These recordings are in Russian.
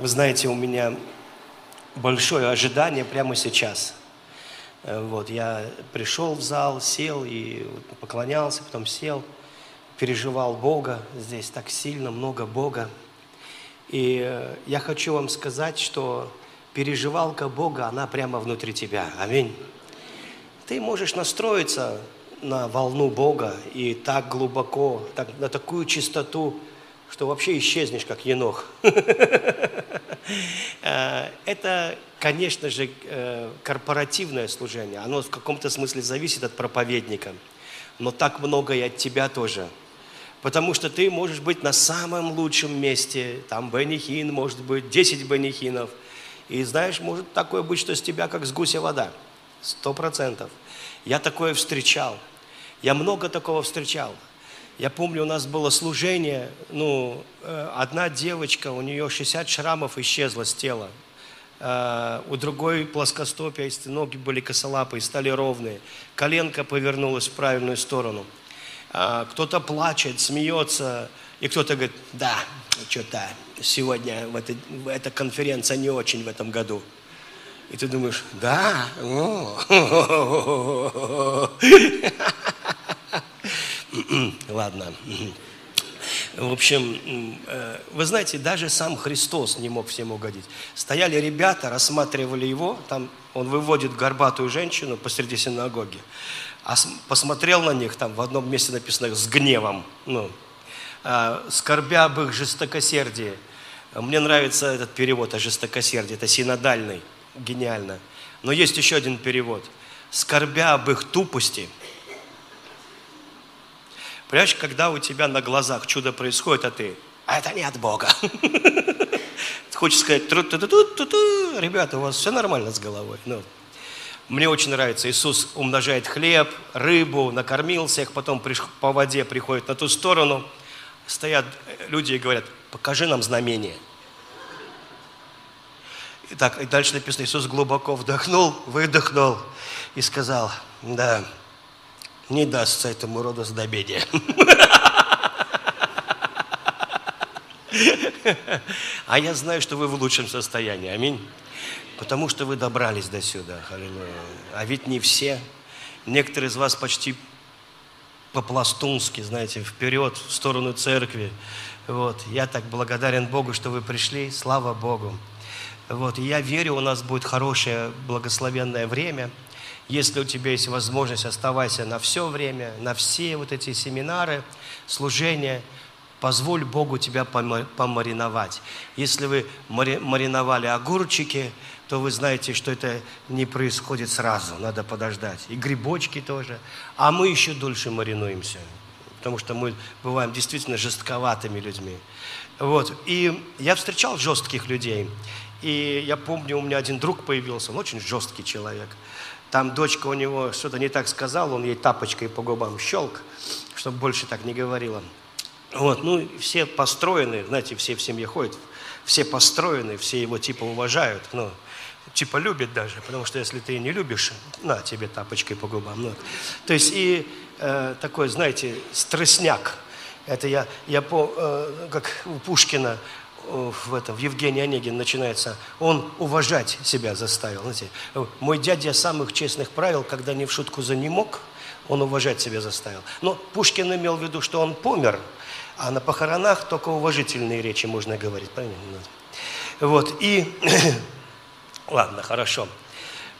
Вы знаете, у меня большое ожидание прямо сейчас. Э, вот, я пришел в зал, сел и поклонялся, потом сел, переживал Бога. Здесь так сильно, много Бога. И э, я хочу вам сказать, что переживалка Бога, она прямо внутри тебя. Аминь. Ты можешь настроиться на волну Бога и так глубоко, так, на такую чистоту, что вообще исчезнешь, как енох. Э, это, конечно же, э, корпоративное служение. Оно в каком-то смысле зависит от проповедника. Но так много и от тебя тоже. Потому что ты можешь быть на самом лучшем месте. Там Бенихин, может быть, 10 Бенихинов. И знаешь, может такое быть, что с тебя как с гуся вода. Сто процентов. Я такое встречал. Я много такого встречал. Я помню, у нас было служение, ну, э, одна девочка, у нее 60 шрамов исчезло с тела. Э, у другой плоскостопия, ноги были косолапые, стали ровные. Коленка повернулась в правильную сторону. Э, кто-то плачет, смеется, и кто-то говорит, да, что-то сегодня в этой, эта конференция не очень в этом году. И ты думаешь, да? Ладно. В общем, э, вы знаете, даже сам Христос не мог всем угодить. Стояли ребята, рассматривали его, там он выводит горбатую женщину посреди синагоги, а посмотрел на них, там в одном месте написано «с гневом», ну, а, скорбя об их жестокосердии. Мне нравится этот перевод о жестокосердии, это синодальный, гениально. Но есть еще один перевод. Скорбя об их тупости – Понимаешь, когда у тебя на глазах чудо происходит, а ты, а это не от Бога. Хочешь сказать, ребята, у вас все нормально с головой. Ну, мне очень нравится, Иисус умножает хлеб, рыбу, накормил всех, потом по воде приходит на ту сторону, стоят люди и говорят, покажи нам знамение. И так, и дальше написано, Иисус глубоко вдохнул, выдохнул и сказал, да, не дастся этому роду знамения. А я знаю, что вы в лучшем состоянии. Аминь. Потому что вы добрались до сюда. А ведь не все. Некоторые из вас почти по-пластунски, знаете, вперед, в сторону церкви. Вот. Я так благодарен Богу, что вы пришли. Слава Богу. Вот. Я верю, у нас будет хорошее, благословенное время – если у тебя есть возможность, оставайся на все время, на все вот эти семинары, служения. Позволь Богу тебя помариновать. Если вы мариновали огурчики, то вы знаете, что это не происходит сразу, надо подождать. И грибочки тоже. А мы еще дольше маринуемся, потому что мы бываем действительно жестковатыми людьми. Вот. И я встречал жестких людей. И я помню, у меня один друг появился, он очень жесткий человек – там дочка у него что-то не так сказала, он ей тапочкой по губам щелк, чтобы больше так не говорила. Вот, ну, все построены, знаете, все в семье ходят, все построены, все его типа уважают, ну, типа любят даже, потому что если ты не любишь, на тебе тапочкой по губам. Ну. То есть и э, такой, знаете, стрессняк. Это я, я по, э, как у Пушкина, в, этом, в Евгении Онегин начинается, он уважать себя заставил. Знаете, мой дядя самых честных правил, когда не в шутку за не мог, он уважать себя заставил. Но Пушкин имел в виду, что он помер, а на похоронах только уважительные речи можно говорить. Понятно? Вот, и... Ладно, хорошо.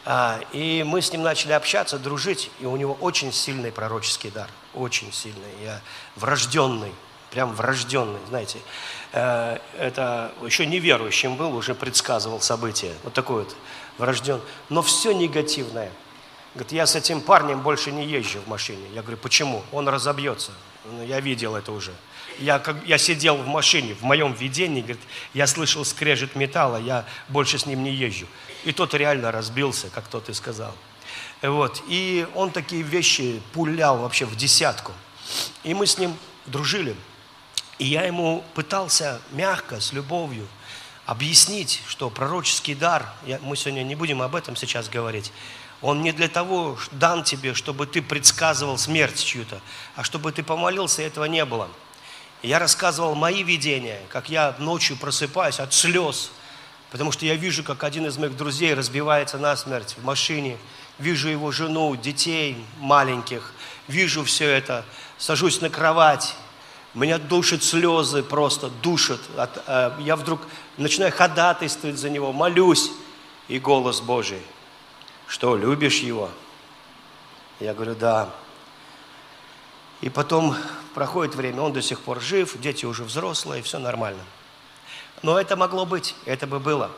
А, и мы с ним начали общаться, дружить, и у него очень сильный пророческий дар. Очень сильный. Я врожденный, прям врожденный, знаете. Э, это еще неверующим был, уже предсказывал события. Вот такой вот врожден. Но все негативное. Говорит, я с этим парнем больше не езжу в машине. Я говорю, почему? Он разобьется. Ну, я видел это уже. Я, как, я сидел в машине, в моем видении, говорит, я слышал скрежет металла, я больше с ним не езжу. И тот реально разбился, как тот и сказал. Вот. И он такие вещи пулял вообще в десятку. И мы с ним дружили. И я ему пытался мягко, с любовью объяснить, что пророческий дар, я, мы сегодня не будем об этом сейчас говорить, он не для того дан тебе, чтобы ты предсказывал смерть чью-то, а чтобы ты помолился, и этого не было. Я рассказывал мои видения, как я ночью просыпаюсь от слез, Потому что я вижу, как один из моих друзей разбивается насмерть в машине. Вижу его жену, детей маленьких. Вижу все это. Сажусь на кровать. Меня душат слезы просто, душат. Э, я вдруг начинаю ходатайствовать за него, молюсь. И голос Божий. Что, любишь его? Я говорю, да. И потом проходит время, он до сих пор жив, дети уже взрослые, все нормально. Но это могло быть, это бы было.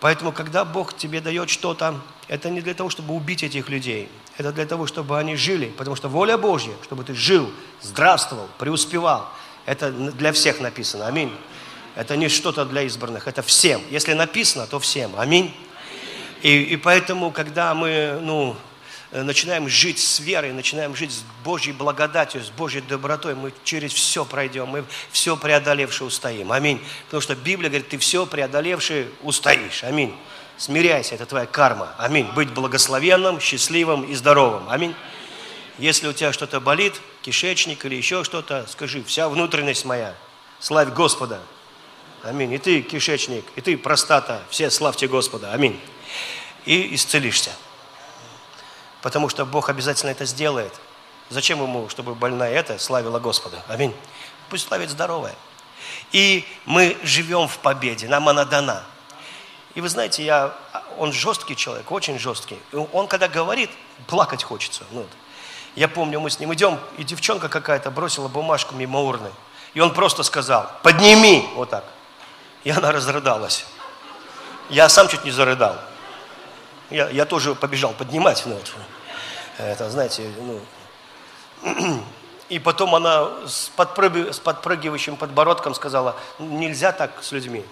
Поэтому, когда Бог тебе дает что-то, это не для того, чтобы убить этих людей. Это для того, чтобы они жили. Потому что воля Божья, чтобы ты жил, здравствовал, преуспевал. Это для всех написано. Аминь. Это не что-то для избранных, это всем. Если написано, то всем. Аминь. И, и поэтому, когда мы ну, начинаем жить с верой, начинаем жить с Божьей благодатью, с Божьей добротой, мы через все пройдем, мы все преодолевшие устоим. Аминь. Потому что Библия говорит, ты все преодолевший устоишь. Аминь. Смиряйся, это твоя карма. Аминь. Быть благословенным, счастливым и здоровым. Аминь. Если у тебя что-то болит, кишечник или еще что-то, скажи, вся внутренность моя, славь Господа. Аминь. И ты, кишечник, и ты, простата, все славьте Господа. Аминь. И исцелишься. Потому что Бог обязательно это сделает. Зачем ему, чтобы больная это славила Господа? Аминь. Пусть славит здоровая. И мы живем в победе, нам она дана. И вы знаете, я, он жесткий человек, очень жесткий. Он когда говорит, плакать хочется. Ну, я помню, мы с ним идем, и девчонка какая-то бросила бумажку мимо урны. И он просто сказал, подними, вот так. И она разрыдалась. Я сам чуть не зарыдал. Я, я тоже побежал поднимать. Ну, это, знаете, ну, и потом она с, подпрыг... с подпрыгивающим подбородком сказала, нельзя так с людьми.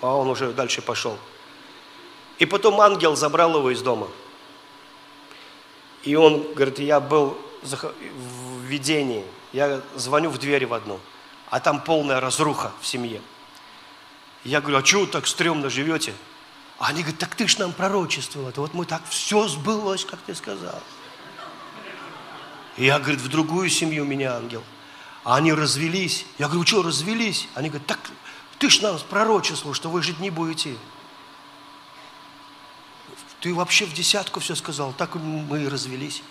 А он уже дальше пошел. И потом ангел забрал его из дома. И он говорит, я был в видении, я звоню в дверь в одну, а там полная разруха в семье. Я говорю, а чего вы так стрёмно живете? А они говорят, так ты ж нам пророчествовал. Вот мы так, все сбылось, как ты сказал. И я, говорит, в другую семью меня ангел. А они развелись. Я говорю, что развелись? Они говорят, так ты ж нам пророчествовал, что вы жить не будете. Ты вообще в десятку все сказал. Так мы и развелись.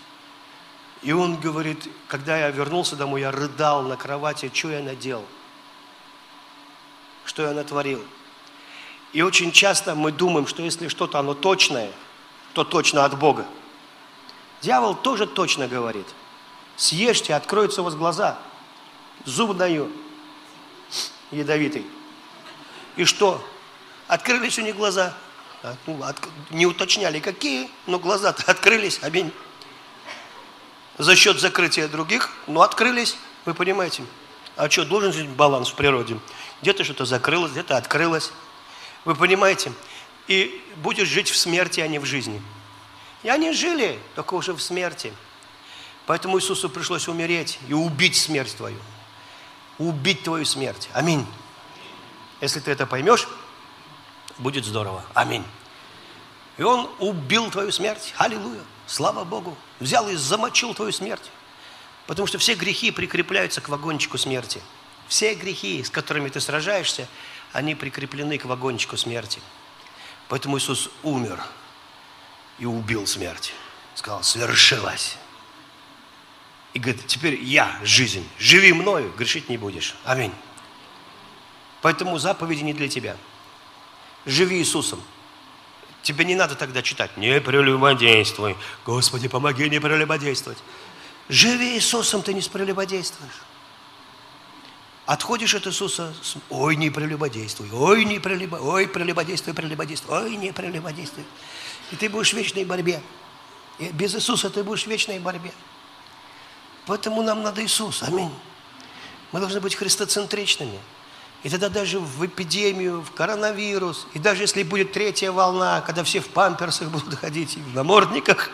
И он говорит, когда я вернулся домой, я рыдал на кровати, что я наделал, что я натворил. И очень часто мы думаем, что если что-то оно точное, то точно от Бога. Дьявол тоже точно говорит. Съешьте, откроются у вас глаза. Зуб даю. Ядовитый. И что? Открылись у них глаза. А, ну, не уточняли, какие, но глаза-то открылись. Аминь. За счет закрытия других, но открылись. Вы понимаете? А что, должен быть баланс в природе? Где-то что-то закрылось, где-то открылось. Вы понимаете? И будешь жить в смерти, а не в жизни. И они жили, только уже в смерти. Поэтому Иисусу пришлось умереть и убить смерть твою. Убить твою смерть. Аминь. Если ты это поймешь, будет здорово. Аминь. И Он убил твою смерть. Аллилуйя. Слава Богу. Взял и замочил твою смерть. Потому что все грехи прикрепляются к вагончику смерти. Все грехи, с которыми ты сражаешься, они прикреплены к вагончику смерти. Поэтому Иисус умер и убил смерть. Сказал, свершилось. И говорит, теперь я жизнь. Живи мною, грешить не будешь. Аминь. Поэтому заповеди не для тебя. Живи Иисусом. Тебе не надо тогда читать. Не прелюбодействуй. Господи, помоги не прелюбодействовать. Живи Иисусом, ты не прелюбодействуешь. Отходишь от Иисуса, ой, не прелюбодействуй, ой, не прелюбо, ой, прелюбодействуй, прелюбодействуй, ой, не прелюбодействуй. И ты будешь в вечной борьбе. И без Иисуса ты будешь в вечной борьбе. Поэтому нам надо Иисус, аминь. Мы должны быть христоцентричными. И тогда даже в эпидемию, в коронавирус, и даже если будет третья волна, когда все в памперсах будут ходить, и в намордниках,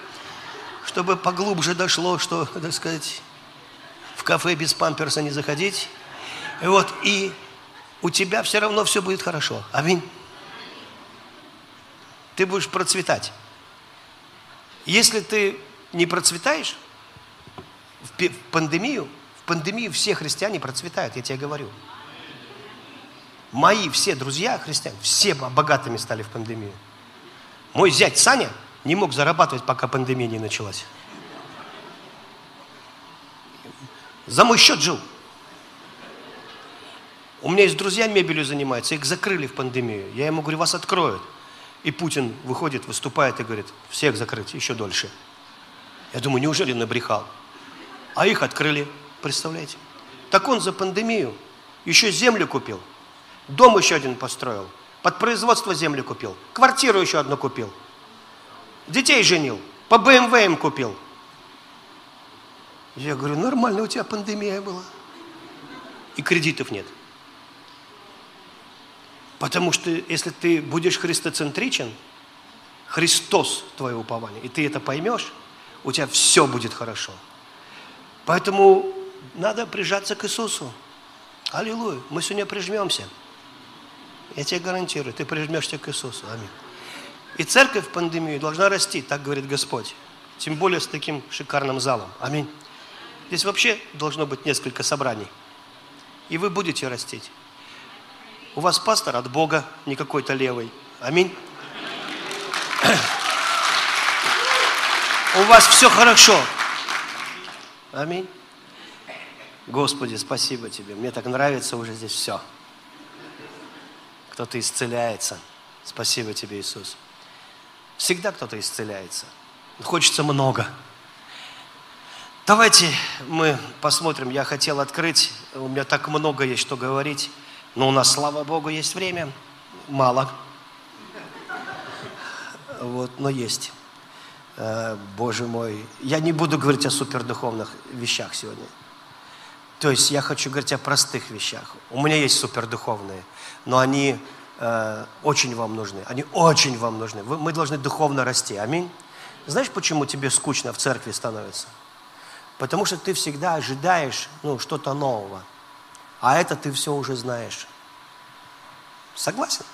чтобы поглубже дошло, что, так сказать, в кафе без памперса не заходить, и вот, и у тебя все равно все будет хорошо. Аминь. Ты будешь процветать. Если ты не процветаешь, в пандемию, в пандемию все христиане процветают, я тебе говорю. Мои все друзья христиане, все богатыми стали в пандемию. Мой зять Саня не мог зарабатывать, пока пандемия не началась. За мой счет жил. У меня есть друзья мебелью занимаются, их закрыли в пандемию. Я ему говорю, вас откроют. И Путин выходит, выступает и говорит, всех закрыть еще дольше. Я думаю, неужели набрехал? А их открыли, представляете? Так он за пандемию еще землю купил, дом еще один построил, под производство землю купил, квартиру еще одну купил, детей женил, по БМВ им купил. Я говорю, нормально у тебя пандемия была. И кредитов нет. Потому что если ты будешь христоцентричен, Христос твое упование, и ты это поймешь, у тебя все будет хорошо. Поэтому надо прижаться к Иисусу. Аллилуйя. Мы сегодня прижмемся. Я тебе гарантирую, ты прижмешься к Иисусу. Аминь. И церковь в пандемию должна расти, так говорит Господь. Тем более с таким шикарным залом. Аминь. Здесь вообще должно быть несколько собраний. И вы будете растить. У вас пастор от Бога, не какой-то левый. Аминь. У вас все хорошо. Аминь. Господи, спасибо Тебе. Мне так нравится уже здесь все. Кто-то исцеляется. Спасибо Тебе, Иисус. Всегда кто-то исцеляется. Хочется много. Давайте мы посмотрим. Я хотел открыть. У меня так много есть что говорить. Но у нас, слава Богу, есть время. Мало. Вот, но есть. Э, Боже мой. Я не буду говорить о супердуховных вещах сегодня. То есть я хочу говорить о простых вещах. У меня есть супердуховные, но они э, очень вам нужны. Они очень вам нужны. Вы, мы должны духовно расти. Аминь. Знаешь, почему тебе скучно в церкви становится? Потому что ты всегда ожидаешь ну, что-то нового а это ты все уже знаешь. Согласен?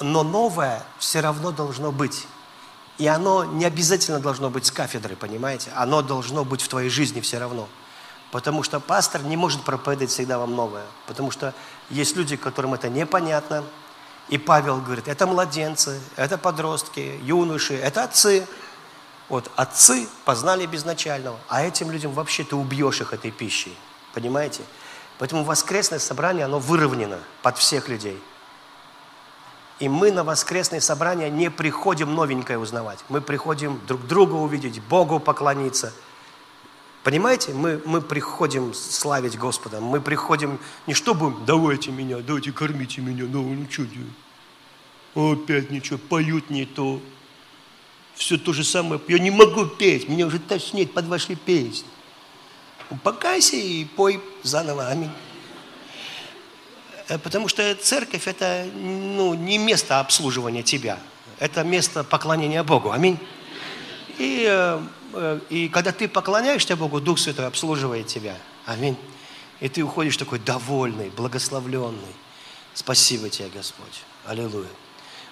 Но новое все равно должно быть. И оно не обязательно должно быть с кафедры, понимаете? Оно должно быть в твоей жизни все равно. Потому что пастор не может проповедовать всегда вам новое. Потому что есть люди, которым это непонятно. И Павел говорит, это младенцы, это подростки, юноши, это отцы. Вот отцы познали безначального, а этим людям вообще ты убьешь их этой пищей. Понимаете? Поэтому воскресное собрание, оно выровнено под всех людей. И мы на воскресное собрание не приходим новенькое узнавать. Мы приходим друг друга увидеть, Богу поклониться. Понимаете? Мы, мы приходим славить Господа. Мы приходим не чтобы «давайте меня, давайте кормите меня, ну, ну что делать?» Опять ничего, поют не то. Все то же самое. Я не могу петь, меня уже тошнит под ваши песни. Покайся и пой заново. Аминь. Э, потому что церковь – это ну, не место обслуживания тебя. Это место поклонения Богу. Аминь. И, э, э, и когда ты поклоняешься Богу, Дух Святой обслуживает тебя. Аминь. И ты уходишь такой довольный, благословленный. Спасибо тебе, Господь. Аллилуйя.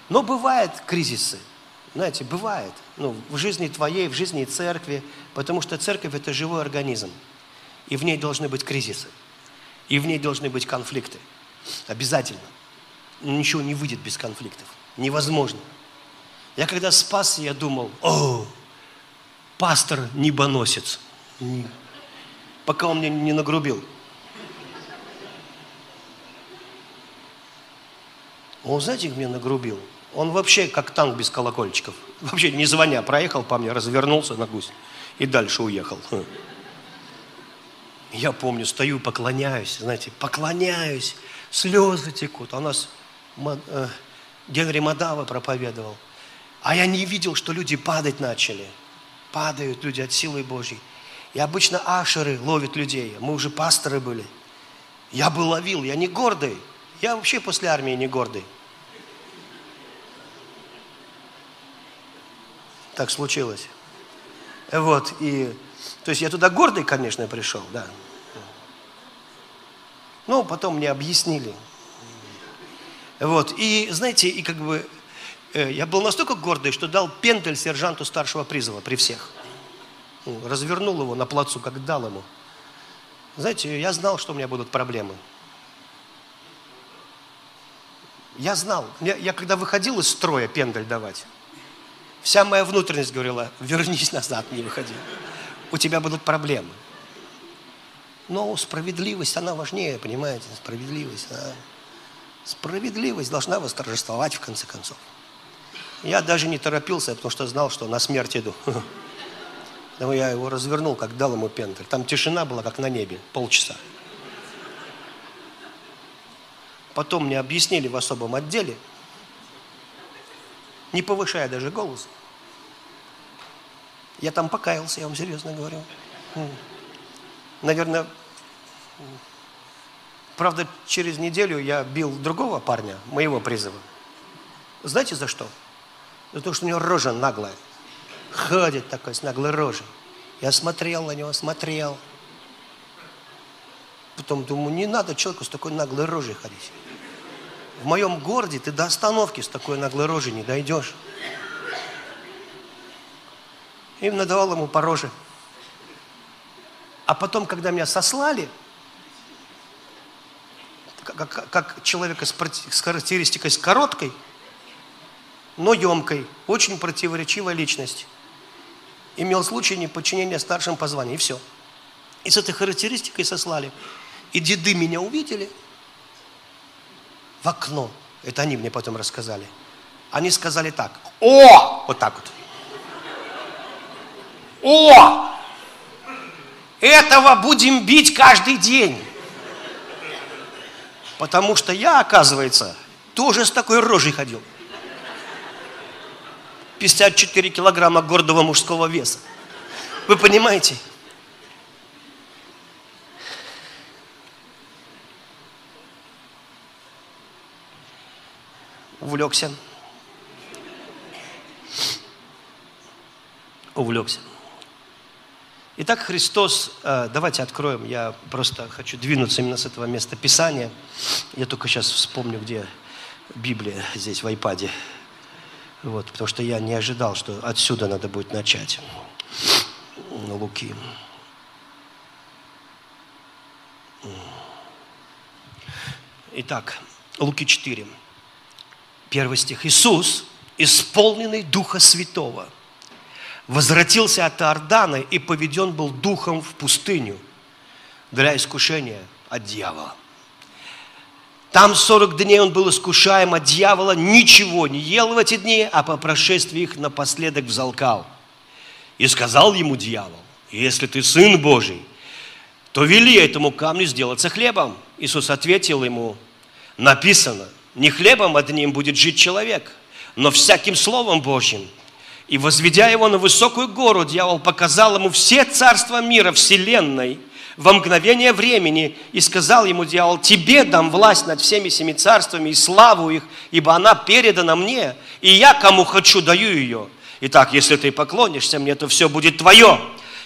Но бывают кризисы. Знаете, бывает. Ну, в жизни твоей, в жизни церкви. Потому что церковь – это живой организм. И в ней должны быть кризисы. И в ней должны быть конфликты. Обязательно. Ничего не выйдет без конфликтов. Невозможно. Я когда спас, я думал, о, пастор небоносец. Пока он мне не нагрубил. Он, знаете, меня нагрубил? Он вообще как танк без колокольчиков. Вообще не звоня, проехал по мне, развернулся на гусь и дальше уехал. Я помню, стою, поклоняюсь, знаете, поклоняюсь, слезы текут. А у нас э, Генри Мадава проповедовал. А я не видел, что люди падать начали. Падают люди от силы Божьей. И обычно ашеры ловят людей. Мы уже пасторы были. Я бы ловил, я не гордый. Я вообще после армии не гордый. Так случилось. Вот, и то есть я туда гордый, конечно, пришел, да. Ну, потом мне объяснили. Вот, и знаете, и как бы э, я был настолько гордый, что дал пендель сержанту старшего призыва при всех. Ну, развернул его на плацу, как дал ему. Знаете, я знал, что у меня будут проблемы. Я знал. Я, я когда выходил из строя пендель давать, вся моя внутренность говорила, вернись назад, не выходи. У тебя будут проблемы. Но справедливость, она важнее, понимаете, справедливость. Она... Справедливость должна восторжествовать в конце концов. Я даже не торопился, потому что знал, что на смерть иду. Поэтому я его развернул, как дал ему пентель. Там тишина была, как на небе, полчаса. Потом мне объяснили в особом отделе, не повышая даже голос. Я там покаялся, я вам серьезно говорю. Наверное, правда, через неделю я бил другого парня, моего призыва. Знаете за что? За то, что у него рожа наглая. Ходит такой с наглой рожей. Я смотрел на него, смотрел. Потом думаю, не надо человеку с такой наглой рожей ходить. В моем городе ты до остановки с такой наглой рожей не дойдешь. И надавал ему по роже. А потом, когда меня сослали, как, как человека с, с характеристикой с короткой, но емкой, очень противоречивая личность, имел случай неподчинения старшим по званию, и все. И с этой характеристикой сослали. И деды меня увидели в окно. Это они мне потом рассказали. Они сказали так. О! Вот так вот. О! Этого будем бить каждый день. Потому что я, оказывается, тоже с такой рожей ходил. 54 килограмма гордого мужского веса. Вы понимаете? Увлекся. Увлекся. Итак, Христос, э, давайте откроем, я просто хочу двинуться именно с этого места Писания. Я только сейчас вспомню, где Библия здесь в айпаде. Вот, потому что я не ожидал, что отсюда надо будет начать. Луки. Итак, Луки 4, первый стих. Иисус, исполненный Духа Святого – возвратился от Иордана и поведен был духом в пустыню для искушения от дьявола. Там 40 дней он был искушаем от дьявола, ничего не ел в эти дни, а по прошествии их напоследок взалкал. И сказал ему дьявол, если ты сын Божий, то вели этому камню сделаться хлебом. Иисус ответил ему, написано, не хлебом одним будет жить человек, но всяким словом Божьим – и возведя его на высокую гору, дьявол показал ему все царства мира, вселенной, во мгновение времени, и сказал ему дьявол, тебе дам власть над всеми семи царствами и славу их, ибо она передана мне, и я кому хочу даю ее. Итак, если ты поклонишься мне, то все будет твое.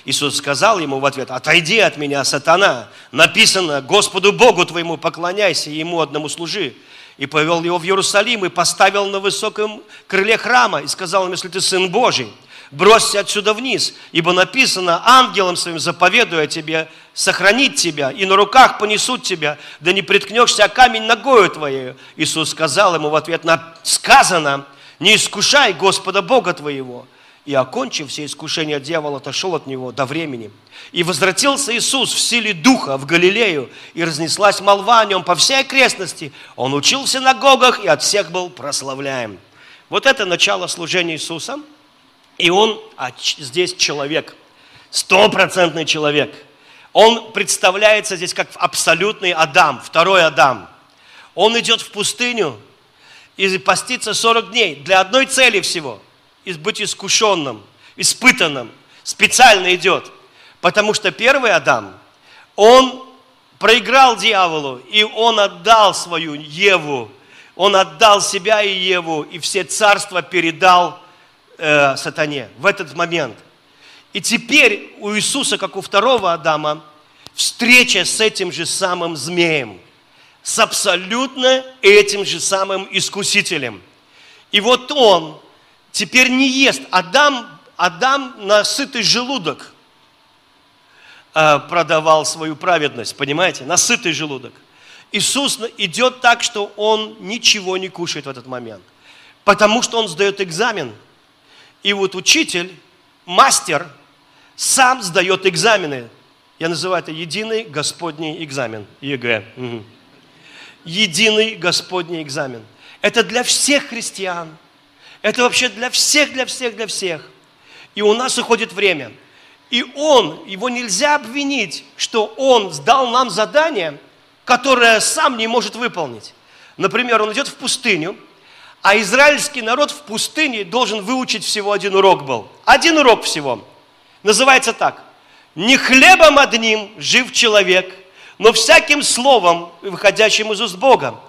Иисус сказал ему в ответ, отойди от меня, сатана. Написано, Господу Богу твоему поклоняйся, ему одному служи и повел его в Иерусалим, и поставил на высоком крыле храма, и сказал ему, если ты Сын Божий, бросься отсюда вниз, ибо написано, ангелом своим заповедуя тебе, сохранить тебя, и на руках понесут тебя, да не приткнешься о камень ногою твоей. Иисус сказал ему в ответ, на сказано, не искушай Господа Бога твоего. И, окончив все искушения, дьявол отошел от него до времени. И возвратился Иисус в силе Духа в Галилею, и разнеслась молва о нем по всей окрестности. Он учил в синагогах и от всех был прославляем. Вот это начало служения Иисуса. И он а здесь человек, стопроцентный человек. Он представляется здесь как абсолютный Адам, второй Адам. Он идет в пустыню и постится 40 дней для одной цели всего – быть искушенным, испытанным, специально идет. Потому что первый Адам, он проиграл дьяволу, и он отдал свою Еву, он отдал себя и Еву, и все царства передал э, сатане в этот момент. И теперь у Иисуса, как у второго Адама, встреча с этим же самым змеем, с абсолютно этим же самым искусителем. И вот он теперь не ест. Адам, Адам на сытый желудок э, продавал свою праведность, понимаете? На сытый желудок. Иисус идет так, что Он ничего не кушает в этот момент. Потому что Он сдает экзамен. И вот учитель, мастер, сам сдает экзамены. Я называю это единый Господний экзамен, ЕГЭ. Единый Господний экзамен. Это для всех христиан. Это вообще для всех, для всех, для всех. И у нас уходит время. И он, его нельзя обвинить, что он сдал нам задание, которое сам не может выполнить. Например, он идет в пустыню, а израильский народ в пустыне должен выучить всего один урок был. Один урок всего. Называется так. Не хлебом одним жив человек, но всяким словом, выходящим из уст Бога.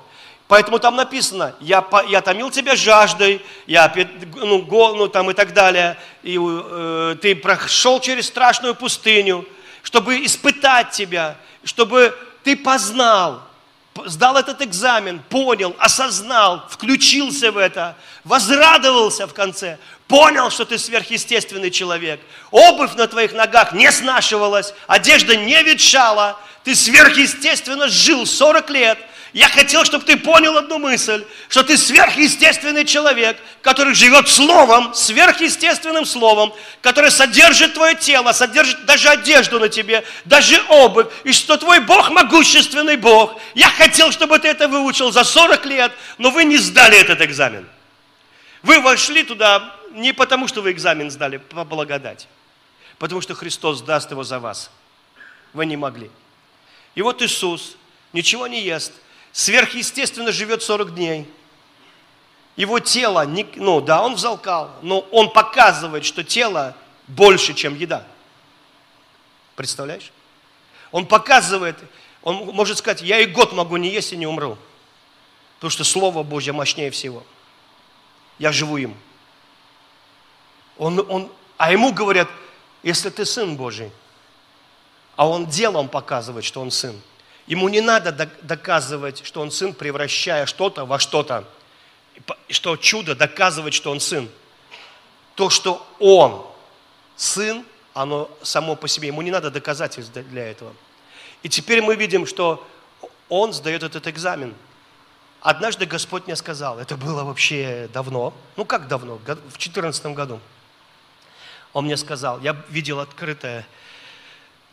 Поэтому там написано, я, я томил тебя жаждой, я, ну, гол, ну, там и так далее, и э, ты прошел через страшную пустыню, чтобы испытать тебя, чтобы ты познал, сдал этот экзамен, понял, осознал, включился в это, возрадовался в конце, понял, что ты сверхъестественный человек. Обувь на твоих ногах не снашивалась, одежда не ветшала, ты сверхъестественно жил 40 лет, я хотел, чтобы ты понял одну мысль, что ты сверхъестественный человек, который живет словом, сверхъестественным словом, который содержит твое тело, содержит даже одежду на тебе, даже обувь, и что твой Бог могущественный Бог. Я хотел, чтобы ты это выучил за 40 лет, но вы не сдали этот экзамен. Вы вошли туда не потому, что вы экзамен сдали, по благодати, потому что Христос даст его за вас. Вы не могли. И вот Иисус ничего не ест – сверхъестественно живет 40 дней. Его тело, ну да, он взалкал, но он показывает, что тело больше, чем еда. Представляешь? Он показывает, он может сказать, я и год могу не есть и не умру. Потому что Слово Божье мощнее всего. Я живу им. Он, он, а ему говорят, если ты сын Божий, а он делом показывает, что он сын. Ему не надо доказывать, что он сын, превращая что-то во что-то. Что чудо доказывать, что он сын. То, что он сын, оно само по себе. Ему не надо доказательств для этого. И теперь мы видим, что он сдает этот экзамен. Однажды Господь мне сказал, это было вообще давно, ну как давно, в 2014 году. Он мне сказал, я видел открытое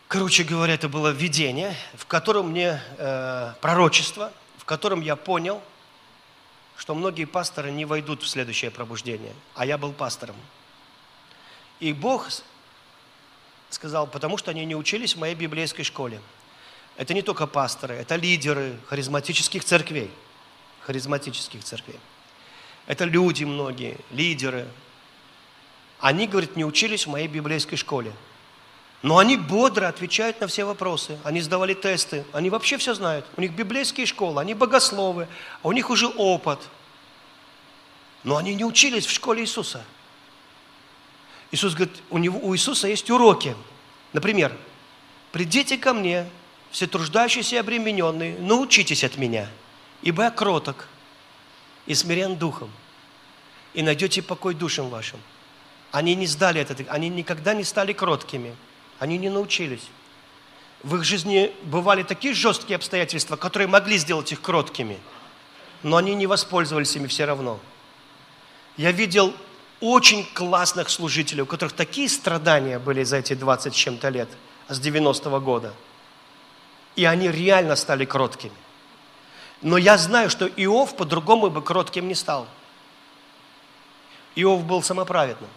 Короче говоря, это было видение, в котором мне э, пророчество, в котором я понял, что многие пасторы не войдут в следующее пробуждение, а я был пастором. И Бог сказал, потому что они не учились в моей библейской школе. Это не только пасторы, это лидеры харизматических церквей. Харизматических церквей. Это люди многие, лидеры. Они, говорит, не учились в моей библейской школе. Но они бодро отвечают на все вопросы. Они сдавали тесты. Они вообще все знают. У них библейские школы, они богословы, а у них уже опыт. Но они не учились в школе Иисуса. Иисус говорит, у, него, у Иисуса есть уроки. Например, «Придите ко мне, все труждающиеся и обремененные, научитесь от меня, ибо я кроток и смирен духом, и найдете покой душам вашим». Они не сдали этот, они никогда не стали кроткими – они не научились. В их жизни бывали такие жесткие обстоятельства, которые могли сделать их кроткими, но они не воспользовались ими все равно. Я видел очень классных служителей, у которых такие страдания были за эти 20 с чем-то лет, с 90-го года. И они реально стали кроткими. Но я знаю, что Иов по-другому бы кротким не стал. Иов был самоправедным.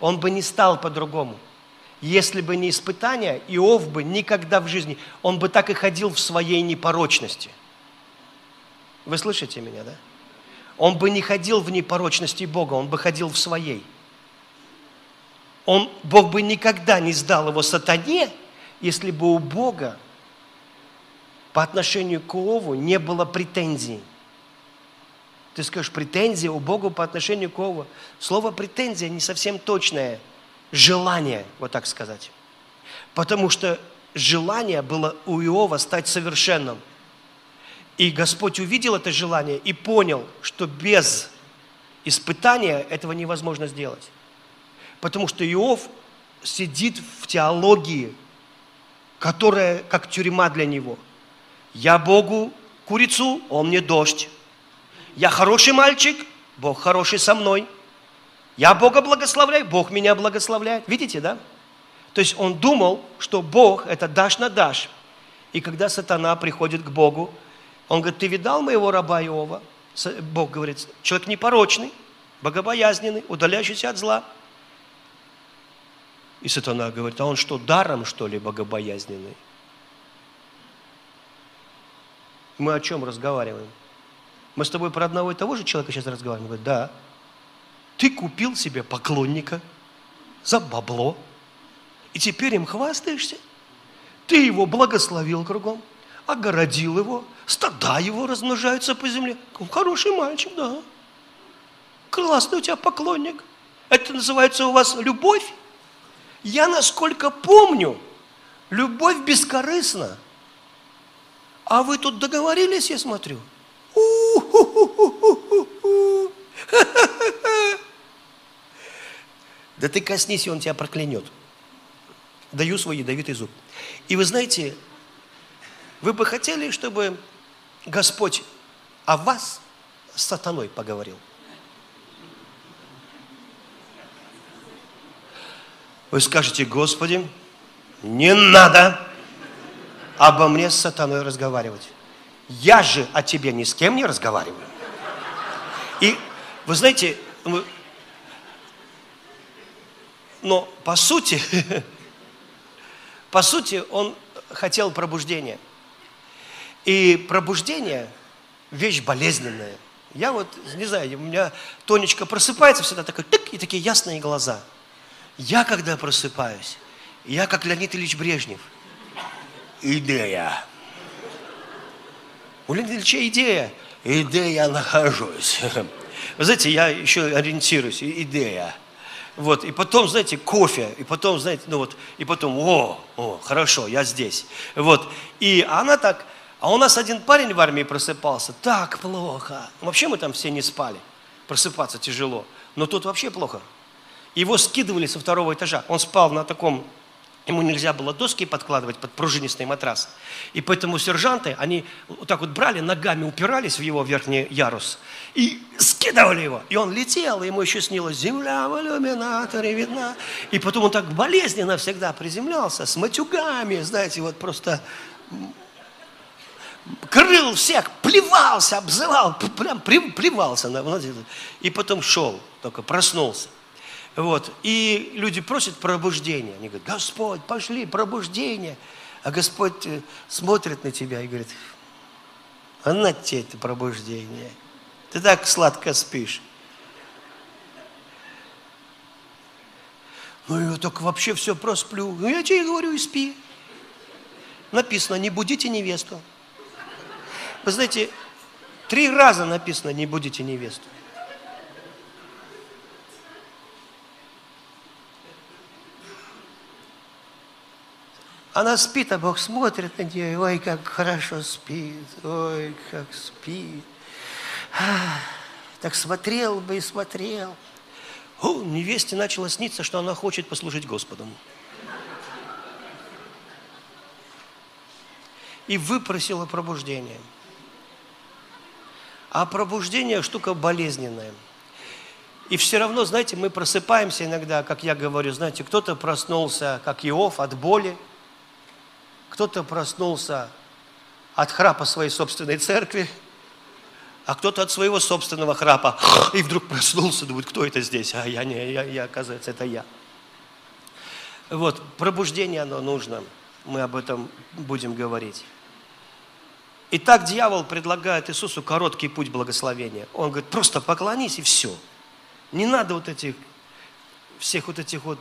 Он бы не стал по-другому. Если бы не испытания, Иов бы никогда в жизни, он бы так и ходил в своей непорочности. Вы слышите меня, да? Он бы не ходил в непорочности Бога, он бы ходил в своей. Он, Бог бы никогда не сдал его сатане, если бы у Бога по отношению к Иову не было претензий. Ты скажешь, претензия у Бога по отношению к Иову. Слово претензия не совсем точное – желание, вот так сказать. Потому что желание было у Иова стать совершенным. И Господь увидел это желание и понял, что без испытания этого невозможно сделать. Потому что Иов сидит в теологии, которая как тюрьма для него. Я Богу курицу, он мне дождь. Я хороший мальчик, Бог хороший со мной. Я Бога благословляю, Бог меня благословляет. Видите, да? То есть он думал, что Бог – это дашь на дашь. И когда сатана приходит к Богу, он говорит, ты видал моего раба Иова? Бог говорит, человек непорочный, богобоязненный, удаляющийся от зла. И сатана говорит, а он что, даром, что ли, богобоязненный? Мы о чем разговариваем? Мы с тобой про одного и того же человека сейчас разговариваем? Он говорит, да. Ты купил себе поклонника за бабло, и теперь им хвастаешься? Ты его благословил кругом, огородил его, стада его размножаются по земле. Хороший мальчик, да. Классный у тебя поклонник. Это называется у вас любовь? Я, насколько помню, любовь бескорыстна. А вы тут договорились, я смотрю? Да ты коснись, и он тебя проклянет. Даю свой ядовитый зуб. И вы знаете, вы бы хотели, чтобы Господь о вас с сатаной поговорил? Вы скажете, Господи, не надо обо мне с сатаной разговаривать. Я же о тебе ни с кем не разговариваю. И вы знаете, но по сути, по сути, он хотел пробуждения. И пробуждение – вещь болезненная. Я вот, не знаю, у меня Тонечка просыпается всегда такой, тык, и такие ясные глаза. Я, когда просыпаюсь, я как Леонид Ильич Брежнев. Идея. У Леонида Ильича идея. Идея нахожусь. Вы знаете, я еще ориентируюсь. Идея. Вот, и потом, знаете, кофе, и потом, знаете, ну вот, и потом, о, о, хорошо, я здесь. Вот, и она так, а у нас один парень в армии просыпался, так плохо. Вообще мы там все не спали, просыпаться тяжело, но тут вообще плохо. Его скидывали со второго этажа, он спал на таком Ему нельзя было доски подкладывать под пружинистый матрас. И поэтому сержанты, они вот так вот брали, ногами упирались в его верхний ярус и скидывали его. И он летел, ему еще снилось, земля в иллюминаторе видна. И потом он так болезненно всегда приземлялся, с матюгами, знаете, вот просто крыл всех, плевался, обзывал, прям плевался. И потом шел, только проснулся. Вот. И люди просят пробуждения. Они говорят, Господь, пошли, пробуждение. А Господь э, смотрит на тебя и говорит, а на тебе это пробуждение. Ты так сладко спишь. Ну, я только вообще все просплю. Ну, я тебе говорю, и спи. Написано, не будите невесту. Вы знаете, три раза написано, не будите невесту. Она спит, а Бог смотрит на нее, ой, как хорошо спит, ой, как спит. так смотрел бы и смотрел. О, невесте начало сниться, что она хочет послужить Господу. И выпросила пробуждение. А пробуждение штука болезненная. И все равно, знаете, мы просыпаемся иногда, как я говорю, знаете, кто-то проснулся, как Иов, от боли, кто-то проснулся от храпа своей собственной церкви, а кто-то от своего собственного храпа. И вдруг проснулся, думает, кто это здесь? А я не, я, я оказывается, это я. Вот, пробуждение оно нужно. Мы об этом будем говорить. Итак, дьявол предлагает Иисусу короткий путь благословения. Он говорит, просто поклонись и все. Не надо вот этих, всех вот этих вот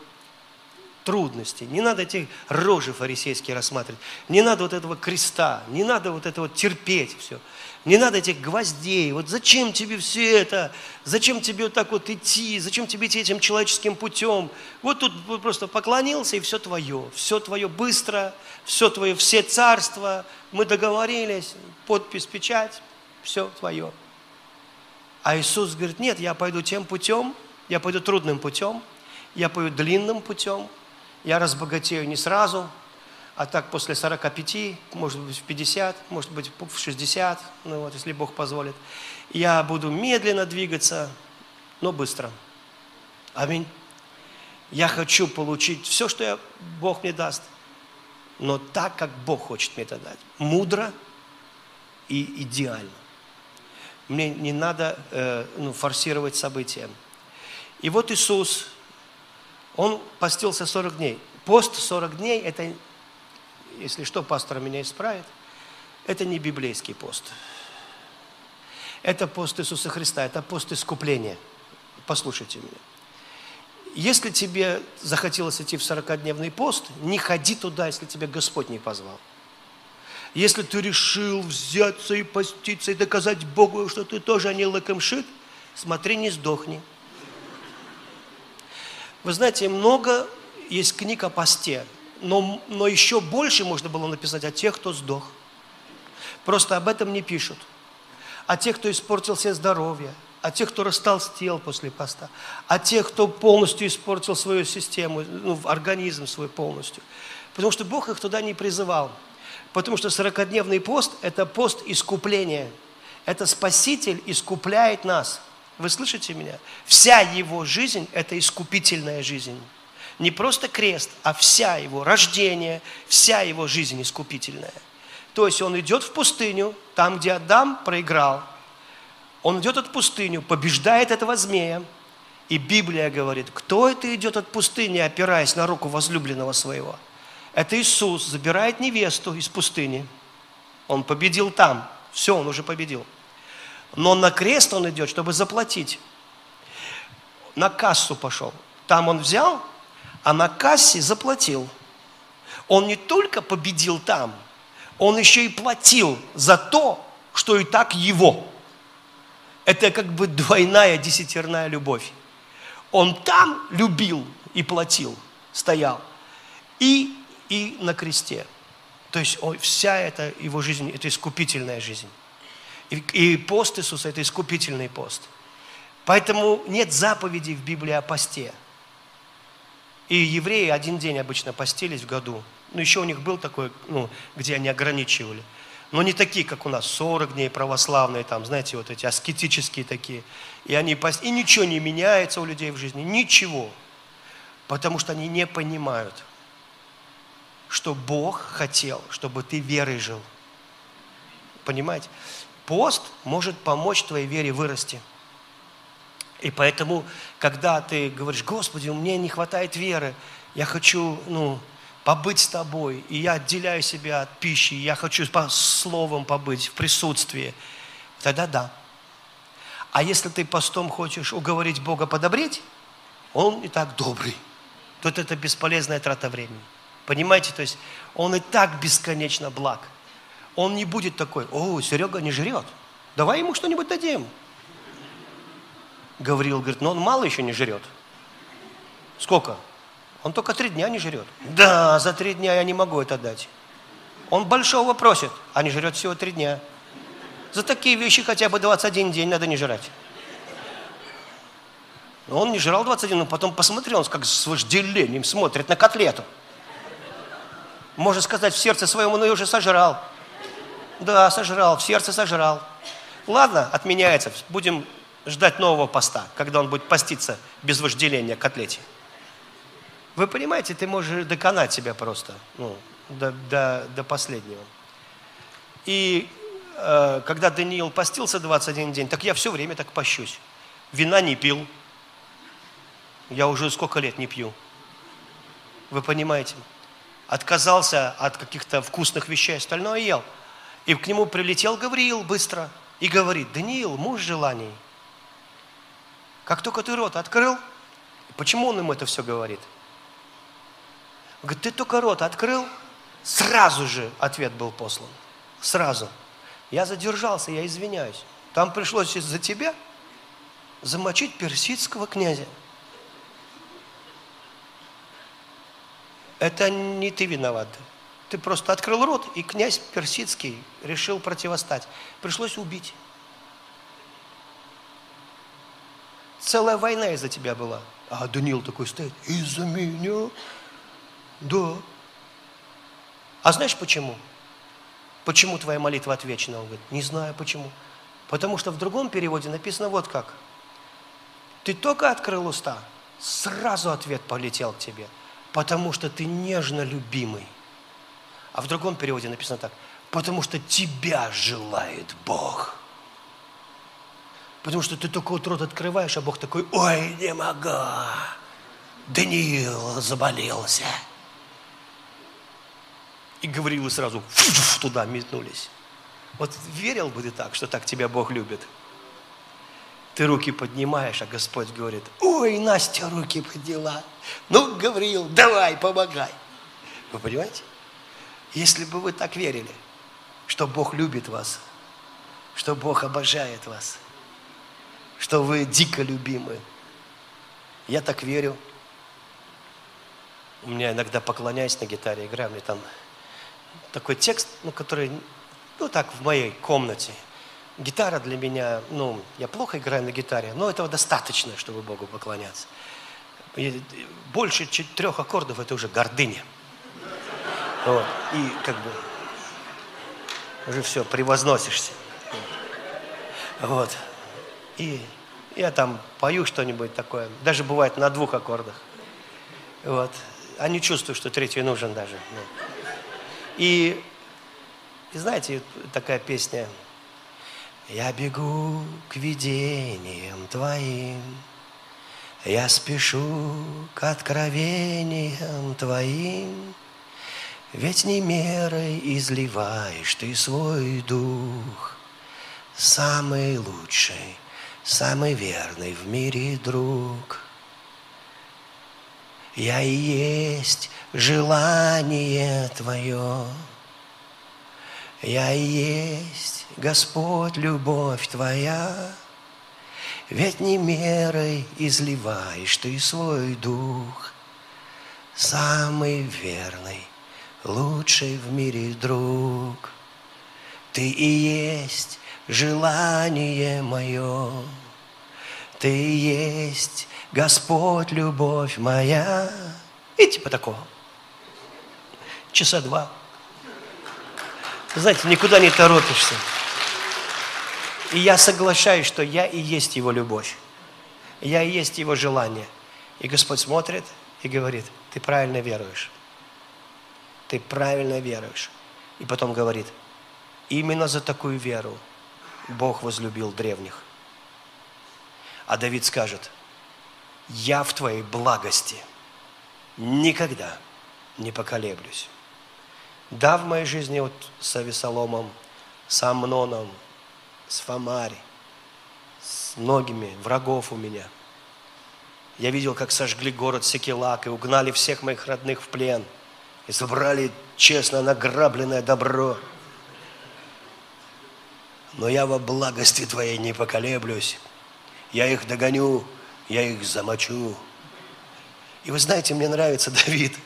трудностей, не надо эти рожи фарисейские рассматривать, не надо вот этого креста, не надо вот это вот терпеть все, не надо этих гвоздей, вот зачем тебе все это, зачем тебе вот так вот идти, зачем тебе идти этим человеческим путем, вот тут просто поклонился и все твое, все твое быстро, все твое, все царства, мы договорились, подпись, печать, все твое. А Иисус говорит, нет, я пойду тем путем, я пойду трудным путем, я пойду длинным путем, я разбогатею не сразу, А так после 45, может быть в 50, может быть в 60, ну вот, если Бог позволит. Я буду медленно двигаться, но быстро. Аминь. Я хочу получить все, что я, Бог мне даст, но так, как Бог хочет мне это дать. Мудро и идеально. Мне не надо э, ну, форсировать события. И вот Иисус, Он постился 40 дней. Пост 40 дней – это, если что, пастор меня исправит, это не библейский пост. Это пост Иисуса Христа, это пост искупления. Послушайте меня. Если тебе захотелось идти в 40-дневный пост, не ходи туда, если тебя Господь не позвал. Если ты решил взяться и поститься, и доказать Богу, что ты тоже не лакомшит, смотри, не сдохни. Вы знаете, много есть книг о посте, но, но еще больше можно было написать о тех, кто сдох. Просто об этом не пишут. О тех, кто испортил себе здоровье, о тех, кто растолстел после поста, о тех, кто полностью испортил свою систему, ну, организм свой полностью. Потому что Бог их туда не призывал. Потому что 40-дневный пост – это пост искупления. Это Спаситель искупляет нас. Вы слышите меня? Вся его жизнь – это искупительная жизнь. Не просто крест, а вся его рождение, вся его жизнь искупительная. То есть он идет в пустыню, там, где Адам проиграл. Он идет от пустыню, побеждает этого змея. И Библия говорит, кто это идет от пустыни, опираясь на руку возлюбленного своего – это Иисус забирает невесту из пустыни. Он победил там. Все, он уже победил. Но на крест он идет, чтобы заплатить. На кассу пошел. Там он взял, а на кассе заплатил. Он не только победил там, он еще и платил за то, что и так его. Это как бы двойная десятерная любовь. Он там любил и платил, стоял. И и на кресте. То есть он, вся эта его жизнь, это искупительная жизнь. И, пост Иисуса – это искупительный пост. Поэтому нет заповедей в Библии о посте. И евреи один день обычно постились в году. Ну, еще у них был такой, ну, где они ограничивали. Но не такие, как у нас, 40 дней православные, там, знаете, вот эти аскетические такие. И они пост... И ничего не меняется у людей в жизни, ничего. Потому что они не понимают – что Бог хотел, чтобы ты верой жил. Понимаете? Пост может помочь твоей вере вырасти. И поэтому, когда ты говоришь, Господи, мне не хватает веры, я хочу, ну, побыть с тобой, и я отделяю себя от пищи, я хочу по словам побыть в присутствии, тогда да. А если ты постом хочешь уговорить Бога подобреть, Он и так добрый. Тут это бесполезная трата времени. Понимаете, то есть он и так бесконечно благ. Он не будет такой, о, Серега не жрет, давай ему что-нибудь дадим. Гаврил говорит, но он мало еще не жрет. Сколько? Он только три дня не жрет. Да, за три дня я не могу это дать. Он большого просит, а не жрет всего три дня. За такие вещи хотя бы 21 день надо не жрать. Он не жрал 21, но потом посмотрел, он как с вожделением смотрит на котлету. Можно сказать, в сердце своем он ее уже сожрал. Да, сожрал, в сердце сожрал. Ладно, отменяется. Будем ждать нового поста, когда он будет поститься без вожделения котлете. Вы понимаете, ты можешь доконать себя просто, ну, до, до, до последнего. И э, когда Даниил постился 21 день, так я все время так пощусь. Вина не пил. Я уже сколько лет не пью. Вы понимаете? отказался от каких-то вкусных вещей, остальное ел. И к нему прилетел Гавриил быстро и говорит, Даниил, муж желаний. Как только ты рот открыл, почему он ему это все говорит? Говорит, ты только рот открыл, сразу же ответ был послан. Сразу. Я задержался, я извиняюсь. Там пришлось из-за тебя замочить персидского князя. это не ты виноват. Ты просто открыл рот, и князь Персидский решил противостать. Пришлось убить. Целая война из-за тебя была. А Даниил такой стоит, из-за меня? Да. А знаешь почему? Почему твоя молитва отвечена? Он говорит, не знаю почему. Потому что в другом переводе написано вот как. Ты только открыл уста, сразу ответ полетел к тебе, потому что ты нежно любимый. А в другом переводе написано так, потому что тебя желает Бог. Потому что ты только вот рот открываешь, а Бог такой, ой, не могу. Даниил заболелся. И говорил и сразу туда метнулись. Вот верил бы ты так, что так тебя Бог любит? Ты руки поднимаешь, а Господь говорит, ой, Настя руки подняла. Ну, Гавриил, давай, помогай. Вы понимаете? Если бы вы так верили, что Бог любит вас, что Бог обожает вас – что вы дико любимы. Я так верю. У меня иногда поклоняюсь на гитаре, играю, мне там такой текст, ну, который, ну, так, в моей комнате. Гитара для меня, ну, я плохо играю на гитаре, но этого достаточно, чтобы Богу поклоняться. И больше трех аккордов – это уже гордыня. Вот. И как бы уже все, превозносишься. Вот. И я там пою что-нибудь такое. Даже бывает на двух аккордах. Вот. А не чувствую, что третий нужен даже. Ну. И, и знаете, такая песня. Я бегу к видениям твоим, Я спешу к откровениям твоим, Ведь не мерой изливаешь ты свой дух, Самый лучший самый верный в мире друг. Я и есть желание Твое, Я и есть, Господь, любовь Твоя, Ведь не мерой изливаешь Ты свой дух, Самый верный, лучший в мире друг. Ты и есть желание мое. Ты есть Господь, любовь моя. И типа такого. Часа два. Знаете, никуда не торопишься. И я соглашаюсь, что я и есть Его любовь. Я и есть Его желание. И Господь смотрит и говорит, ты правильно веруешь. Ты правильно веруешь. И потом говорит, именно за такую веру Бог возлюбил древних. А Давид скажет, я в твоей благости никогда не поколеблюсь. Да, в моей жизни вот с Авесоломом, с Амноном, с Фомари, с многими врагов у меня. Я видел, как сожгли город Секелак и угнали всех моих родных в плен и собрали честно награбленное добро – но я во благости Твоей не поколеблюсь. Я их догоню, я их замочу. И вы знаете, мне нравится Давид.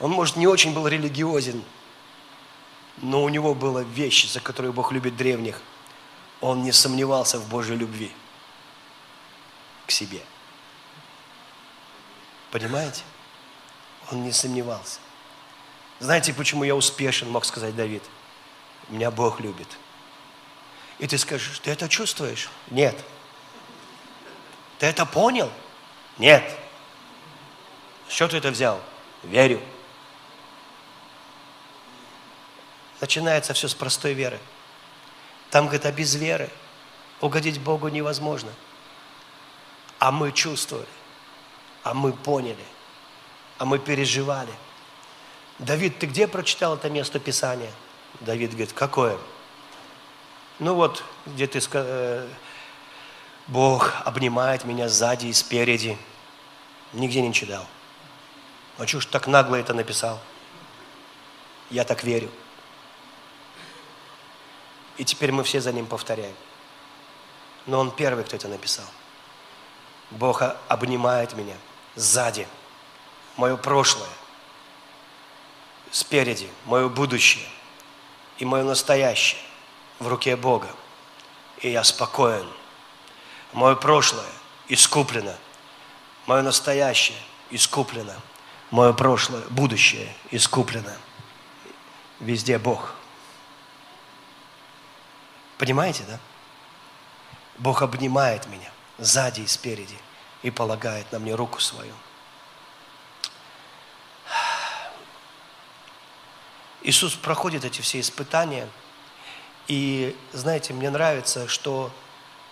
Он, может, не очень был религиозен, но у него была вещь, за которую Бог любит древних. Он не сомневался в Божьей любви к себе. Понимаете? Он не сомневался. Знаете, почему я успешен, мог сказать Давид? Меня Бог любит – и ты скажешь, ты это чувствуешь? Нет. Ты это понял? Нет. Что ты это взял? Верю. Начинается все с простой веры. Там, говорит, а без веры угодить Богу невозможно. А мы чувствовали, а мы поняли, а мы переживали. Давид, ты где прочитал это место Писания? Давид говорит, какое? Ну вот, где ты, э, Бог обнимает меня сзади и спереди. Нигде не читал. А чего ж так нагло это написал? Я так верю. И теперь мы все за ним повторяем. Но он первый, кто это написал. Бог обнимает меня сзади, мое прошлое, спереди, мое будущее и мое настоящее в руке Бога. И я спокоен. Мое прошлое искуплено. Мое настоящее искуплено. Мое прошлое, будущее искуплено. везде Бог. Понимаете, да? Бог обнимает меня сзади и спереди и полагает на мне руку свою. Иисус проходит эти все испытания. И, знаете, мне нравится, что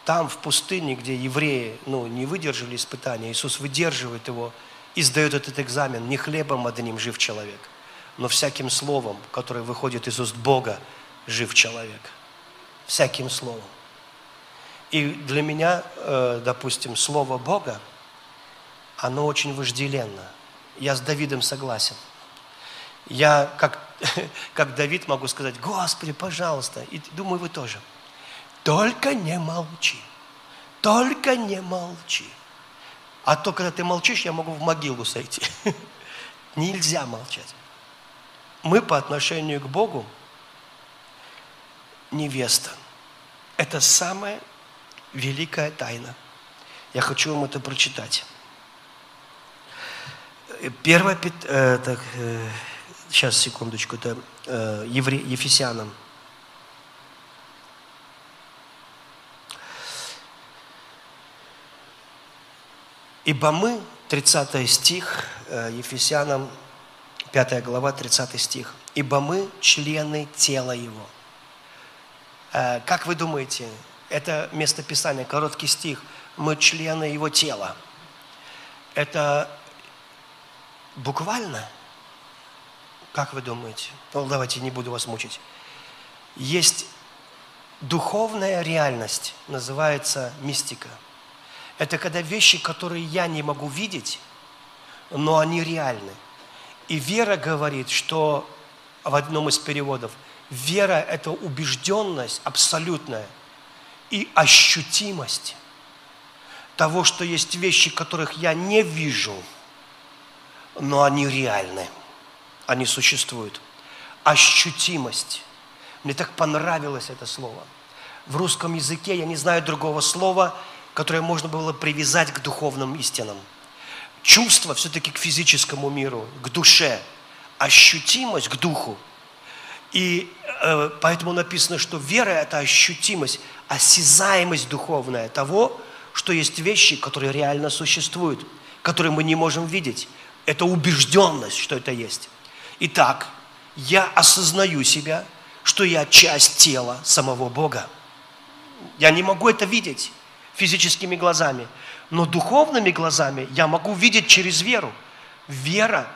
там, в пустыне, где евреи ну, не выдержали испытания, Иисус выдерживает его и сдает этот экзамен. Не хлебом одним жив человек, но всяким словом, которое выходит из уст Бога, жив человек. Всяким словом. И для меня, э, допустим, слово Бога, оно очень вожделенно. Я с Давидом согласен. Я, как, как Давид, могу сказать, Господи, пожалуйста, и думаю, вы тоже. Только не молчи. Только не молчи. А то, когда ты молчишь, я могу в могилу сойти. Нельзя молчать. Мы по отношению к Богу невеста. Это самая великая тайна. Я хочу вам это прочитать. Первое, э, так, э, сейчас, секундочку, это э, евре, Ефесянам. Ибо мы, 30 стих, э, Ефесянам, 5 глава, 30 стих. Ибо мы члены тела Его. Э, как вы думаете, это местописание, короткий стих, мы члены Его тела. Это буквально? Как вы думаете? Ну, давайте, не буду вас мучить. Есть духовная реальность, называется мистика. Это когда вещи, которые я не могу видеть, но они реальны. И вера говорит, что в одном из переводов, вера – это убежденность абсолютная и ощутимость того, что есть вещи, которых я не вижу – но они реальны, они существуют. Ощутимость. Мне так понравилось это слово. В русском языке я не знаю другого слова, которое можно было привязать к духовным истинам. Чувство все-таки к физическому миру, к душе. Ощутимость к духу. И э, поэтому написано, что вера – это ощутимость, осязаемость духовная того, что есть вещи, которые реально существуют, которые мы не можем видеть. Это убежденность, что это есть. Итак, я осознаю себя, что я часть тела самого Бога. Я не могу это видеть физическими глазами, но духовными глазами я могу видеть через веру. Вера,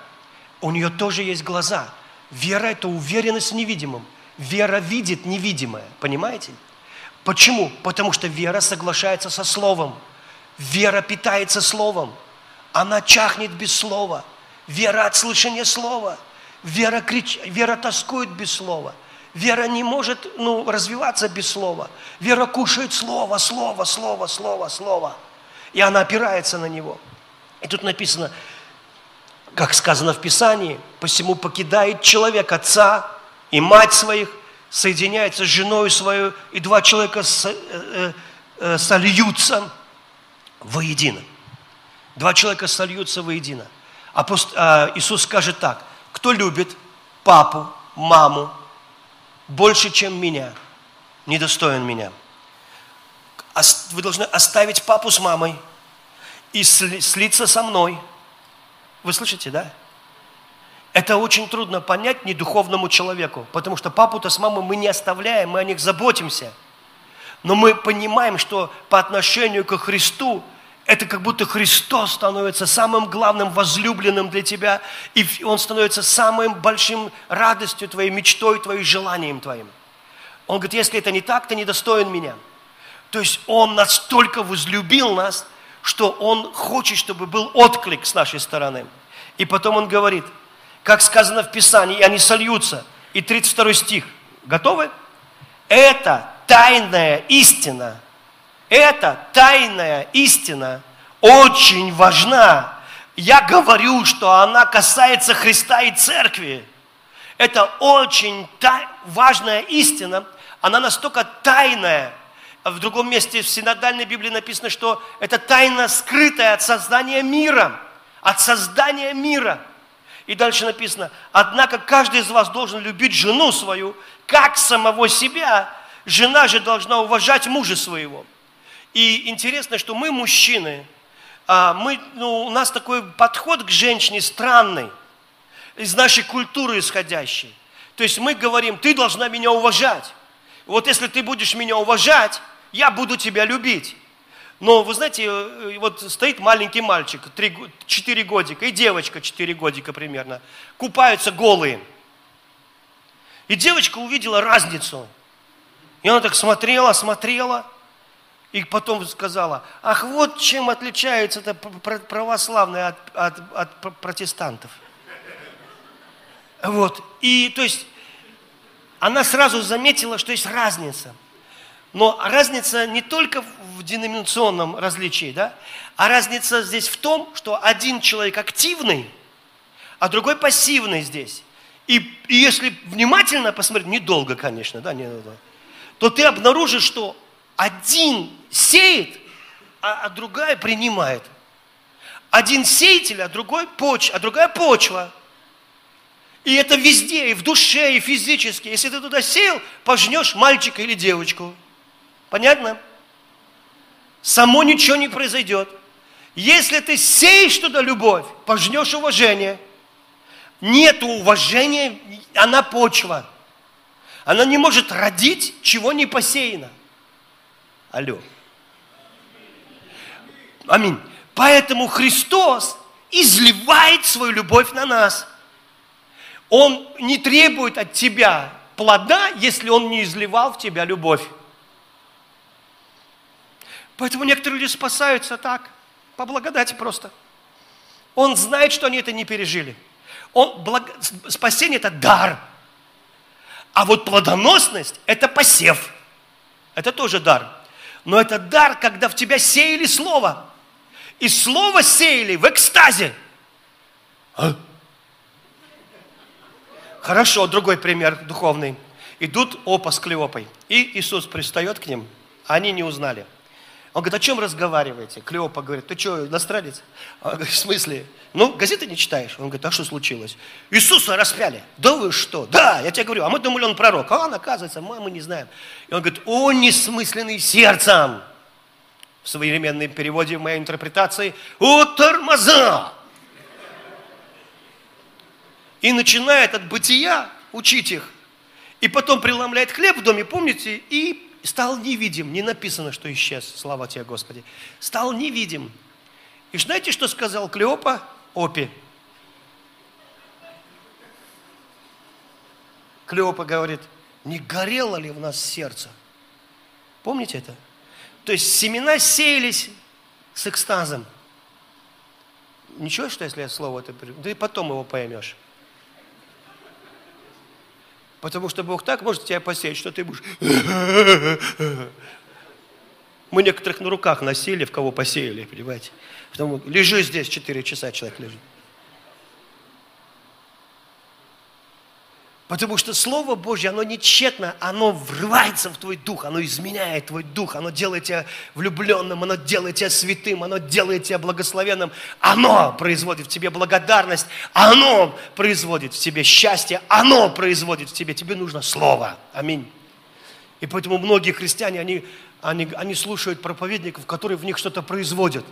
у нее тоже есть глаза. Вера – это уверенность в невидимом. Вера видит невидимое, понимаете? Почему? Потому что вера соглашается со Словом. Вера питается Словом. Она чахнет без слова. Вера от слышания слова. Вера, крич... Вера тоскует без слова. Вера не может ну, развиваться без слова. Вера кушает слово, слово, слово, слово, слово. И она опирается на него. И тут написано, как сказано в Писании, посему покидает человек отца и мать своих, соединяется с женой свою, и два человека с, э, э, э сольются воедино. Два человека сольются воедино. Апост... А, Иисус скажет так, кто любит папу, маму больше, чем меня, недостоин меня. Вы должны оставить папу с мамой и слиться со мной. Вы слышите, да? Это очень трудно понять недуховному человеку, потому что папу-то с мамой мы не оставляем, мы о них заботимся. Но мы понимаем, что по отношению к Христу это как будто Христос становится самым главным возлюбленным для тебя, и Он становится самым большим радостью твоей, мечтой твоей, желанием твоим. Он говорит, если это не так, ты недостоин меня. То есть Он настолько возлюбил нас, что Он хочет, чтобы был отклик с нашей стороны. И потом Он говорит, как сказано в Писании, и они сольются. И 32 стих. Готовы? Это тайная истина – эта тайная истина очень важна. Я говорю, что она касается Христа и Церкви. Это очень тай, важная истина. Она настолько тайная. В другом месте в синодальной Библии написано, что это тайна скрытая от создания мира. От создания мира. И дальше написано, однако каждый из вас должен любить жену свою, как самого себя. Жена же должна уважать мужа своего. И интересно, что мы, мужчины, а, мы, ну, у нас такой подход к женщине странный, из нашей культуры исходящий. То есть мы говорим, ты должна меня уважать. Вот если ты будешь меня уважать, я буду тебя любить. Но вы знаете, э, вот стоит маленький мальчик, 3, 4 годика, и девочка 4 годика примерно, купаются голые. И девочка увидела разницу. И она так смотрела, смотрела, и потом сказала, ах, вот чем отличается это православное от, от, от протестантов. Вот. И то есть она сразу заметила, что есть разница. Но разница не только в деноминационном различии, да, а разница здесь в том, что один человек активный, а другой пассивный здесь. И, и если внимательно посмотреть, недолго, конечно, да, не, то ты обнаружишь, что один сеет, а, а другая принимает. Один сеятель, а другой поч, а другая почва. И это везде, и в душе, и физически. Если ты туда сеял, пожнешь мальчика или девочку. Понятно? Само ничего не произойдет. Если ты сеешь туда любовь, пожнешь уважение. Нет уважения, она почва. Она не может родить, чего не посеяно. Алло. Аминь. Поэтому Христос изливает свою любовь на нас. Он не требует от тебя плода, если он не изливал в тебя любовь. Поэтому некоторые люди спасаются так, по благодати просто. Он знает, что они это не пережили. Он, благ... Спасение – это дар. А вот плодоносность – это посев. Это тоже дар. Но это дар, когда в тебя сеяли слово. И слово сеяли в экстазе. А? Хорошо, другой пример духовный. Идут Опа с Клеопой. И Иисус пристает к ним. Они не узнали. Он говорит, о чем разговариваете? Клеопа говорит, ты что, иностранец? Он говорит, в смысле? Ну, газеты не читаешь? Он говорит, а что случилось? Иисуса распяли. Да вы что? Да, я тебе говорю, а мы думали, он пророк. А он, оказывается, мы, мы не знаем. И он говорит, он несмысленный сердцем. В современном переводе, в моей интерпретации, о тормоза. И начинает от бытия учить их. И потом преломляет хлеб в доме, помните, и стал невидим. Не написано, что исчез, слава тебе, Господи. Стал невидим. И знаете, что сказал Клеопа Опи? Клеопа говорит, не горело ли в нас сердце? Помните это? То есть семена сеялись с экстазом. Ничего, что если я слово это... Ты потом его поймешь. Потому что Бог так может тебя посеять, что ты будешь... Мы некоторых на руках носили, в кого посеяли, понимаете? Потому лежи здесь, 4 часа человек лежит. Потому что Слово Божье, оно не тщетно, оно врывается в твой дух, оно изменяет твой дух, оно делает тебя влюбленным, оно делает тебя святым, оно делает тебя благословенным, оно производит в тебе благодарность, оно производит в тебе счастье, оно производит в тебе, тебе нужно Слово. Аминь. И поэтому многие христиане, они, они, они слушают проповедников, которые в них что-то производят.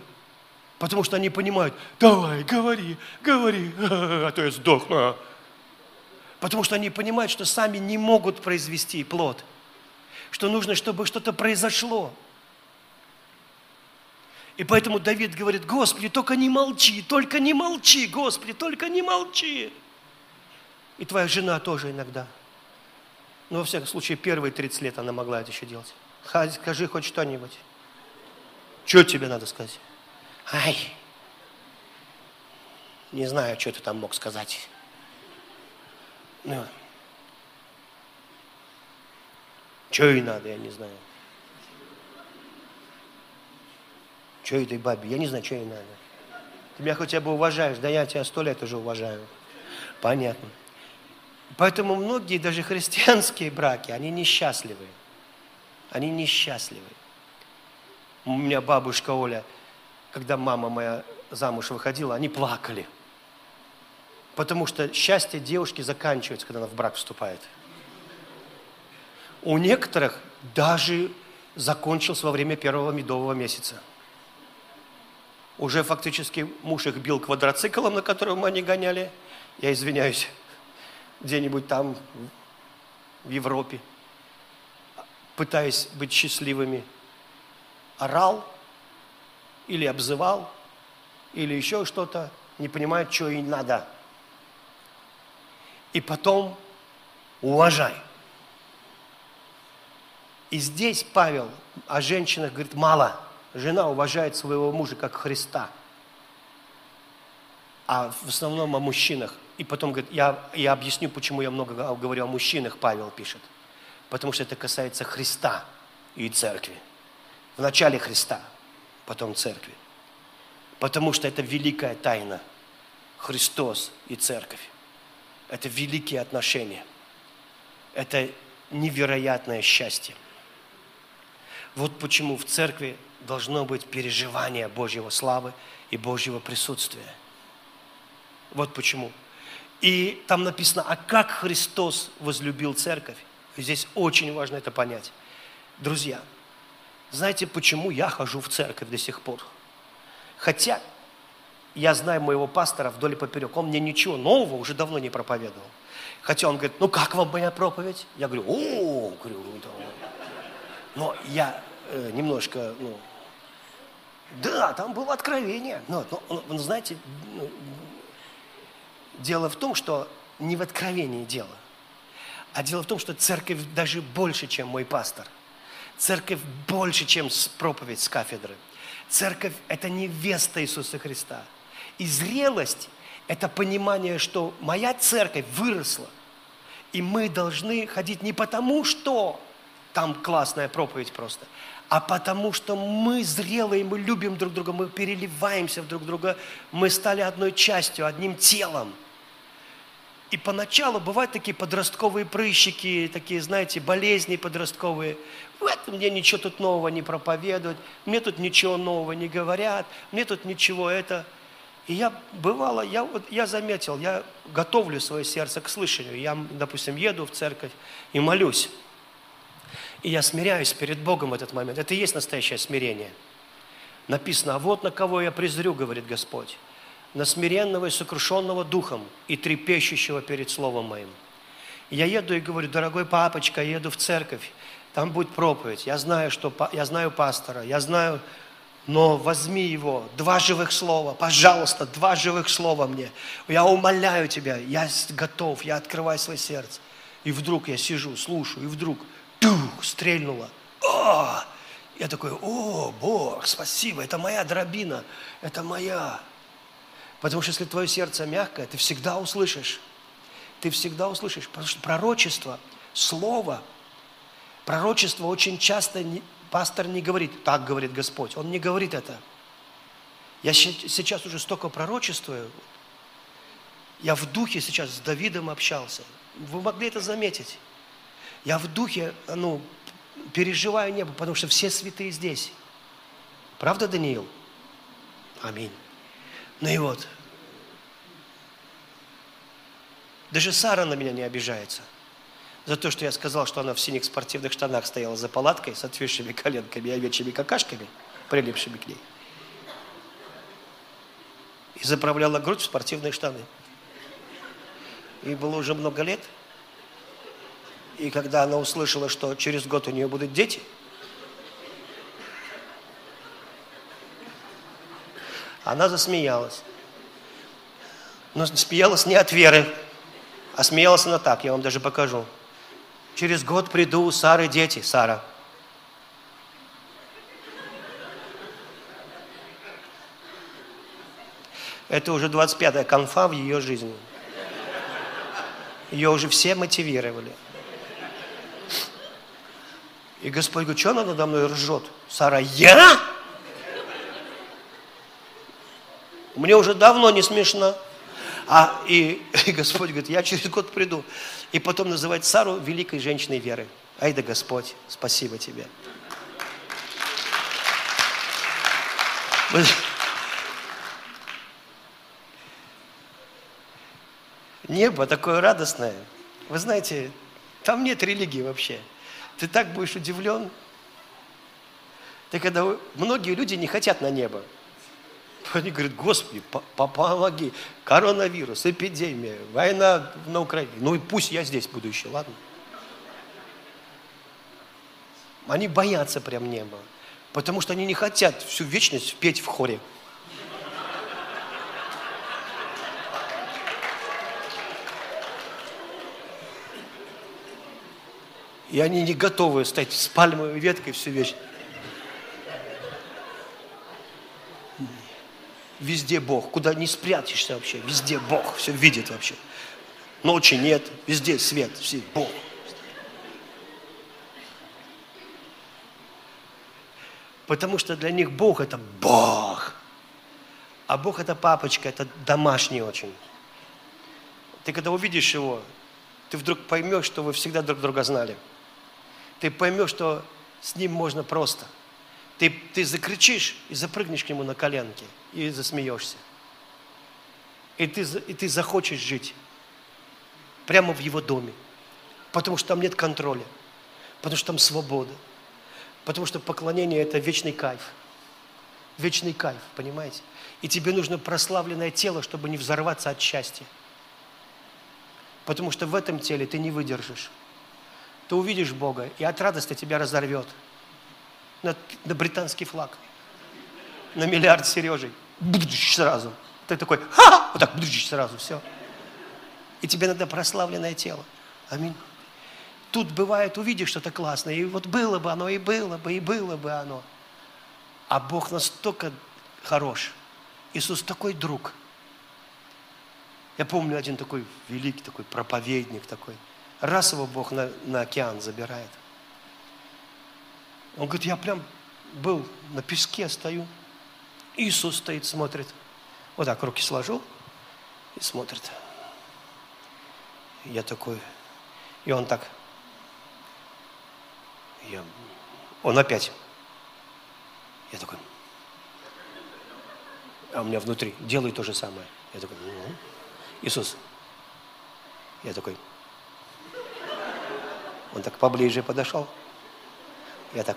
Потому что они понимают, давай, говори, говори, а то я сдохну. Потому что они понимают, что сами не могут произвести плод. Что нужно, чтобы что-то произошло. И поэтому Давид говорит, Господи, только не молчи, только не молчи, Господи, только не молчи. И твоя жена тоже иногда. Но во всяком случае, первые 30 лет она могла это еще делать. Скажи хоть что-нибудь. Что тебе надо сказать? Ай, не знаю, что ты там мог сказать. Что ей надо, я не знаю. Что этой бабе? Я не знаю, что ей надо. Ты меня хотя бы уважаешь, да я тебя сто лет уже уважаю. Понятно. Поэтому многие, даже христианские браки, они несчастливы. Они несчастливы. У меня бабушка Оля, когда мама моя замуж выходила, они плакали. Потому что счастье девушки заканчивается, когда она в брак вступает. У некоторых даже закончился во время первого медового месяца. Уже фактически муж их бил квадроциклом, на котором они гоняли. Я извиняюсь, где-нибудь там, в Европе, пытаясь быть счастливыми. Орал или обзывал, или еще что-то, не понимает, что ей надо. И потом уважай. И здесь Павел о женщинах говорит, мало. Жена уважает своего мужа как Христа. А в основном о мужчинах. И потом говорит, я, я объясню, почему я много говорю о мужчинах, Павел пишет. Потому что это касается Христа и церкви. В начале Христа, потом церкви. Потому что это великая тайна. Христос и церковь. Это великие отношения. Это невероятное счастье. Вот почему в церкви должно быть переживание Божьего славы и Божьего присутствия. Вот почему. И там написано, а как Христос возлюбил церковь? И здесь очень важно это понять. Друзья, знаете, почему я хожу в церковь до сих пор? Хотя я знаю моего пастора вдоль и поперек, он мне ничего нового уже давно не проповедовал. Хотя он говорит, ну как вам моя проповедь? Я говорю, о, говорю, но я э, немножко, ну, да, там было откровение. Но, но, но знаете, ну, дело в том, что не в откровении дело, а дело в том, что церковь даже больше, чем мой пастор. Церковь больше, чем проповедь с кафедры. Церковь – это невеста Иисуса Христа. И зрелость – это понимание, что моя церковь выросла, и мы должны ходить не потому, что там классная проповедь просто, а потому что мы зрелые, мы любим друг друга, мы переливаемся в друг друга, мы стали одной частью, одним телом. И поначалу бывают такие подростковые прыщики, такие, знаете, болезни подростковые. В этом мне ничего тут нового не проповедуют, мне тут ничего нового не говорят, мне тут ничего это. И я бывало, я, вот, я заметил, я готовлю свое сердце к слышанию. Я, допустим, еду в церковь и молюсь. И я смиряюсь перед Богом в этот момент. Это и есть настоящее смирение. Написано, а вот на кого я презрю, говорит Господь. На смиренного и сокрушенного духом и трепещущего перед Словом Моим. я еду и говорю, дорогой папочка, я еду в церковь, там будет проповедь. Я знаю, что, я знаю пастора, я знаю, но возьми его, два живых слова, пожалуйста, два живых слова мне. Я умоляю тебя, я готов, я открываю свое сердце. И вдруг я сижу, слушаю, и вдруг – тух, стрельнуло. О! Я такой, о, Бог, спасибо, это моя дробина, это моя. Потому что если твое сердце мягкое, ты всегда услышишь. Ты всегда услышишь. Потому что пророчество, слово, пророчество очень часто не, пастор не говорит, так говорит Господь. Он не говорит это. Я сейчас уже столько пророчествую. Я в духе сейчас с Давидом общался. Вы могли это заметить. Я в духе, ну, переживаю небо, потому что все святые здесь. Правда, Даниил? Аминь. Ну и вот. Даже Сара на меня не обижается. За то, что я сказал, что она в синих спортивных штанах стояла за палаткой с отвисшими коленками и овечьими какашками, прилипшими к ней. И заправляла грудь в спортивные штаны. И было уже много лет – и когда она услышала, что через год у нее будут дети, она засмеялась. Но смеялась не от веры, а смеялась она так, я вам даже покажу. Через год приду у Сары дети, Сара. Это уже 25-я конфа в ее жизни. Ее уже все мотивировали. И Господь говорит, что она надо мной ржет? Сара, я? Мне уже давно не смешно. А, и, и Господь говорит, я через год приду. И потом называет Сару великой женщиной веры. Ай да Господь, спасибо тебе. Небо такое радостное. Вы знаете, там нет религии вообще. Ты так будешь удивлен. Ты когда... Многие люди не хотят на небо. Они говорят, Господи, помоги. Коронавирус, эпидемия, война на Украине. Ну и пусть я здесь буду еще, ладно? Они боятся прям неба. Потому что они не хотят всю вечность петь в хоре. И они не готовы стать с пальмовой веткой всю вечность. Везде Бог. Куда не спрячешься вообще. Везде Бог. Все видит вообще. Ночи нет. Везде свет. Все Бог. Потому что для них Бог это Бог. А Бог это папочка, это домашний очень. Ты когда увидишь его, ты вдруг поймешь, что вы всегда друг друга знали. Ты поймешь, что с ним можно просто. Ты, ты закричишь и запрыгнешь к нему на коленки – и засмеешься. И ты, и ты захочешь жить прямо в его доме, потому что там нет контроля, потому что там свобода, потому что поклонение – это вечный кайф. Вечный кайф, понимаете? И тебе нужно прославленное тело, чтобы не взорваться от счастья. Потому что в этом теле ты не выдержишь. Ты увидишь Бога, и от радости тебя разорвет на, на британский флаг – на миллиард Сережей. Сразу. Ты такой, ха! Вот так, сразу, все. И тебе надо прославленное тело. Аминь. Тут бывает, увидишь что-то классное, и вот было бы оно, и было бы, и было бы оно. А Бог настолько хорош. Иисус такой друг. Я помню один такой великий такой проповедник такой. Раз его Бог на, на океан забирает. Он говорит, я прям был на песке, стою. Иисус стоит, смотрит. Вот так руки сложил и смотрит. Я такой, и он так. Я, он опять. Я такой. А у меня внутри, делай то же самое. Я такой, ну, Иисус. Я такой. Он так поближе подошел. Я так.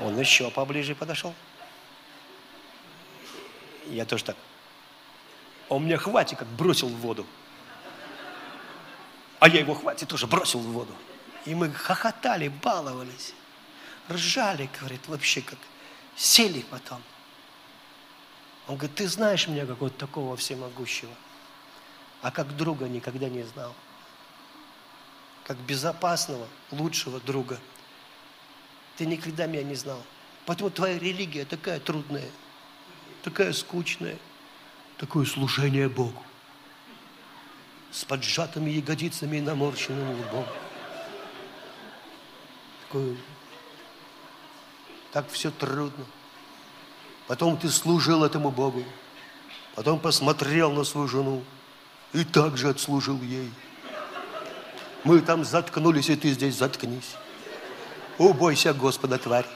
Он еще поближе подошел. Я тоже так. А он меня хватит, как бросил в воду. А я его хватит тоже бросил в воду. И мы хохотали, баловались, ржали, говорит, вообще как. Сели потом. Он говорит, ты знаешь меня как вот такого всемогущего, а как друга никогда не знал. Как безопасного, лучшего друга. Ты никогда меня не знал. Поэтому твоя религия такая трудная такая скучная, такое служение Богу. С поджатыми ягодицами и наморщенным лбом. Такое, так все трудно. Потом ты служил этому Богу. Потом посмотрел на свою жену и также отслужил ей. Мы там заткнулись, и ты здесь заткнись. Убойся Господа, тварь.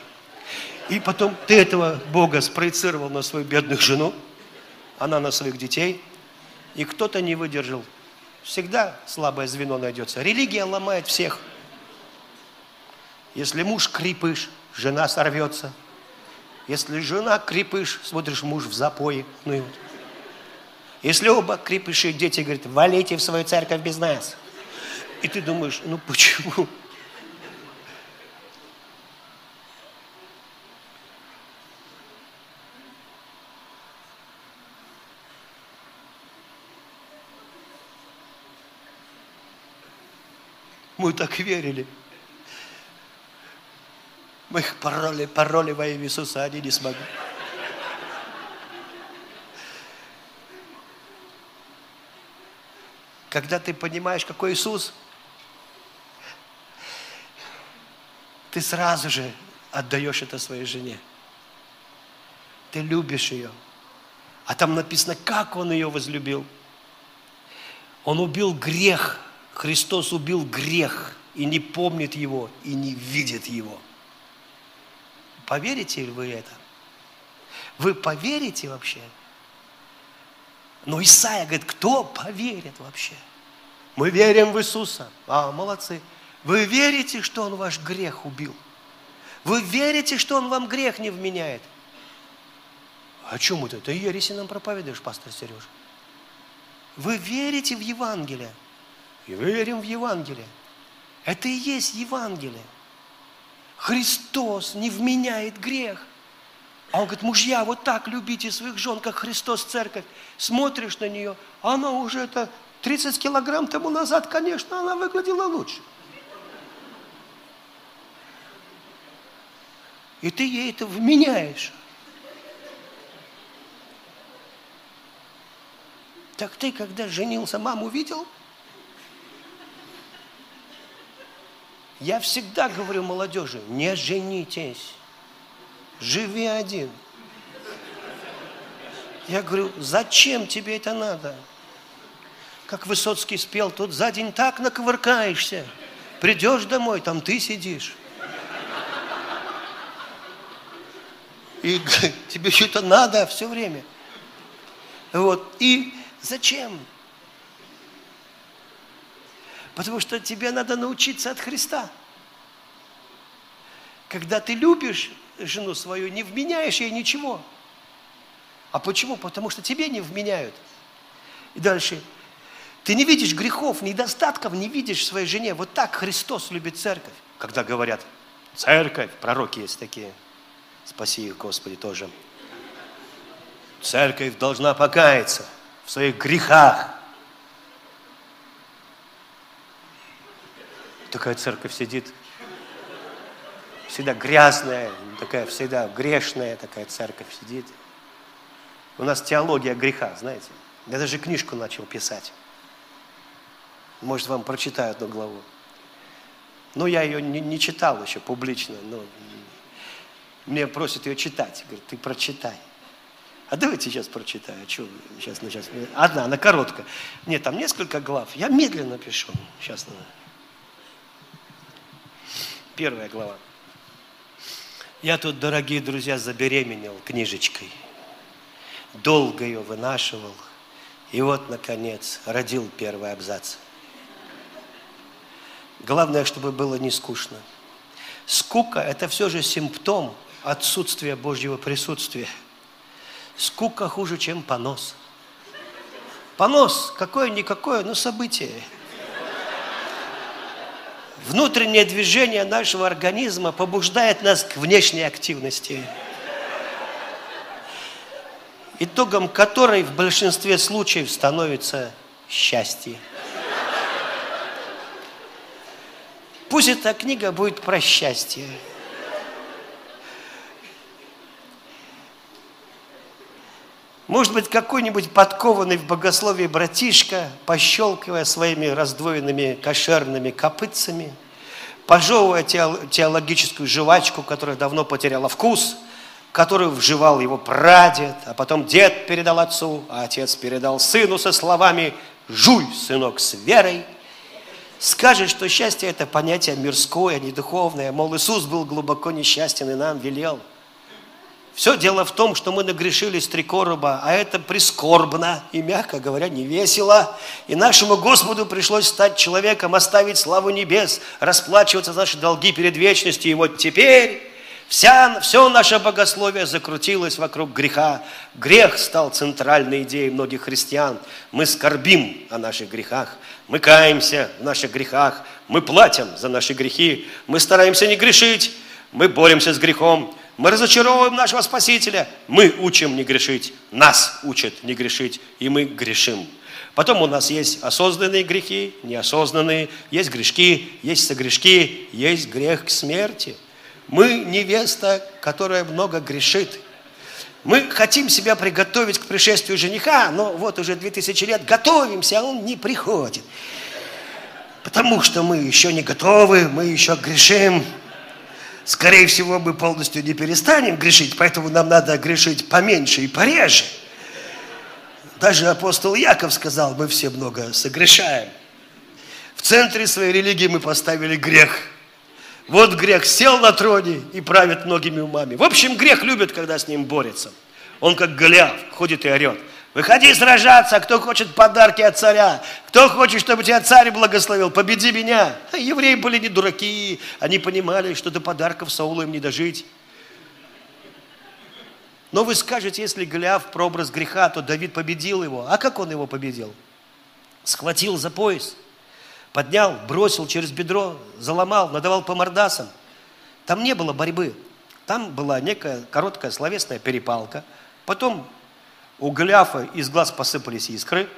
И потом ты этого Бога спроецировал на свою бедную жену, она на своих детей, и кто-то не выдержал. Всегда слабое звено найдется. Религия ломает всех. Если муж крепыш, жена сорвется. Если жена крепыш, смотришь, муж в запое. Ну и вот. Если оба крепыши, дети говорят, валите в свою церковь без нас. И ты думаешь, ну почему? Мы так верили. Мы их пороли, пороли во имя Иисуса, они не смогли. Когда ты понимаешь, какой Иисус, ты сразу же отдаешь это своей жене. Ты любишь ее. А там написано, как он ее возлюбил. Он убил грех Христос убил грех и не помнит его, и не видит его. Поверите ли вы это? Вы поверите вообще? Но Исаия говорит, кто поверит вообще? Мы верим в Иисуса. А, молодцы. Вы верите, что Он ваш грех убил? Вы верите, что Он вам грех не вменяет? О чем это? Ты ереси нам проповедуешь, пастор Сережа. Вы верите в Евангелие. И верим в Евангелие. Это и есть Евангелие. Христос не вменяет грех. А он говорит, мужья, вот так любите своих жен, как Христос церковь. Смотришь на нее, она уже это 30 килограмм тому назад, конечно, она выглядела лучше. И ты ей это вменяешь. Так ты, когда женился, маму видел? Я всегда говорю молодежи, не женитесь, живи один. Я говорю, зачем тебе это надо? Как Высоцкий спел, тут за день так наковыркаешься. Придешь домой, там ты сидишь. И тебе что-то надо все время. Вот. И зачем? Потому что тебе надо научиться от Христа. Когда ты любишь жену свою, не вменяешь ей ничего. А почему? Потому что тебе не вменяют. И дальше. Ты не видишь грехов, недостатков, не видишь в своей жене. Вот так Христос любит церковь. Когда говорят, церковь, пророки есть такие. Спаси их, Господи, тоже. Церковь должна покаяться в своих грехах. Такая церковь сидит, всегда грязная, такая всегда грешная такая церковь сидит. У нас теология греха, знаете. Я даже книжку начал писать. Может, вам прочитаю одну главу. Ну, я ее не, не читал еще публично, но мне просят ее читать. Говорят, ты прочитай. А давайте сейчас прочитаю. А что сейчас, ну, сейчас? Одна, она короткая. Нет, там несколько глав. Я медленно пишу. Сейчас. Первая глава. Я тут, дорогие друзья, забеременел книжечкой. Долго ее вынашивал. И вот, наконец, родил первый абзац. Главное, чтобы было не скучно. Скука – это все же симптом отсутствия Божьего присутствия. Скука хуже, чем понос. Понос, какое-никакое, но событие. Внутреннее движение нашего организма побуждает нас к внешней активности, итогом которой в большинстве случаев становится счастье. Пусть эта книга будет про счастье. Может быть, какой-нибудь подкованный в богословии братишка, пощелкивая своими раздвоенными кошерными копытцами, пожевывая теологическую жвачку, которая давно потеряла вкус, которую вживал его прадед, а потом дед передал отцу, а отец передал сыну со словами «Жуй, сынок, с верой», скажет, что счастье – это понятие мирское, а не духовное. Мол, Иисус был глубоко несчастен и нам велел. Все дело в том, что мы нагрешили с три короба, а это прискорбно и, мягко говоря, не весело. И нашему Господу пришлось стать человеком, оставить славу небес, расплачиваться за наши долги перед вечностью. И вот теперь Вся, все наше богословие закрутилось вокруг греха. Грех стал центральной идеей многих христиан. Мы скорбим о наших грехах, мы каемся в наших грехах, мы платим за наши грехи, мы стараемся не грешить, мы боремся с грехом, мы разочаровываем нашего Спасителя, мы учим не грешить, нас учат не грешить, и мы грешим. Потом у нас есть осознанные грехи, неосознанные, есть грешки, есть согрешки, есть грех к смерти – мы невеста, которая много грешит. Мы хотим себя приготовить к пришествию жениха, но вот уже 2000 лет готовимся, а он не приходит. Потому что мы еще не готовы, мы еще грешим. Скорее всего, мы полностью не перестанем грешить, поэтому нам надо грешить поменьше и пореже. Даже апостол Яков сказал, мы все много согрешаем. В центре своей религии мы поставили грех – вот грех сел на троне и правит многими умами. В общем, грех любит, когда с ним борется. Он как Голиаф, ходит и орет. Выходи сражаться, кто хочет подарки от царя, кто хочет, чтобы тебя царь благословил, победи меня. А евреи были не дураки, они понимали, что до подарков Саула им не дожить. Но вы скажете, если Голиаф прообраз греха, то Давид победил его. А как он его победил? Схватил за пояс, поднял, бросил через бедро, заломал, надавал по мордасам. Там не было борьбы. Там была некая короткая словесная перепалка. Потом у Голиафа из глаз посыпались искры,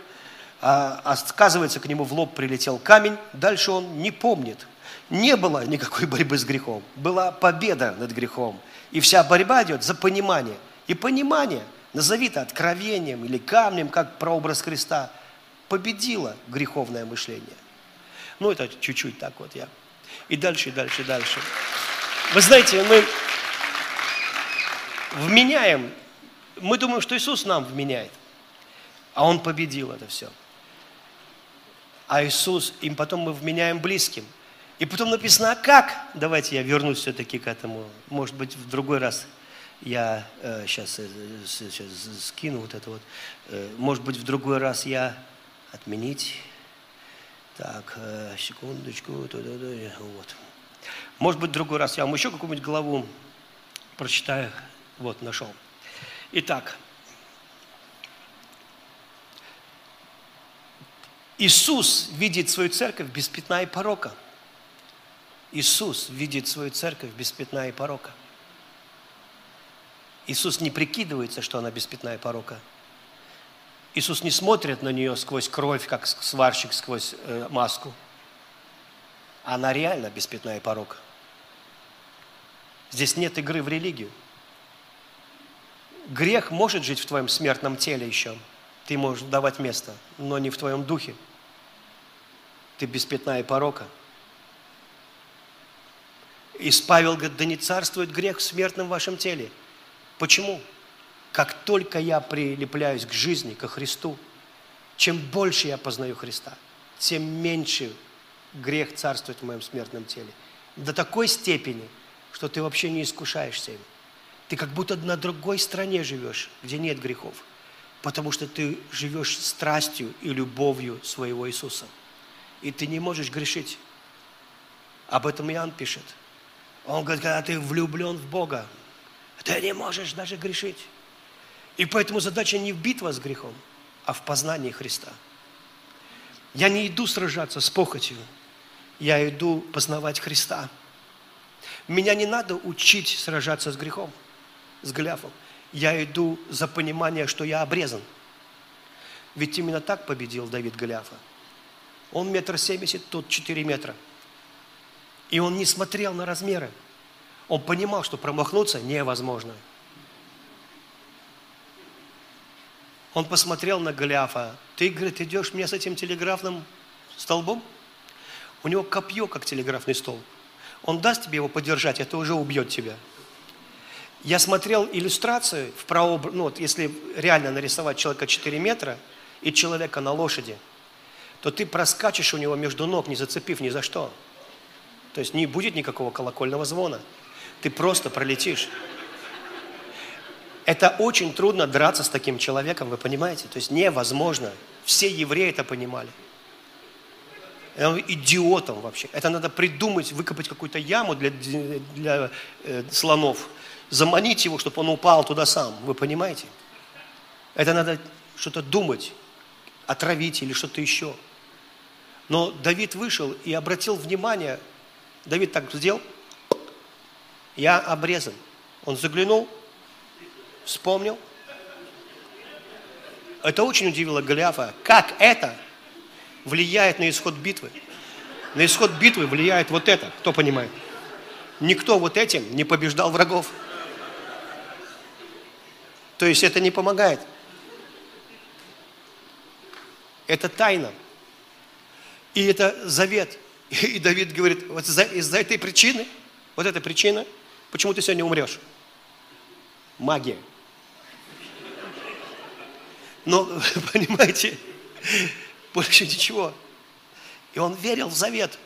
а, сказывается, к нему в лоб прилетел камень, дальше он не помнит. Не было никакой борьбы с грехом, была победа над грехом. И вся борьба идет за понимание. И понимание, назови это откровением или камнем, как прообраз Христа, победило греховное мышление. Ну, это чуть-чуть так вот я. И дальше, и дальше, и дальше. Вы знаете, мы вменяем мы думаем, что Иисус нам вменяет, а Он победил это все. А Иисус, им потом мы вменяем близким. И потом написано, а как? Давайте я вернусь все-таки к этому. Может быть, в другой раз я э, сейчас, э, сейчас скину вот это вот. Э, может быть, в другой раз я отменить. Так, э, секундочку. Вот. Может быть, в другой раз я вам еще какую-нибудь главу прочитаю. Вот, нашел. Итак, Иисус видит свою церковь без пятна и порока. Иисус видит свою церковь без пятна и порока. Иисус не прикидывается, что она без пятна и порока. Иисус не смотрит на нее сквозь кровь, как сварщик сквозь э, маску. Она реально без пятна и порока. Здесь нет игры в религию. Грех может жить в твоем смертном теле еще. Ты можешь давать место, но не в твоем духе. Ты без пятна и порока. И Павел говорит, да не царствует грех в смертном вашем теле. Почему? Как только я прилепляюсь к жизни, ко Христу, чем больше я познаю Христа, тем меньше грех царствует в моем смертном теле. До такой степени, что ты вообще не искушаешься им. Ты как будто на другой стране живешь, где нет грехов. Потому что ты живешь страстью и любовью своего Иисуса. И ты не можешь грешить. Об этом Иоанн пишет. Он говорит, когда ты влюблен в Бога, ты не можешь даже грешить. И поэтому задача не в битва с грехом, а в познании Христа. Я не иду сражаться с похотью, я иду познавать Христа. Меня не надо учить сражаться с грехом с Голиафом. Я иду за понимание, что я обрезан. Ведь именно так победил Давид Голиафа. Он метр семьдесят, тут четыре метра. И он не смотрел на размеры. Он понимал, что промахнуться невозможно. Он посмотрел на Голиафа. Ты, говорит, идешь мне с этим телеграфным столбом? У него копье, как телеграфный столб. Он даст тебе его подержать, это уже убьет тебя. Я смотрел иллюстрацию в прооб... ну вот если реально нарисовать человека 4 метра и человека на лошади, то ты проскачешь у него между ног, не зацепив ни за что. То есть не будет никакого колокольного звона. Ты просто пролетишь. Это очень трудно драться с таким человеком, вы понимаете? То есть невозможно. Все евреи это понимали. Он идиотом вообще. Это надо придумать, выкопать какую-то яму для, для э, слонов заманить его, чтобы он упал туда сам. Вы понимаете? Это надо что-то думать, отравить или что-то еще. Но Давид вышел и обратил внимание, Давид так сделал, я обрезан. Он заглянул, вспомнил. Это очень удивило Голиафа. Как это влияет на исход битвы? На исход битвы влияет вот это, кто понимает? Никто вот этим не побеждал врагов. То есть это не помогает. Это тайна. И это завет. И Давид говорит, вот из-за этой причины, вот эта причина, почему ты сегодня умрешь? Магия. Но, понимаете, больше ничего. И он верил в завет.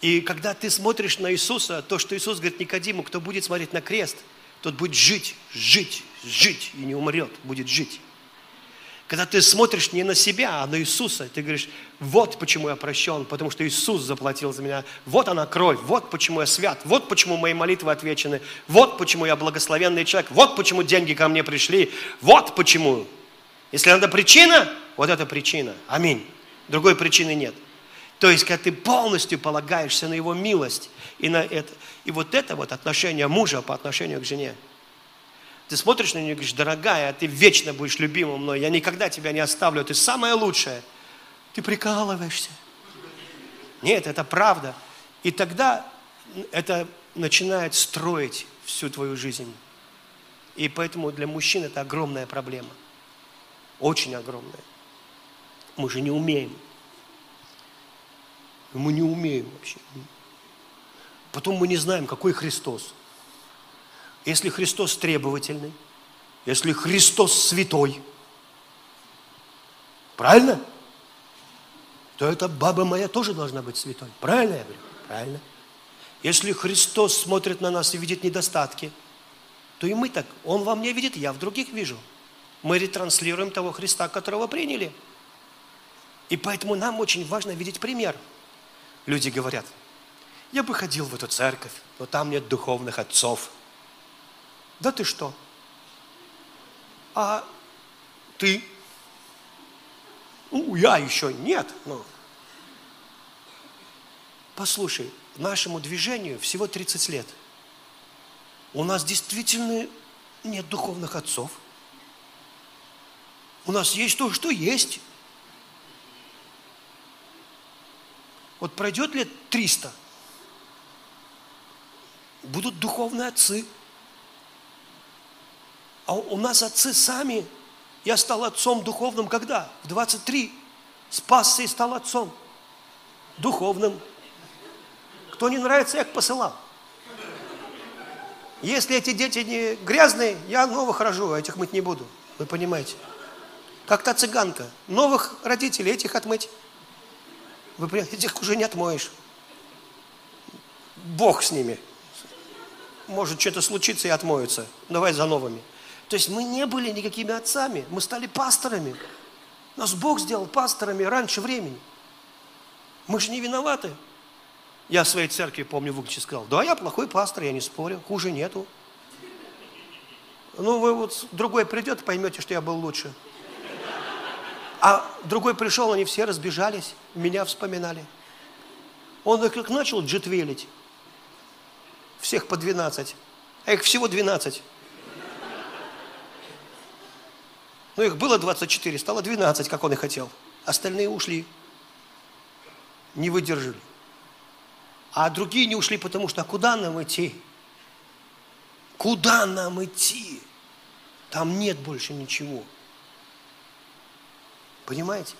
И когда ты смотришь на Иисуса, то, что Иисус говорит Никодиму, кто будет смотреть на крест – тот будет жить, жить, жить и не умрет, будет жить. Когда ты смотришь не на себя, а на Иисуса, ты говоришь, вот почему я прощен, потому что Иисус заплатил за меня. Вот она кровь, вот почему я свят, вот почему мои молитвы отвечены, вот почему я благословенный человек, вот почему деньги ко мне пришли, вот почему. Если надо причина, вот это причина. Аминь. Другой причины нет. То есть, когда ты полностью полагаешься на Его милость и на это. И вот это вот отношение мужа по отношению к жене – ты смотришь на нее и говоришь, дорогая, ты вечно будешь любимым мной, я никогда тебя не оставлю, ты самая лучшая. Ты прикалываешься. Нет, это правда. И тогда это начинает строить всю твою жизнь. И поэтому для мужчин это огромная проблема. Очень огромная. Мы же не умеем. Мы не умеем вообще. Потом мы не знаем, какой Христос. Если Христос требовательный, если Христос святой, правильно? То эта баба моя тоже должна быть святой. Правильно я говорю? Правильно. Если Христос смотрит на нас и видит недостатки, то и мы так. Он во мне видит, я в других вижу. Мы ретранслируем того Христа, которого приняли. И поэтому нам очень важно видеть пример. Люди говорят, я бы ходил в эту церковь, но там нет духовных отцов – да ты что? А ты? Ну, я еще нет. Но... Послушай, нашему движению всего 30 лет. У нас действительно нет духовных отцов. У нас есть то, что есть. Вот пройдет лет 300, будут духовные отцы – а у нас отцы сами. Я стал отцом духовным когда? В 23. Спасся и стал отцом. Духовным. Кто не нравится, я их посылал. Если эти дети не грязные, я новых рожу, а этих мыть не буду. Вы понимаете? Как та цыганка. Новых родителей, этих отмыть. Вы понимаете, этих уже не отмоешь. Бог с ними. Может, что-то случится и отмоются. Давай за новыми. То есть мы не были никакими отцами, мы стали пасторами. Нас Бог сделал пасторами раньше времени. Мы же не виноваты. Я в своей церкви, помню, в Угличе сказал, да, я плохой пастор, я не спорю, хуже нету. Ну, вы вот другой придет, поймете, что я был лучше. А другой пришел, они все разбежались, меня вспоминали. Он их как начал джетвелить. Всех по 12. А их всего 12. Ну, их было 24, стало 12, как он и хотел. Остальные ушли. Не выдержали. А другие не ушли, потому что а куда нам идти? Куда нам идти? Там нет больше ничего. Понимаете?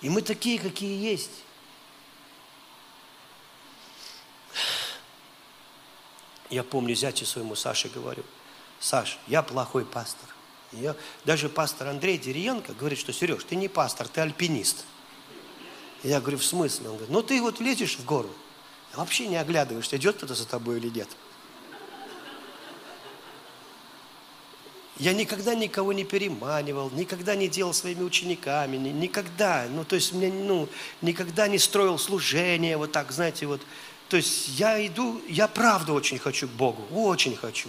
И мы такие, какие есть. Я помню, зятю своему Саше говорю, Саш, я плохой пастор. Я, даже пастор Андрей Дериенко говорит, что Сереж, ты не пастор, ты альпинист. Я говорю, в смысле? Он говорит, ну ты вот лезешь в гору, вообще не оглядываешься, идет кто-то за тобой или нет. Я никогда никого не переманивал, никогда не делал своими учениками, никогда, ну, то есть, мне, ну, никогда не строил служение, вот так, знаете, вот. То есть, я иду, я правда очень хочу к Богу, очень хочу.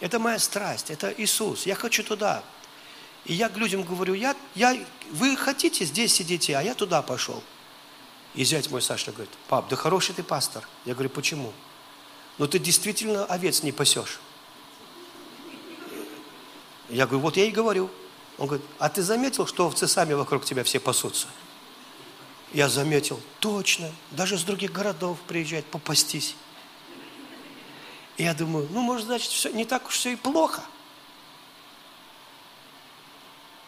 Это моя страсть, это Иисус. Я хочу туда. И я к людям говорю, я, я, вы хотите здесь сидите, а я туда пошел. И зять мой Саша говорит, пап, да хороший ты пастор. Я говорю, почему? Ну ты действительно овец не пасешь. Я говорю, вот я и говорю. Он говорит, а ты заметил, что овцы сами вокруг тебя все пасутся? Я заметил, точно, даже с других городов приезжают попастись. И я думаю, ну, может, значит, все, не так уж все и плохо.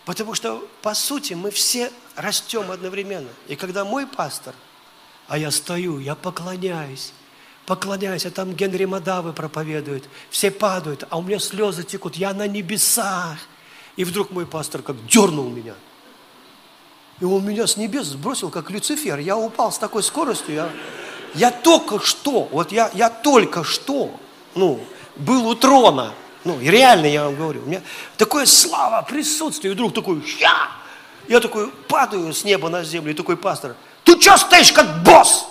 Потому что, по сути, мы все растем одновременно. И когда мой пастор, а я стою, я поклоняюсь, поклоняюсь, а там Генри Мадавы проповедует, все падают, а у меня слезы текут, я на небесах. И вдруг мой пастор как дернул меня. И он меня с небес сбросил, как Люцифер. Я упал с такой скоростью, я, я только что, вот я, я только что ну, был у трона. Ну, и реально я вам говорю. У меня такое слава, присутствие, и вдруг такой, я, я такой падаю с неба на землю, и такой пастор, ты что стоишь как босс?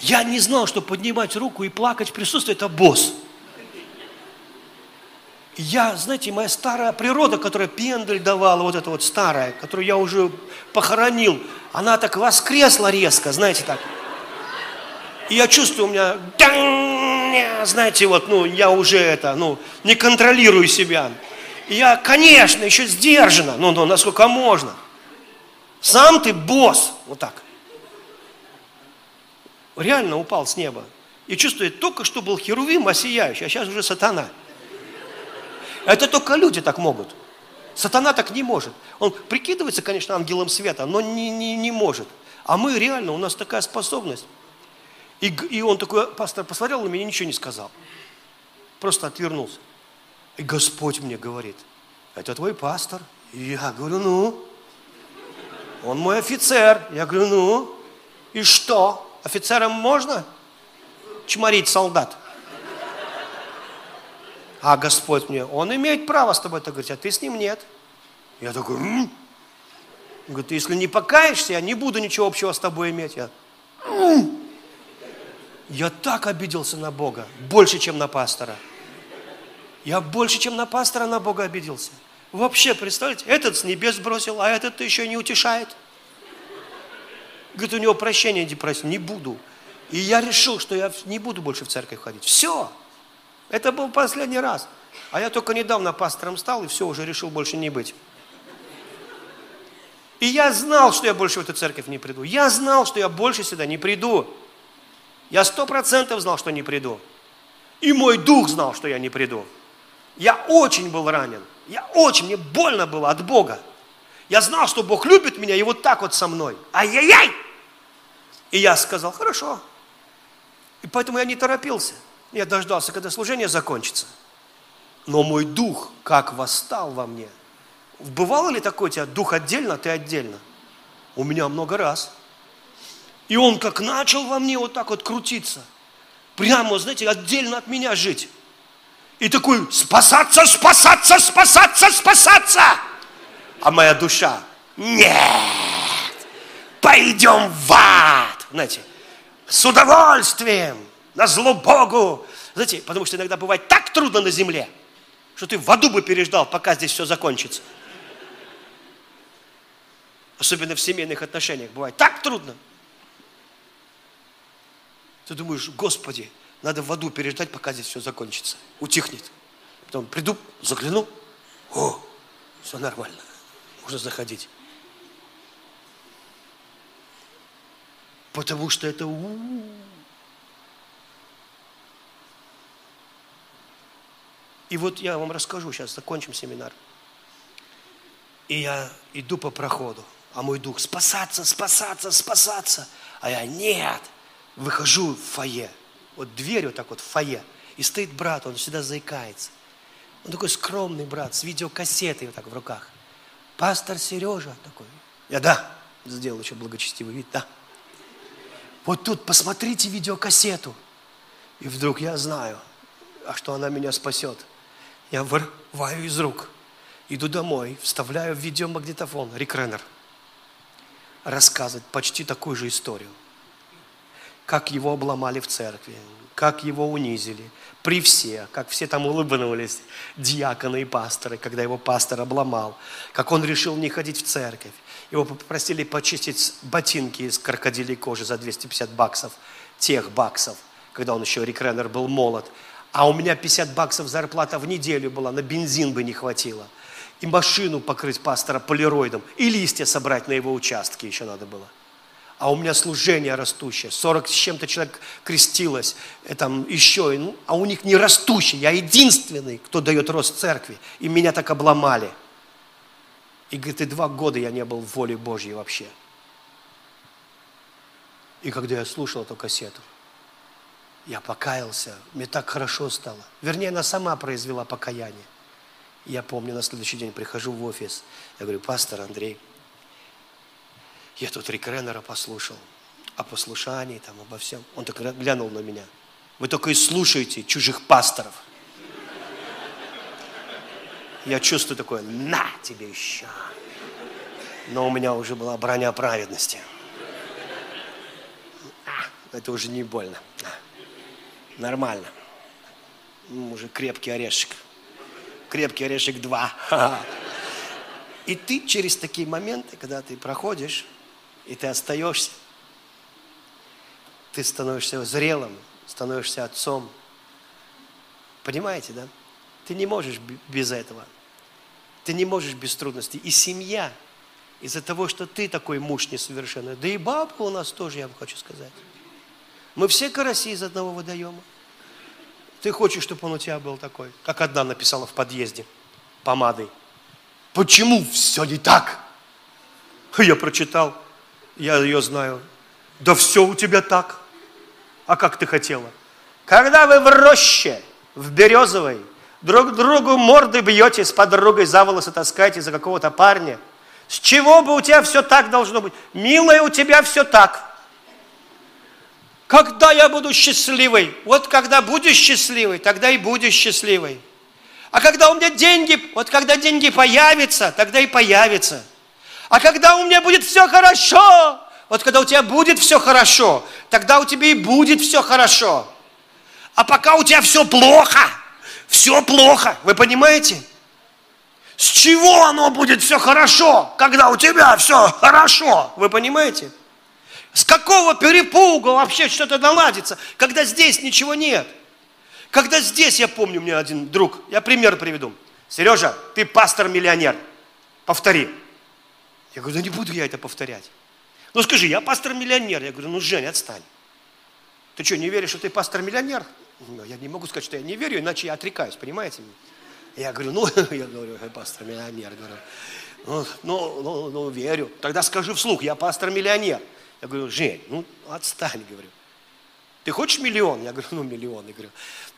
Я не знал, что поднимать руку и плакать в присутствии – это босс. Я, знаете, моя старая природа, которая пендель давала, вот эта вот старая, которую я уже похоронил, она так воскресла резко, знаете, так. И я чувствую, у меня, знаете, вот, ну, я уже это, ну, не контролирую себя. И я, конечно, еще сдержанно, ну, ну, насколько можно. Сам ты босс, вот так. Реально упал с неба. И чувствует, только что был херувим, а сияющий, а сейчас уже сатана. Это только люди так могут. Сатана так не может. Он прикидывается, конечно, ангелом света, но не, не, не может. А мы реально, у нас такая способность. И, и он такой, пастор посмотрел на меня ничего не сказал. Просто отвернулся. И Господь мне говорит, это твой пастор. И я говорю, ну, он мой офицер. Я говорю, ну, и что? Офицерам можно чморить солдат? А Господь мне, Он имеет право с тобой это говорить, а ты с ним нет. Я такой, М? говорит, если не покаешься, я не буду ничего общего с тобой иметь. Я, М? я так обиделся на Бога, больше, чем на пастора. Я больше, чем на пастора на Бога обиделся. Вообще, представляете, этот с небес бросил, а этот еще не утешает. Говорит, у него прощения не просит, не буду. И я решил, что я не буду больше в церковь ходить. Все. Это был последний раз. А я только недавно пастором стал и все, уже решил больше не быть. И я знал, что я больше в эту церковь не приду. Я знал, что я больше сюда не приду. Я сто процентов знал, что не приду. И мой дух знал, что я не приду. Я очень был ранен. Я очень, мне больно было от Бога. Я знал, что Бог любит меня и вот так вот со мной. Ай-яй-яй! И я сказал, хорошо. И поэтому я не торопился. Я дождался, когда служение закончится. Но мой дух как восстал во мне. Бывало ли такое у тебя, дух отдельно, ты отдельно? У меня много раз. И он как начал во мне вот так вот крутиться. Прямо, знаете, отдельно от меня жить. И такой, спасаться, спасаться, спасаться, спасаться. А моя душа, нет, пойдем в ад. Знаете, с удовольствием на зло Богу. Знаете, потому что иногда бывает так трудно на земле, что ты в аду бы переждал, пока здесь все закончится. Особенно в семейных отношениях бывает так трудно. Ты думаешь, Господи, надо в аду переждать, пока здесь все закончится. Утихнет. Потом приду, загляну, о, все нормально, можно заходить. Потому что это у -у -у. И вот я вам расскажу, сейчас закончим семинар. И я иду по проходу, а мой дух спасаться, спасаться, спасаться. А я нет, выхожу в фойе. Вот дверь вот так вот в фойе. И стоит брат, он всегда заикается. Он такой скромный брат, с видеокассетой вот так в руках. Пастор Сережа такой. Я да, сделал еще благочестивый вид, да. Вот тут посмотрите видеокассету. И вдруг я знаю, а что она меня спасет. Я вырываю из рук, иду домой, вставляю в видеомагнитофон Рик Реннер. Рассказывать почти такую же историю. Как его обломали в церкви, как его унизили, при все, как все там улыбнулись, диаконы и пасторы, когда его пастор обломал, как он решил не ходить в церковь. Его попросили почистить ботинки из крокодилей кожи за 250 баксов, тех баксов, когда он еще, Рик Реннер, был молод а у меня 50 баксов зарплата в неделю была, на бензин бы не хватило. И машину покрыть пастора полироидом, и листья собрать на его участке еще надо было. А у меня служение растущее, 40 с чем-то человек крестилось, и там еще, ну, а у них не растущее. Я единственный, кто дает рост церкви, и меня так обломали. И говорит, и два года я не был в воле Божьей вообще. И когда я слушал эту кассету, я покаялся, мне так хорошо стало. Вернее, она сама произвела покаяние. Я помню, на следующий день прихожу в офис, я говорю, пастор Андрей, я тут Рик Реннера послушал, о послушании, там, обо всем. Он так глянул на меня. Вы только и слушаете чужих пасторов. Я чувствую такое, на тебе еще. Но у меня уже была броня праведности. А, это уже не больно. Нормально. Уже крепкий орешек. Крепкий орешек 2. И ты через такие моменты, когда ты проходишь, и ты остаешься, ты становишься зрелым, становишься отцом. Понимаете, да? Ты не можешь без этого. Ты не можешь без трудностей. И семья, из-за того, что ты такой муж несовершенный, да и бабка у нас тоже, я вам хочу сказать. Мы все караси из одного водоема. Ты хочешь, чтобы он у тебя был такой, как одна написала в подъезде помадой. Почему все не так? Я прочитал, я ее знаю. Да все у тебя так. А как ты хотела? Когда вы в роще, в березовой, друг другу морды бьете, с подругой за волосы таскаете за какого-то парня, с чего бы у тебя все так должно быть? Милая, у тебя все так. Когда я буду счастливой? Вот когда будешь счастливой, тогда и будешь счастливой. А когда у меня деньги, вот когда деньги появятся, тогда и появятся. А когда у меня будет все хорошо, вот когда у тебя будет все хорошо, тогда у тебя и будет все хорошо. А пока у тебя все плохо, все плохо, вы понимаете? С чего оно будет все хорошо, когда у тебя все хорошо? Вы понимаете? С какого перепуга вообще что-то наладится, когда здесь ничего нет? Когда здесь, я помню, меня один друг, я пример приведу. Сережа, ты пастор-миллионер. Повтори. Я говорю, да не буду я это повторять. Ну скажи, я пастор-миллионер. Я говорю, ну Жень, отстань. Ты что, не веришь, что ты пастор-миллионер? Ну, я не могу сказать, что я не верю, иначе я отрекаюсь, понимаете? Я говорю, ну, я говорю, я пастор-миллионер. Говорю, ну, ну, ну, ну, верю. Тогда скажи вслух, я пастор-миллионер. Я говорю, Жень, ну, отстань, говорю. Ты хочешь миллион? Я говорю, ну, миллион. Я говорю,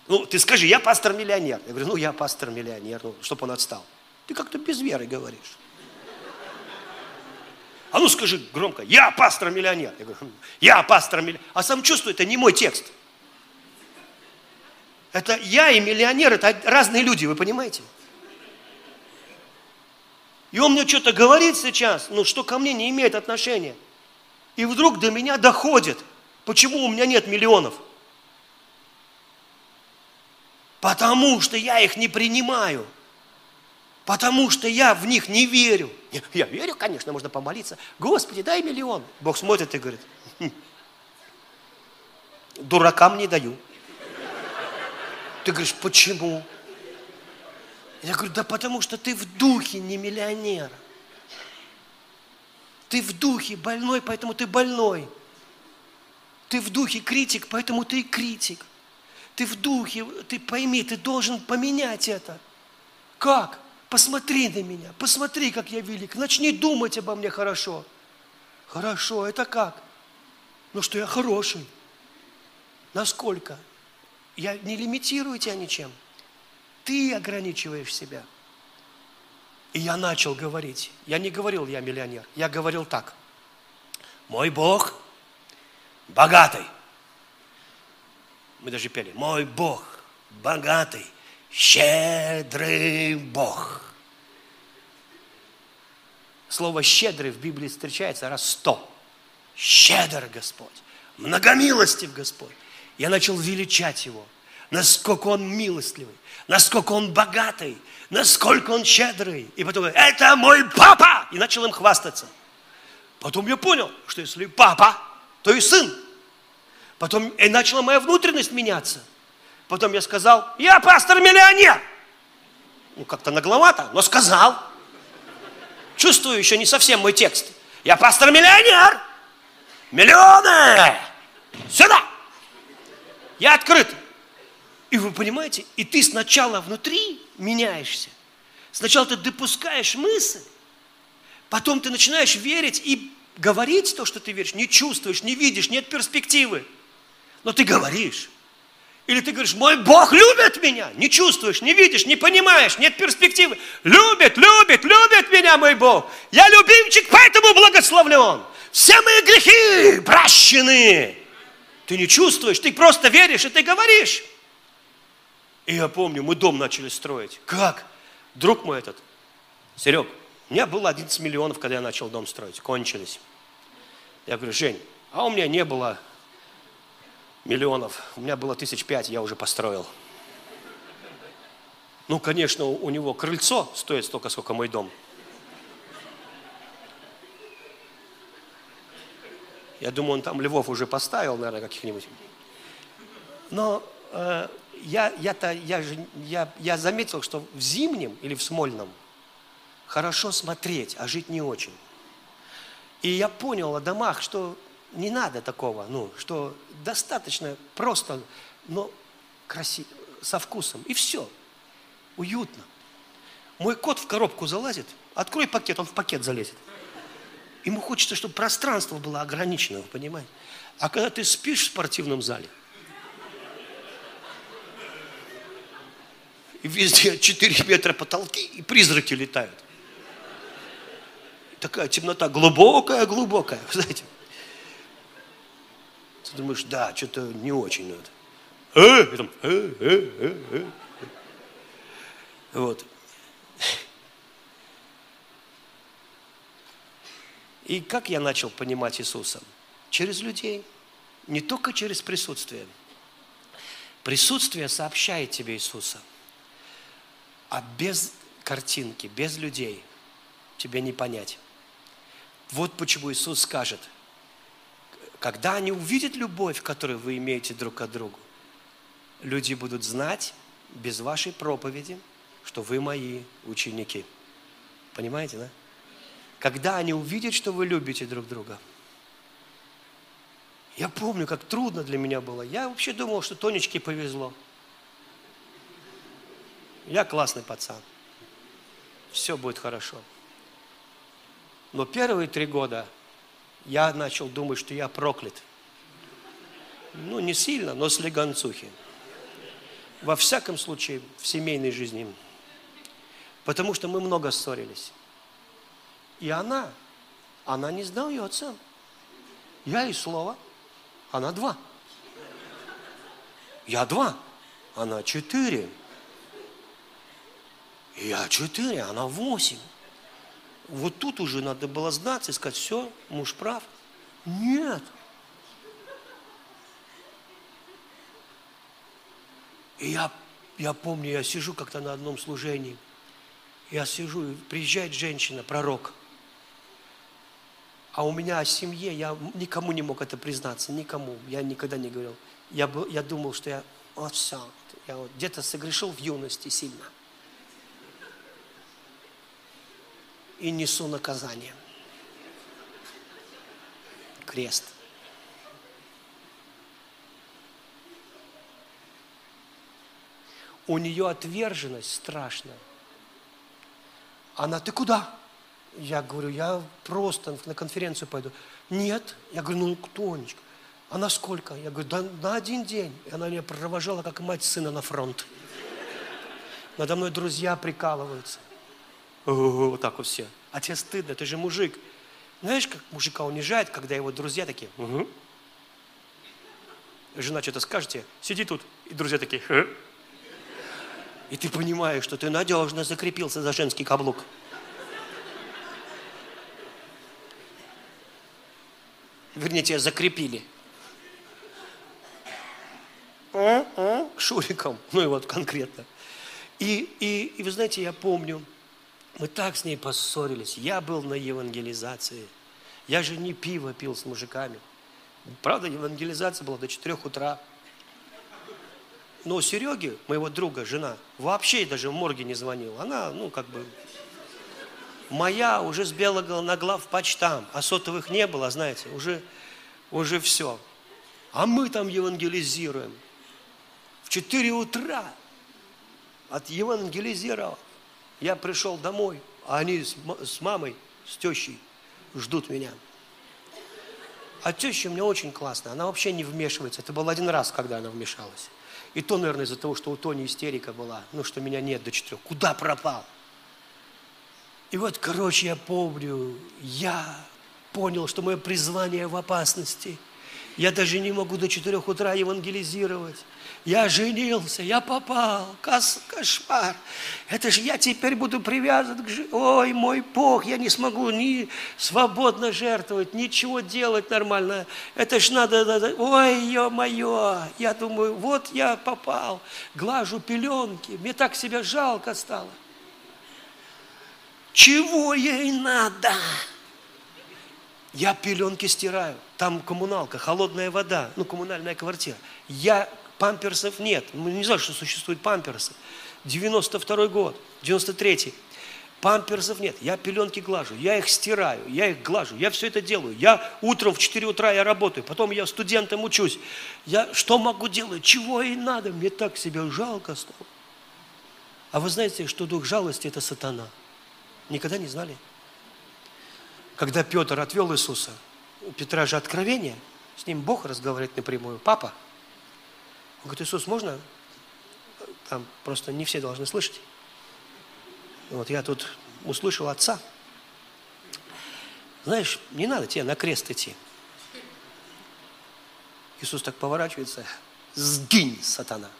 ну, ты скажи, я пастор-миллионер. Я говорю, ну, я пастор-миллионер, ну, чтобы он отстал. Ты как-то без веры говоришь. А ну скажи громко, я пастор-миллионер. Я говорю, я пастор-миллионер. А сам чувствую, это не мой текст. Это я и миллионер, это разные люди, вы понимаете? И он мне что-то говорит сейчас, ну, что ко мне не имеет отношения. И вдруг до меня доходит, почему у меня нет миллионов. Потому что я их не принимаю. Потому что я в них не верю. Я верю, конечно, можно помолиться. Господи, дай миллион. Бог смотрит и говорит, хм, дуракам не даю. Ты говоришь, почему? Я говорю, да потому что ты в духе не миллионер. Ты в духе больной, поэтому ты больной. Ты в духе критик, поэтому ты критик. Ты в духе, ты пойми, ты должен поменять это. Как? Посмотри на меня, посмотри, как я велик. Начни думать обо мне хорошо. Хорошо, это как? Ну, что я хороший. Насколько? Я не лимитирую тебя ничем. Ты ограничиваешь себя. И я начал говорить. Я не говорил, я миллионер. Я говорил так. Мой Бог богатый. Мы даже пели. Мой Бог богатый щедрый Бог. Слово «щедрый» в Библии встречается раз сто. Щедр Господь, многомилостив Господь. Я начал величать Его, насколько Он милостливый, насколько Он богатый, насколько Он щедрый. И потом, это мой папа! И начал им хвастаться. Потом я понял, что если папа, то и сын. Потом и начала моя внутренность меняться – Потом я сказал, я пастор-миллионер. Ну, как-то нагловато, но сказал. Чувствую, еще не совсем мой текст. Я пастор-миллионер. Миллионы! Сюда! Я открыт. И вы понимаете, и ты сначала внутри меняешься. Сначала ты допускаешь мысль, потом ты начинаешь верить и говорить то, что ты веришь. Не чувствуешь, не видишь, нет перспективы. Но ты говоришь. Или ты говоришь, мой Бог любит меня. Не чувствуешь, не видишь, не понимаешь, нет перспективы. Любит, любит, любит меня мой Бог. Я любимчик, поэтому благословлен. Все мои грехи прощены. Ты не чувствуешь, ты просто веришь и ты говоришь. И я помню, мы дом начали строить. Как? друг мой этот, Серег, у меня было 11 миллионов, когда я начал дом строить, кончились. Я говорю, Жень, а у меня не было миллионов, у меня было тысяч пять, я уже построил. Ну, конечно, у него крыльцо стоит столько, сколько мой дом. Я думаю, он там львов уже поставил, наверное, каких-нибудь. Но э, я, я-то, я, я, я заметил, что в Зимнем или в Смольном хорошо смотреть, а жить не очень. И я понял о домах, что не надо такого, ну, что достаточно просто, но красиво, со вкусом. И все. Уютно. Мой кот в коробку залазит, открой пакет, он в пакет залезет. Ему хочется, чтобы пространство было ограничено, вы понимаете? А когда ты спишь в спортивном зале, и везде 4 метра потолки, и призраки летают. Такая темнота глубокая-глубокая, знаете. Ты думаешь, да, что-то не очень надо. Э, и там, э, э, э, э. Вот. И как я начал понимать Иисуса? Через людей, не только через присутствие. Присутствие сообщает тебе Иисуса, а без картинки, без людей тебе не понять. Вот почему Иисус скажет, когда они увидят любовь, которую вы имеете друг к другу, люди будут знать без вашей проповеди, что вы мои ученики. Понимаете, да? Когда они увидят, что вы любите друг друга. Я помню, как трудно для меня было. Я вообще думал, что Тонечке повезло. Я классный пацан. Все будет хорошо. Но первые три года я начал думать, что я проклят. Ну, не сильно, но с легонцухи. Во всяком случае, в семейной жизни. Потому что мы много ссорились. И она, она не знала ее отца. Я и слово, она два. Я два, она четыре. Я четыре, она восемь. Вот тут уже надо было знаться и сказать, все, муж прав. Нет. И я, я помню, я сижу как-то на одном служении. Я сижу, и приезжает женщина, пророк. А у меня о семье, я никому не мог это признаться, никому. Я никогда не говорил. Я, был, я думал, что я, вот все, я вот где-то согрешил в юности сильно. И несу наказание. Крест. У нее отверженность страшная. Она, ты куда? Я говорю, я просто на конференцию пойду. Нет. Я говорю, ну, Тонечка, а на сколько? Я говорю, да на один день. И она меня провожала, как мать сына на фронт. Надо мной друзья прикалываются вот так вот все. А тебе стыдно, ты же мужик. Знаешь, как мужика унижает, когда его друзья такие, угу. Жена что-то скажет сиди тут, и друзья такие, Ха? И ты понимаешь, что ты надежно закрепился за женский каблук. Вернее, тебя закрепили. Шуриком, ну и вот конкретно. И, и, и вы знаете, я помню, мы так с ней поссорились. Я был на евангелизации. Я же не пиво пил с мужиками. Правда, евангелизация была до 4 утра. Но у Сереги, моего друга, жена, вообще даже в морге не звонила. Она, ну, как бы, моя уже с белого нагла в почтам, а сотовых не было, знаете, уже, уже все. А мы там евангелизируем. В 4 утра от евангелизировал. Я пришел домой, а они с, мамой, с тещей ждут меня. А теща у меня очень классная, она вообще не вмешивается. Это был один раз, когда она вмешалась. И то, наверное, из-за того, что у Тони истерика была, ну, что меня нет до четырех. Куда пропал? И вот, короче, я помню, я понял, что мое призвание в опасности. Я даже не могу до четырех утра евангелизировать. Я женился, я попал, Кос, кошмар. Это же я теперь буду привязан к жизни. Ой, мой Бог, я не смогу ни свободно жертвовать, ничего делать нормально. Это ж надо, надо. ой, ё-моё. Я думаю, вот я попал, глажу пеленки, мне так себя жалко стало. Чего ей надо? Я пеленки стираю. Там коммуналка, холодная вода, ну, коммунальная квартира. Я Памперсов нет. Мы не знали, что существуют памперсы. 92 год, 93 Памперсов нет. Я пеленки глажу, я их стираю, я их глажу, я все это делаю. Я утром в 4 утра я работаю, потом я студентом учусь. Я что могу делать? Чего ей надо? Мне так себя жалко стало. А вы знаете, что дух жалости – это сатана? Никогда не знали? Когда Петр отвел Иисуса, у Петра же откровение, с ним Бог разговаривает напрямую. Папа, говорит, Иисус, можно? Там просто не все должны слышать. Вот я тут услышал отца. Знаешь, не надо тебе на крест идти. Иисус так поворачивается, сгинь, сатана.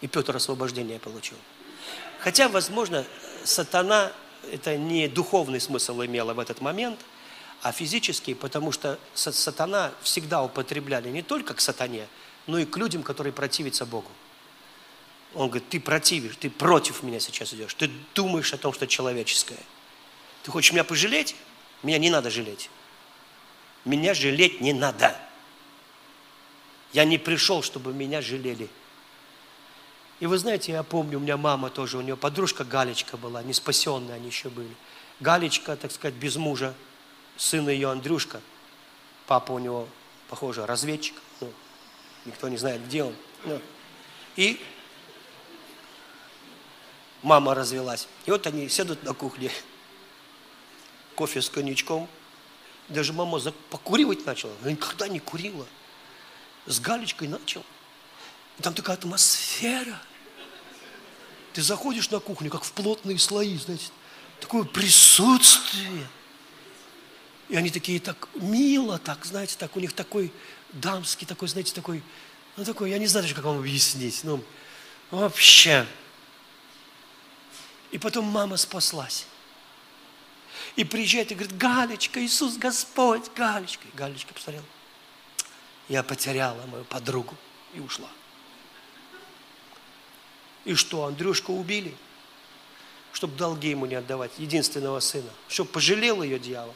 И Петр освобождение получил. Хотя, возможно, сатана, это не духовный смысл имела в этот момент, а физический, потому что сатана всегда употребляли не только к сатане, но и к людям, которые противятся Богу. Он говорит, ты противишь, ты против меня сейчас идешь, ты думаешь о том, что человеческое. Ты хочешь меня пожалеть? Меня не надо жалеть. Меня жалеть не надо. Я не пришел, чтобы меня жалели. И вы знаете, я помню, у меня мама тоже, у нее подружка Галечка была, не спасенная они еще были. Галечка, так сказать, без мужа, сын ее Андрюшка, папа у него, похоже, разведчик, ну, Никто не знает, где он. Ну. И мама развелась. И вот они сидят на кухне, кофе с коньячком. Даже мама покуривать начала. Она никогда не курила. С галечкой начал. И там такая атмосфера. Ты заходишь на кухню, как в плотные слои, знаете, такое присутствие. И они такие так мило, так, знаете, так у них такой дамский такой, знаете, такой, ну такой, я не знаю даже, как вам объяснить, ну, вообще. И потом мама спаслась. И приезжает и говорит, Галечка, Иисус Господь, Галечка. И Галечка посмотрела, я потеряла мою подругу и ушла. И что, Андрюшку убили? Чтобы долги ему не отдавать, единственного сына. Чтобы пожалел ее дьявол.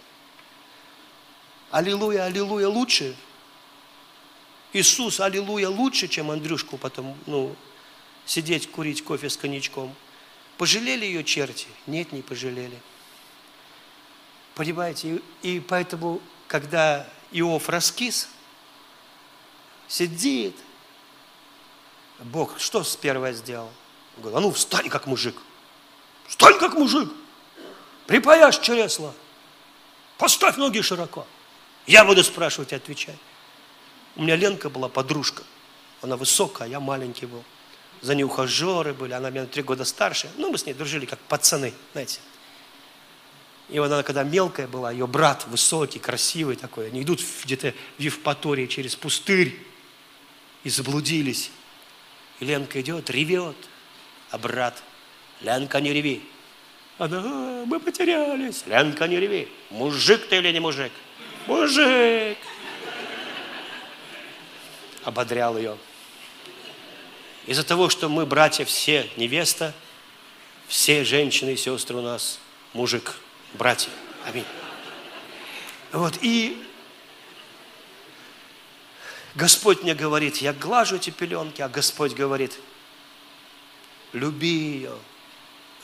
Аллилуйя, аллилуйя лучше, Иисус, аллилуйя, лучше, чем Андрюшку потом, ну, сидеть, курить кофе с коньячком. Пожалели ее черти? Нет, не пожалели. Понимаете? И, поэтому, когда Иов раскис, сидит, Бог что с первое сделал? Он говорит, а ну встань как мужик. Встань как мужик. Припаяшь чресло. Поставь ноги широко. Я буду спрашивать и отвечать. У меня Ленка была подружка. Она высокая, а я маленький был. За ней ухажеры были, она меня на три года старше. Ну, мы с ней дружили, как пацаны, знаете. И вот она, когда мелкая была, ее брат высокий, красивый такой, они идут где-то в Евпатории через пустырь и заблудились. И Ленка идет, ревет, а брат, Ленка, не реви. Она, а, мы потерялись. Ленка, не реви. Мужик ты или не мужик? Мужик ободрял ее. Из-за того, что мы, братья, все невеста, все женщины и сестры у нас мужик, братья. Аминь. Вот, и Господь мне говорит, я глажу эти пеленки, а Господь говорит, люби ее.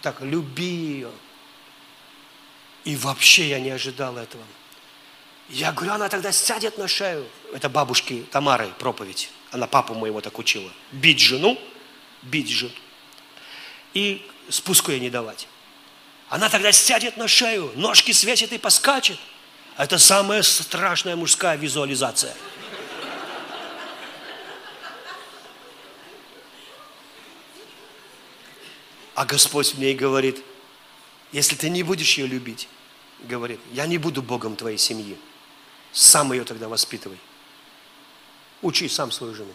Так, люби ее. И вообще я не ожидал этого. Я говорю, она тогда сядет на шею. Это бабушки Тамары проповедь. Она папу моего так учила. Бить жену, бить жену. И спуску ей не давать. Она тогда сядет на шею, ножки свесит и поскачет. Это самая страшная мужская визуализация. А Господь мне и говорит, если ты не будешь ее любить, говорит, я не буду Богом твоей семьи. Сам ее тогда воспитывай. Учи сам свою жену.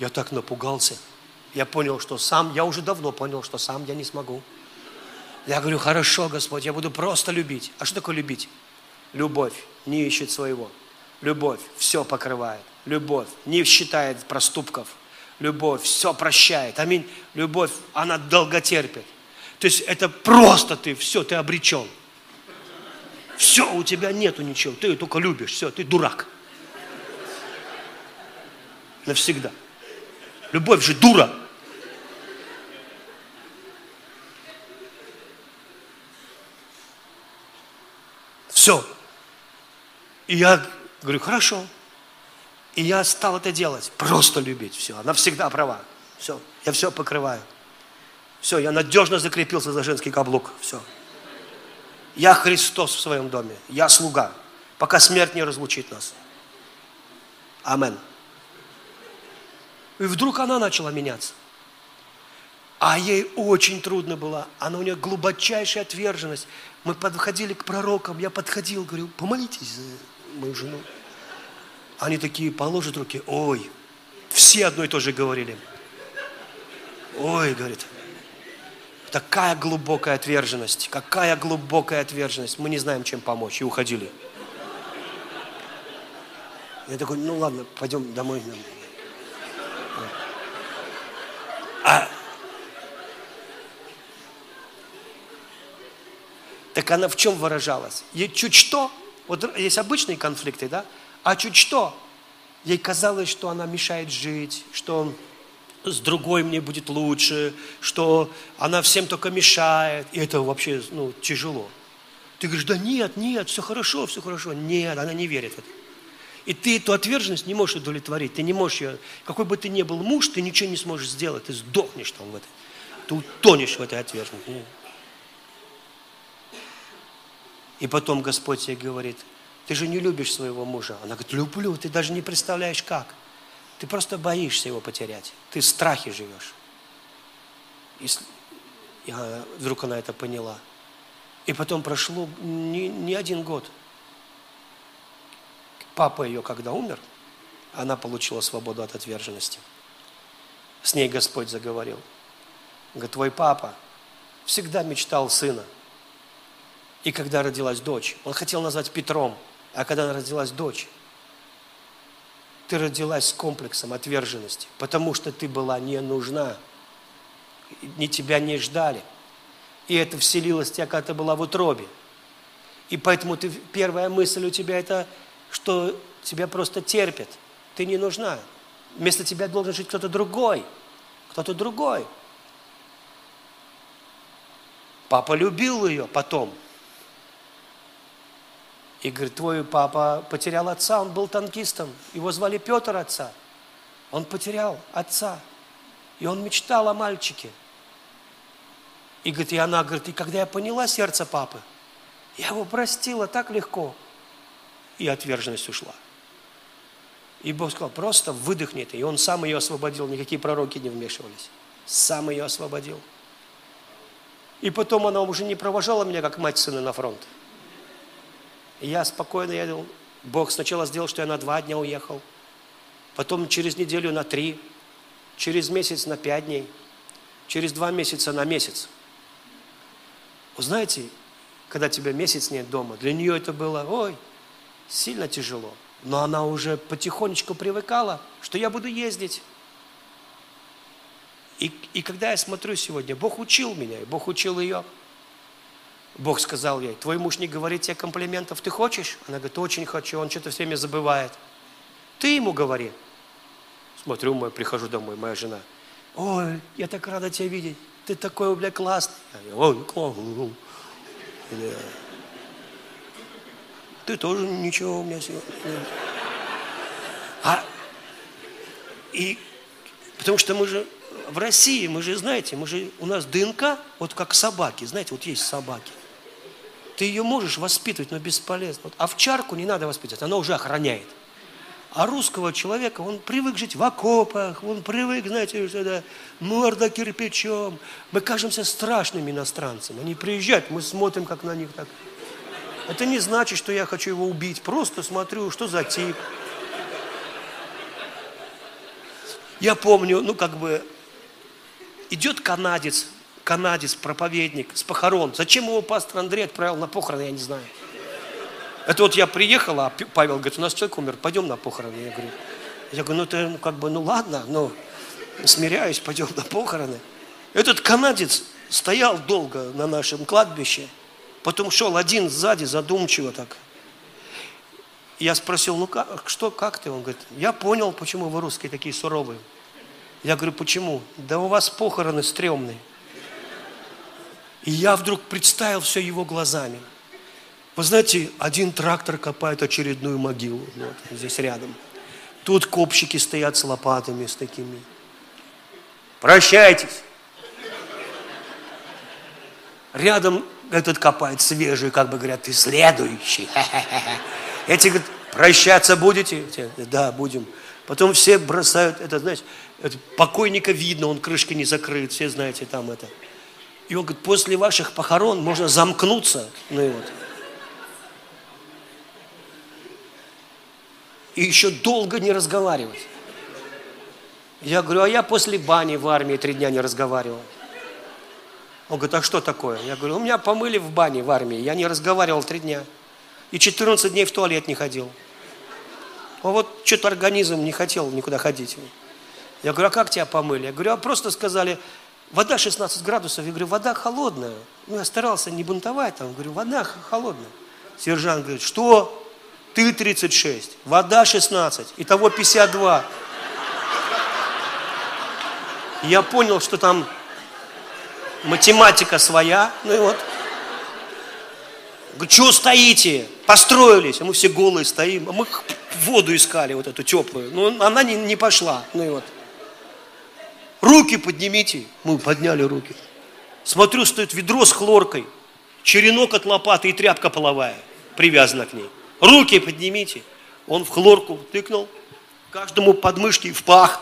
Я так напугался. Я понял, что сам, я уже давно понял, что сам я не смогу. Я говорю, хорошо, Господь, я буду просто любить. А что такое любить? Любовь не ищет своего. Любовь все покрывает. Любовь не считает проступков. Любовь все прощает. Аминь. Любовь, она долготерпит. То есть это просто ты, все, ты обречен. Все, у тебя нету ничего. Ты только любишь. Все, ты дурак. Навсегда. Любовь же дура. Все. И я говорю, хорошо. И я стал это делать. Просто любить. Все. Она всегда права. Все. Я все покрываю. Все. Я надежно закрепился за женский каблук. Все. Я Христос в своем доме. Я слуга. Пока смерть не разлучит нас. Амен. И вдруг она начала меняться. А ей очень трудно было. Она у нее глубочайшая отверженность. Мы подходили к пророкам, я подходил, говорю, помолитесь за мою жену. Они такие положат руки, ой, все одно и то же говорили. Ой, говорит, такая глубокая отверженность, какая глубокая отверженность. Мы не знаем, чем помочь. И уходили. Я такой, ну ладно, пойдем домой. А так она в чем выражалась? Ей чуть что, вот есть обычные конфликты, да? А чуть что, ей казалось, что она мешает жить, что с другой мне будет лучше, что она всем только мешает. И это вообще ну, тяжело. Ты говоришь, да нет, нет, все хорошо, все хорошо. Нет, она не верит в это. И ты эту отверженность не можешь удовлетворить. Ты не можешь ее... Какой бы ты ни был муж, ты ничего не сможешь сделать. Ты сдохнешь там в этой. Ты утонешь в этой отверженности. И потом Господь тебе говорит, ты же не любишь своего мужа. Она говорит, люблю, ты даже не представляешь как. Ты просто боишься его потерять. Ты в страхе живешь. И вдруг она это поняла. И потом прошло не, не один год. Папа ее, когда умер, она получила свободу от отверженности. С ней Господь заговорил. Говорит, твой папа всегда мечтал сына. И когда родилась дочь, он хотел назвать Петром, а когда родилась дочь, ты родилась с комплексом отверженности, потому что ты была не нужна, ни тебя не ждали. И это вселилось в тебя, когда ты была в утробе. И поэтому ты, первая мысль у тебя это, что тебя просто терпят. Ты не нужна. Вместо тебя должен жить кто-то другой. Кто-то другой. Папа любил ее потом. И говорит, твой папа потерял отца, он был танкистом. Его звали Петр отца. Он потерял отца. И он мечтал о мальчике. И говорит, и она говорит, и когда я поняла сердце папы, я его простила так легко. И отверженность ушла. И Бог сказал, просто выдохни ты. И он сам ее освободил, никакие пророки не вмешивались. Сам ее освободил. И потом она уже не провожала меня, как мать сына на фронт. И я спокойно, думал, Бог сначала сделал, что я на два дня уехал, потом через неделю на три, через месяц на пять дней, через два месяца на месяц. Вы знаете, когда тебя месяц нет дома, для нее это было, ой, сильно тяжело. Но она уже потихонечку привыкала, что я буду ездить. И, и когда я смотрю сегодня, Бог учил меня, и Бог учил ее – Бог сказал ей, твой муж не говорит тебе комплиментов, ты хочешь? Она говорит, очень хочу, он что-то все время забывает. Ты ему говори. Смотрю, мой, прихожу домой, моя жена. Ой, я так рада тебя видеть. Ты такой, бля, классный. Ой, классный. Ты тоже ничего у меня сегодня. А, и, потому что мы же в России, мы же, знаете, мы же, у нас ДНК, вот как собаки, знаете, вот есть собаки. Ты ее можешь воспитывать, но бесполезно. Вот овчарку не надо воспитывать, она уже охраняет. А русского человека, он привык жить в окопах, он привык, знаете, это морда кирпичом. Мы кажемся страшными иностранцами. Они приезжают, мы смотрим, как на них так. Это не значит, что я хочу его убить. Просто смотрю, что за тип. Я помню, ну как бы, идет канадец, канадец, проповедник с похорон. Зачем его пастор Андрей отправил на похороны, я не знаю. Это вот я приехала, а Павел говорит, у нас человек умер, пойдем на похороны. Я говорю, я говорю, ну ты ну, как бы, ну ладно, ну смиряюсь, пойдем на похороны. Этот канадец стоял долго на нашем кладбище, потом шел один сзади задумчиво так. Я спросил, ну как, что, как ты? Он говорит, я понял, почему вы русские такие суровые. Я говорю, почему? Да у вас похороны стрёмные. И я вдруг представил все его глазами. Вы знаете, один трактор копает очередную могилу, вот, здесь рядом. Тут копщики стоят с лопатами, с такими. Прощайтесь. Рядом этот копает свежий, как бы говорят, ты следующий. Эти говорят, прощаться будете? Да, будем. Потом все бросают, это, знаете, это, покойника видно, он крышкой не закрыт, все знаете там это. И он говорит, после ваших похорон можно замкнуться. Ну и вот. И еще долго не разговаривать. Я говорю, а я после бани в армии три дня не разговаривал. Он говорит, а что такое? Я говорю, у меня помыли в бане в армии, я не разговаривал три дня. И 14 дней в туалет не ходил. А вот что-то организм не хотел никуда ходить. Я говорю, а как тебя помыли? Я говорю, а просто сказали, вода 16 градусов. Я говорю, вода холодная. Ну, я старался не бунтовать там. Говорю, вода холодная. Сержант говорит, что? Ты 36, вода 16, итого 52. Я понял, что там математика своя. Ну и вот. Говорю, что стоите? Построились. А мы все голые стоим. А мы воду искали, вот эту теплую. Но она не, не пошла. Ну и вот. Руки поднимите. Мы подняли руки. Смотрю, стоит ведро с хлоркой, черенок от лопаты и тряпка половая привязана к ней. Руки поднимите. Он в хлорку тыкнул, каждому подмышки в пах.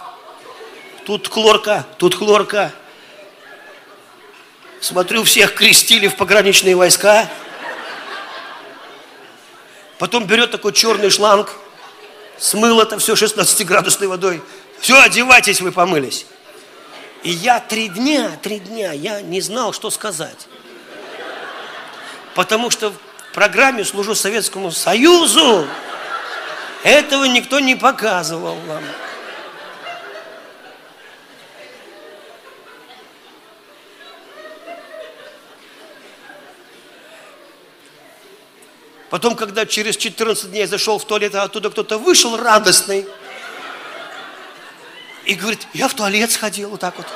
Тут хлорка, тут хлорка. Смотрю, всех крестили в пограничные войска. Потом берет такой черный шланг, смыл это все 16-градусной водой. Все, одевайтесь, вы помылись. И я три дня, три дня, я не знал, что сказать. Потому что в программе «Служу Советскому Союзу» этого никто не показывал нам. Потом, когда через 14 дней зашел в туалет, а оттуда кто-то вышел радостный и говорит, я в туалет сходил вот так вот.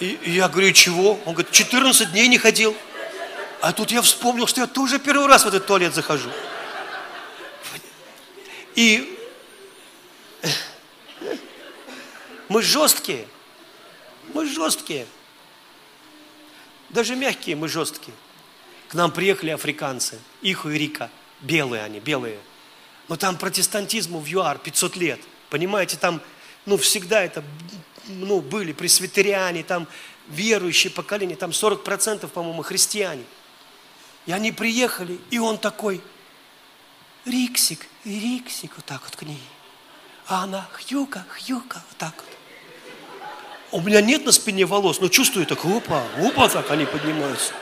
И, я говорю, чего? Он говорит, 14 дней не ходил. А тут я вспомнил, что я тоже первый раз в этот туалет захожу. И мы жесткие. Мы жесткие. Даже мягкие мы жесткие. К нам приехали африканцы, Иху и Рика, белые они, белые. Но там протестантизму в ЮАР 500 лет. Понимаете, там ну, всегда это ну, были пресвитериане, там верующие поколения, там 40% по-моему, христиане. И они приехали, и он такой, Риксик, Риксик, вот так вот к ней. А она, Хьюка, Хьюка, вот так вот. У меня нет на спине волос, но чувствую так, опа, опа, так они поднимаются.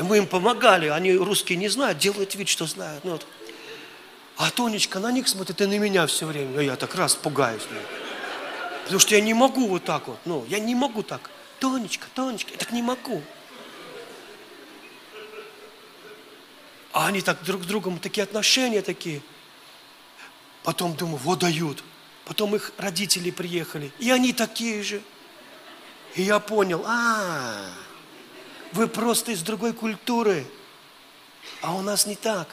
И мы им помогали, они русские не знают, делают вид, что знают. Ну, вот. А Тонечка на них смотрит и на меня все время. А я так раз пугаюсь. Ну. Потому что я не могу вот так вот. Ну, я не могу так. Тонечка, Тонечка, я так не могу. А они так друг с другом, такие отношения такие. Потом думаю, вот дают. Потом их родители приехали, и они такие же. И я понял, а, -а, -а вы просто из другой культуры, а у нас не так.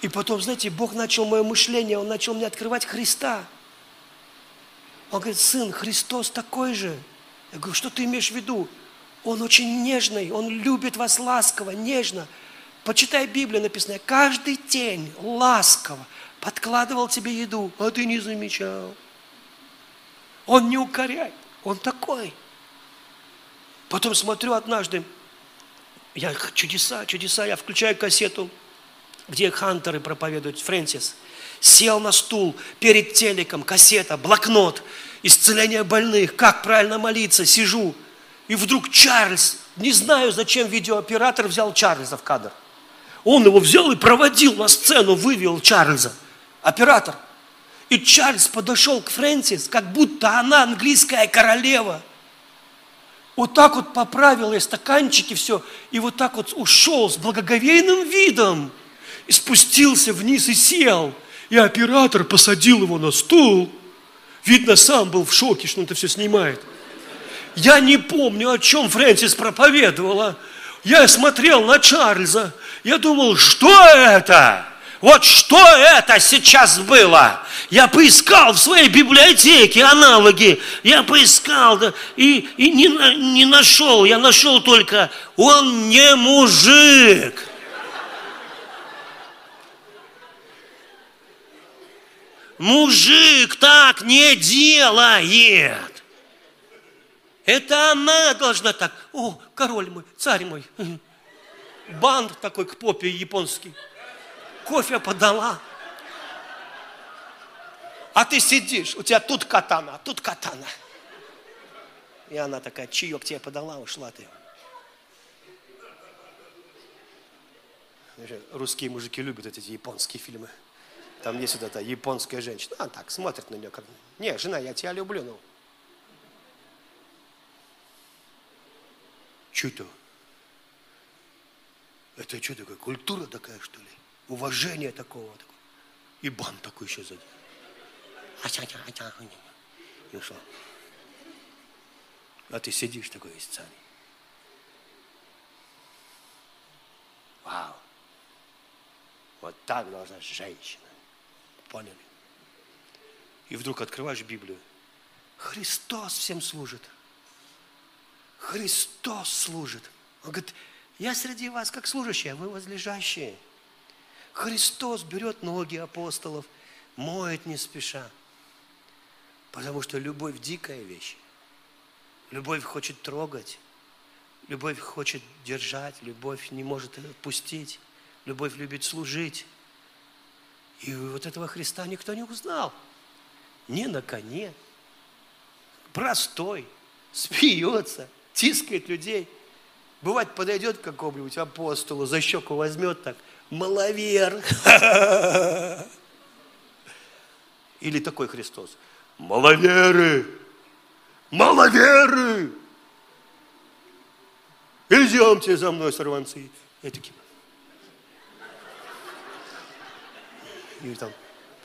И потом, знаете, Бог начал мое мышление, Он начал мне открывать Христа. Он говорит, сын, Христос такой же. Я говорю, что ты имеешь в виду? Он очень нежный, Он любит вас ласково, нежно. Почитай Библию, написано, каждый день ласково подкладывал тебе еду, а ты не замечал. Он не укоряет, Он такой. Потом смотрю однажды, я чудеса, чудеса, я включаю кассету, где хантеры проповедуют, Фрэнсис. Сел на стул перед телеком, кассета, блокнот, исцеление больных, как правильно молиться, сижу. И вдруг Чарльз, не знаю, зачем видеооператор взял Чарльза в кадр. Он его взял и проводил на сцену, вывел Чарльза. Оператор. И Чарльз подошел к Фрэнсис, как будто она английская королева. Вот так вот поправил ей стаканчики, все, и вот так вот ушел с благоговейным видом. И спустился вниз и сел. И оператор посадил его на стул. Видно, сам был в шоке, что он это все снимает. Я не помню, о чем Фрэнсис проповедовала. Я смотрел на Чарльза. Я думал, что это? Вот что это сейчас было? Я поискал в своей библиотеке аналоги. Я поискал да, и, и не, не нашел. Я нашел только, он не мужик. Мужик так не делает. Это она должна так. О, король мой, царь мой. Бант такой к попе японский. Кофе подала. А ты сидишь, у тебя тут катана, тут катана. И она такая, чаек тебе подала, ушла ты. Русские мужики любят эти японские фильмы. Там есть вот эта японская женщина. А так, смотрит на нее как... Не, жена, я тебя люблю, ну. Это? Это что такое? Культура такая, что ли? Уважение такого. И бан такой еще сзади. И ушел. А ты сидишь такой из царь. Вау. Вот так должна женщина. Поняли? И вдруг открываешь Библию. Христос всем служит. Христос служит. Он говорит, я среди вас как служащий, а вы возлежащие. Христос берет ноги апостолов, моет не спеша. Потому что любовь дикая вещь. Любовь хочет трогать. Любовь хочет держать. Любовь не может отпустить. Любовь любит служить. И вот этого Христа никто не узнал. Не на коне. Простой. Смеется тискает людей. Бывает, подойдет к какому-нибудь апостолу, за щеку возьмет так, маловер. Или такой Христос. Маловеры! Маловеры! Идемте за мной, сорванцы. И такие. И там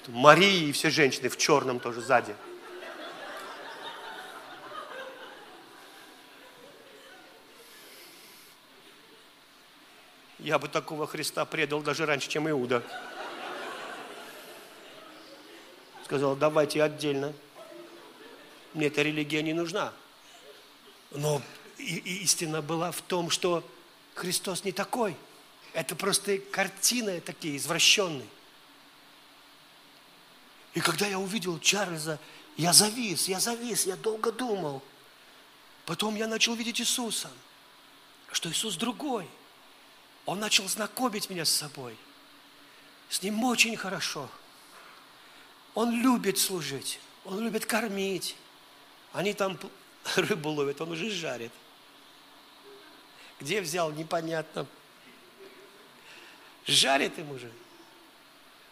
Марии и все женщины в черном тоже сзади. Я бы такого Христа предал даже раньше, чем Иуда. Сказал, давайте отдельно. Мне эта религия не нужна. Но истина была в том, что Христос не такой. Это просто картины такие извращенные. И когда я увидел Чарльза, я завис, я завис, я долго думал. Потом я начал видеть Иисуса, что Иисус другой – он начал знакомить меня с собой. С ним очень хорошо. Он любит служить, он любит кормить. Они там рыбу ловят, он уже жарит. Где взял, непонятно. Жарит им уже.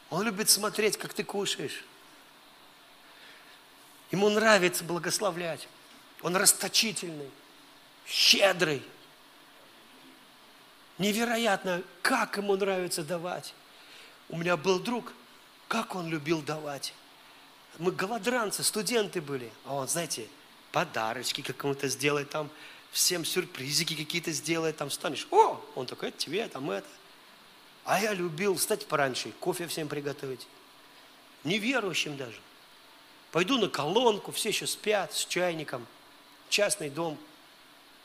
Он любит смотреть, как ты кушаешь. Ему нравится благословлять. Он расточительный, щедрый. Невероятно, как ему нравится давать. У меня был друг, как он любил давать. Мы голодранцы, студенты были. А он, знаете, подарочки какому-то сделает там, всем сюрпризики какие-то сделает, там встанешь, о, он такой, это тебе, там это. А я любил встать пораньше, кофе всем приготовить. Неверующим даже. Пойду на колонку, все еще спят с чайником. Частный дом,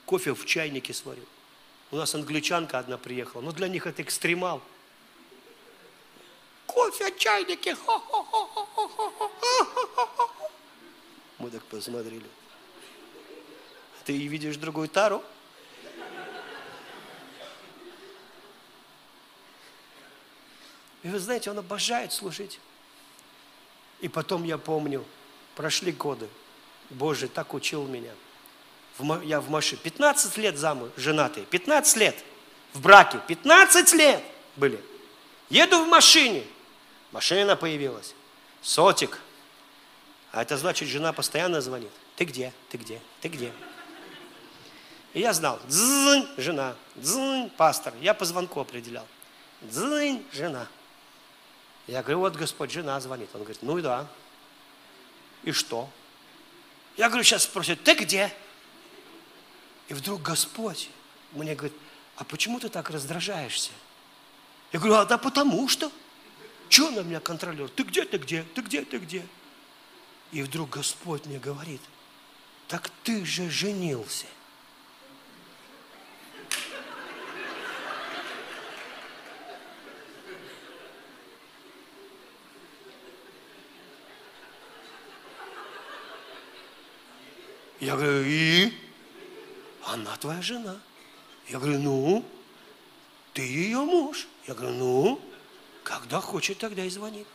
кофе в чайнике сварю. У нас англичанка одна приехала, но для них это экстремал. Кофе, чайники. Мы так посмотрели. Ты видишь другую тару? И вы знаете, он обожает служить. И потом я помню, прошли годы. Боже, так учил меня. Я в машине. 15 лет замуж, женатый. 15 лет. В браке. 15 лет были. Еду в машине. Машина появилась. Сотик. А это значит, жена постоянно звонит. Ты где? Ты где? Ты где? И я знал. Дзынь, жена. Дзынь, пастор. Я по звонку определял. Дзынь, жена. Я говорю, вот Господь, жена звонит. Он говорит, ну и да. И что? Я говорю, сейчас спросит, ты где? И вдруг Господь мне говорит, а почему ты так раздражаешься? Я говорю, а да потому что. Что на меня контролирует? Ты где, ты где, ты где, ты где? И вдруг Господь мне говорит, так ты же женился. Я говорю, и? Она твоя жена. Я говорю, ну, ты ее муж. Я говорю, ну, когда хочет, тогда и звонит.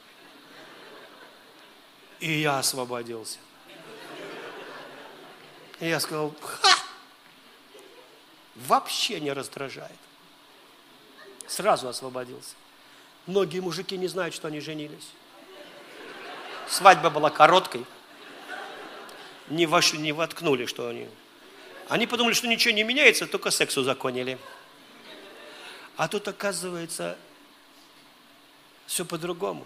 И я освободился. И я сказал, ха! Вообще не раздражает. Сразу освободился. Многие мужики не знают, что они женились. Свадьба была короткой не, вошли, не воткнули, что они... Они подумали, что ничего не меняется, только секс узаконили. А тут, оказывается, все по-другому.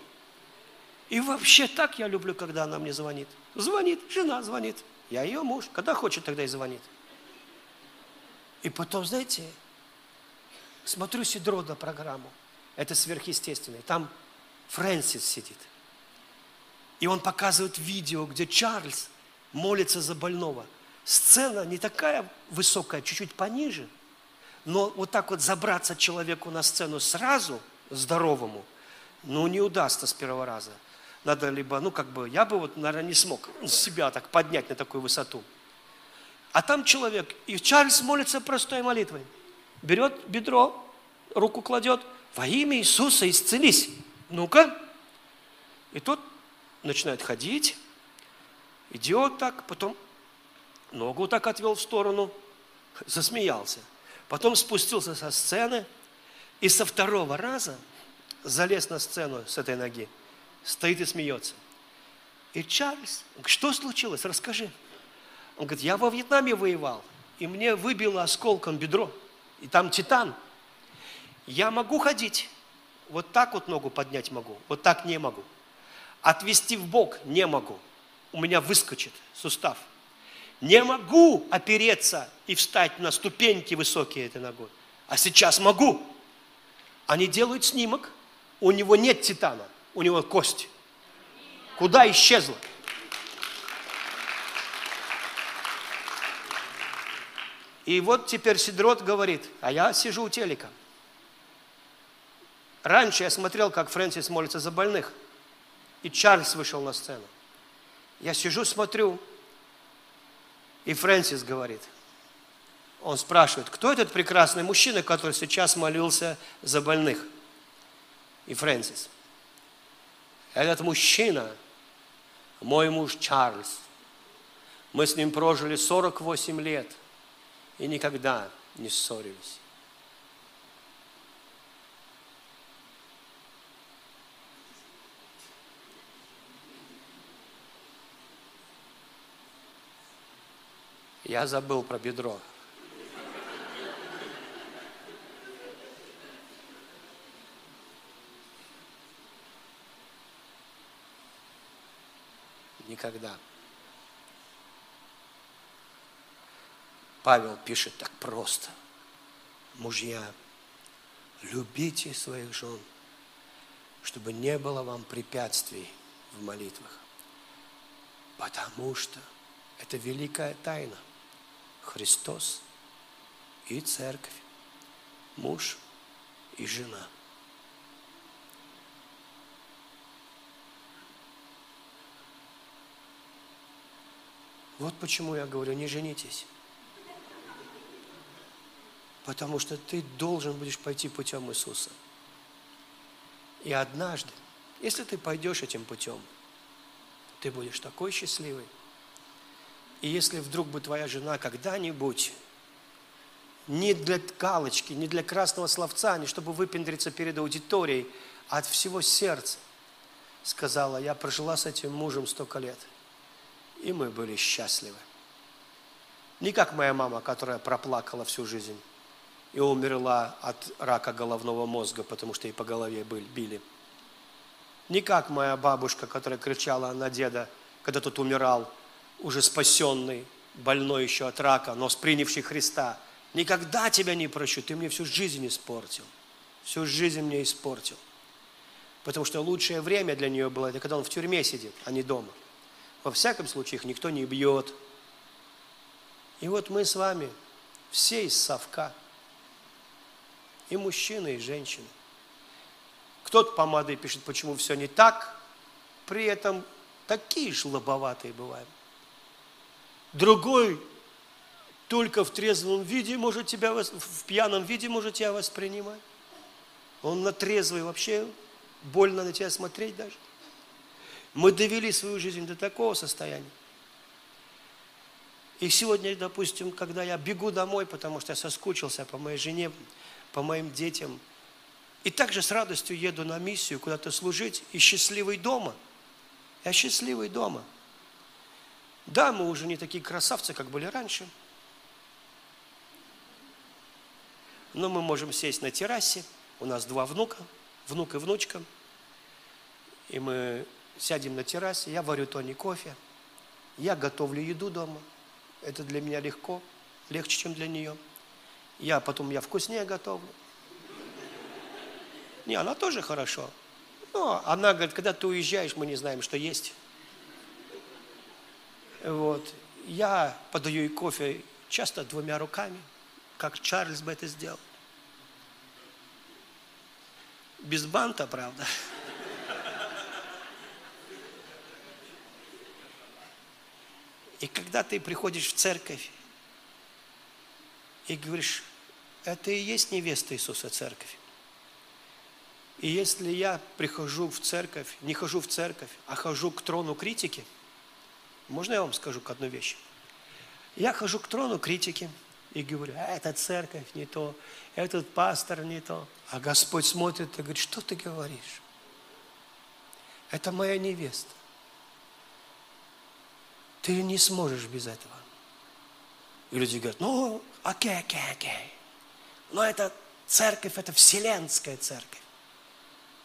И вообще так я люблю, когда она мне звонит. Звонит, жена звонит. Я ее муж. Когда хочет, тогда и звонит. И потом, знаете, смотрю Сидро на программу. Это сверхъестественное. Там Фрэнсис сидит. И он показывает видео, где Чарльз молится за больного. Сцена не такая высокая, чуть-чуть пониже, но вот так вот забраться человеку на сцену сразу, здоровому, ну, не удастся с первого раза. Надо либо, ну, как бы, я бы вот, наверное, не смог себя так поднять на такую высоту. А там человек, и Чарльз молится простой молитвой. Берет бедро, руку кладет, во имя Иисуса исцелись. Ну-ка. И тот начинает ходить, Идет так, потом ногу так отвел в сторону, засмеялся. Потом спустился со сцены и со второго раза залез на сцену с этой ноги, стоит и смеется. И Чарльз, что случилось, расскажи. Он говорит, я во Вьетнаме воевал, и мне выбило осколком бедро, и там титан. Я могу ходить, вот так вот ногу поднять могу, вот так не могу. Отвести в бок не могу у меня выскочит сустав. Не могу опереться и встать на ступеньки высокие этой ногой. А сейчас могу. Они делают снимок, у него нет титана, у него кость. Куда исчезла? И вот теперь Сидрот говорит, а я сижу у телека. Раньше я смотрел, как Фрэнсис молится за больных. И Чарльз вышел на сцену. Я сижу, смотрю, и Фрэнсис говорит, он спрашивает, кто этот прекрасный мужчина, который сейчас молился за больных? И Фрэнсис. Этот мужчина, мой муж Чарльз. Мы с ним прожили 48 лет и никогда не ссорились. Я забыл про бедро. Никогда. Павел пишет так просто. Мужья, любите своих жен, чтобы не было вам препятствий в молитвах. Потому что это великая тайна. Христос и церковь, муж и жена. Вот почему я говорю, не женитесь. Потому что ты должен будешь пойти путем Иисуса. И однажды, если ты пойдешь этим путем, ты будешь такой счастливый. И если вдруг бы твоя жена когда-нибудь не для галочки, не для красного словца, не чтобы выпендриться перед аудиторией, а от всего сердца сказала, я прожила с этим мужем столько лет, и мы были счастливы. Не как моя мама, которая проплакала всю жизнь и умерла от рака головного мозга, потому что ей по голове били. Не как моя бабушка, которая кричала на деда, когда тот умирал, уже спасенный, больной еще от рака, но спринявший Христа. Никогда тебя не прощу, ты мне всю жизнь испортил. Всю жизнь мне испортил. Потому что лучшее время для нее было, это когда он в тюрьме сидит, а не дома. Во всяком случае, их никто не бьет. И вот мы с вами все из совка. И мужчины, и женщины. Кто-то помадой пишет, почему все не так, при этом такие же лобоватые бываем. Другой только в трезвом виде может тебя, в пьяном виде может тебя воспринимать. Он на трезвый вообще больно на тебя смотреть даже. Мы довели свою жизнь до такого состояния. И сегодня, допустим, когда я бегу домой, потому что я соскучился по моей жене, по моим детям, и также с радостью еду на миссию куда-то служить, и счастливый дома. Я счастливый дома. Да, мы уже не такие красавцы, как были раньше. Но мы можем сесть на террасе. У нас два внука, внук и внучка. И мы сядем на террасе, я варю Тони кофе, я готовлю еду дома. Это для меня легко, легче, чем для нее. Я потом, я вкуснее готовлю. Не, она тоже хорошо. Но она говорит, когда ты уезжаешь, мы не знаем, что есть. Вот. Я подаю ей кофе часто двумя руками, как Чарльз бы это сделал. Без банта, правда. И когда ты приходишь в церковь и говоришь, это и есть невеста Иисуса церковь. И если я прихожу в церковь, не хожу в церковь, а хожу к трону критики, можно я вам скажу одну вещь? Я хожу к трону критики и говорю, а эта церковь не то, этот пастор не то. А Господь смотрит и говорит, что ты говоришь? Это моя невеста. Ты не сможешь без этого. И люди говорят, ну, окей, окей, окей. Но это церковь, это вселенская церковь.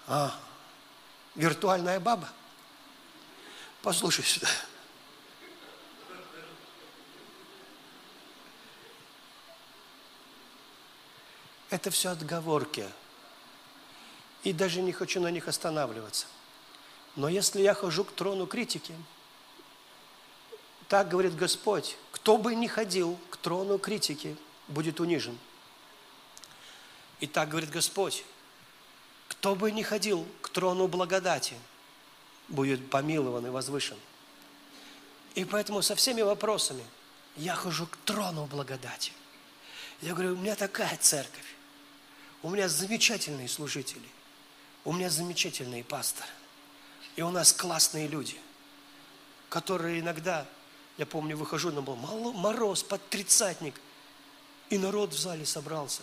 А, виртуальная баба? Послушай сюда. Это все отговорки. И даже не хочу на них останавливаться. Но если я хожу к трону критики, так говорит Господь, кто бы ни ходил к трону критики, будет унижен. И так говорит Господь, кто бы ни ходил к трону благодати, будет помилован и возвышен. И поэтому со всеми вопросами я хожу к трону благодати. Я говорю, у меня такая церковь, у меня замечательные служители, у меня замечательные пасторы, и у нас классные люди, которые иногда, я помню, выхожу, но был мороз под тридцатник, и народ в зале собрался,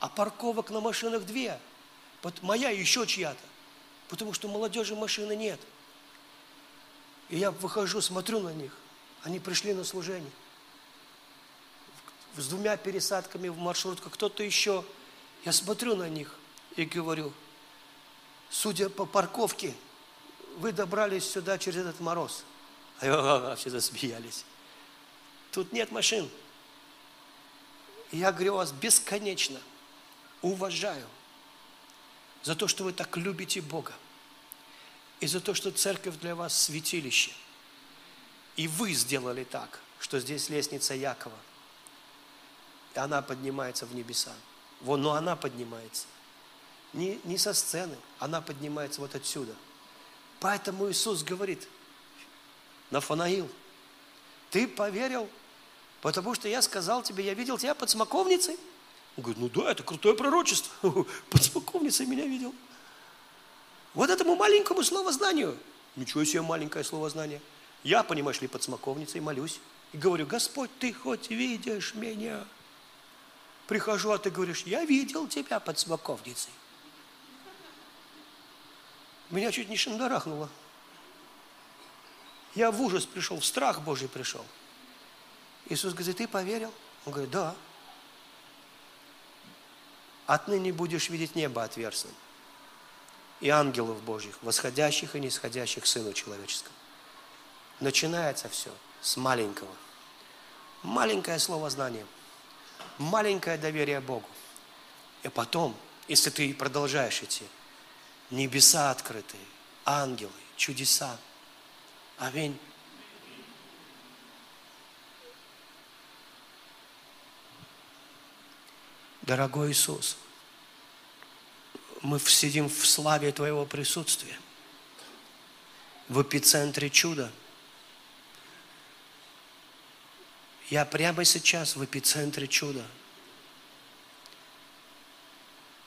а парковок на машинах две – моя и еще чья-то. Потому что молодежи машины нет. И я выхожу, смотрю на них. Они пришли на служение. С двумя пересадками в маршрутках, кто-то еще. Я смотрю на них и говорю, судя по парковке, вы добрались сюда через этот мороз. А все засмеялись. Тут нет машин. Я говорю вас бесконечно уважаю за то, что вы так любите Бога, и за то, что церковь для вас святилище. И вы сделали так, что здесь лестница Якова, и она поднимается в небеса. Вон, но она поднимается. Не, не со сцены, она поднимается вот отсюда. Поэтому Иисус говорит, Нафанаил, ты поверил, потому что я сказал тебе, я видел тебя под смоковницей. Он говорит, ну да, это крутое пророчество. Под смоковницей меня видел. Вот этому маленькому словознанию Ничего себе маленькое слово знание. Я, понимаешь ли, под смоковницей молюсь. И говорю, Господь, ты хоть видишь меня? Прихожу, а ты говоришь, я видел тебя под смоковницей. Меня чуть не шандарахнуло. Я в ужас пришел, в страх Божий пришел. Иисус говорит, ты поверил? Он говорит, да. Отныне будешь видеть небо отверстным и ангелов Божьих, восходящих и нисходящих Сыну Человеческому. Начинается все с маленького. Маленькое слово знания, маленькое доверие Богу. И потом, если ты продолжаешь идти, небеса открытые, ангелы, чудеса. Аминь. Дорогой Иисус, мы сидим в славе Твоего присутствия, в эпицентре чуда. Я прямо сейчас в эпицентре чуда.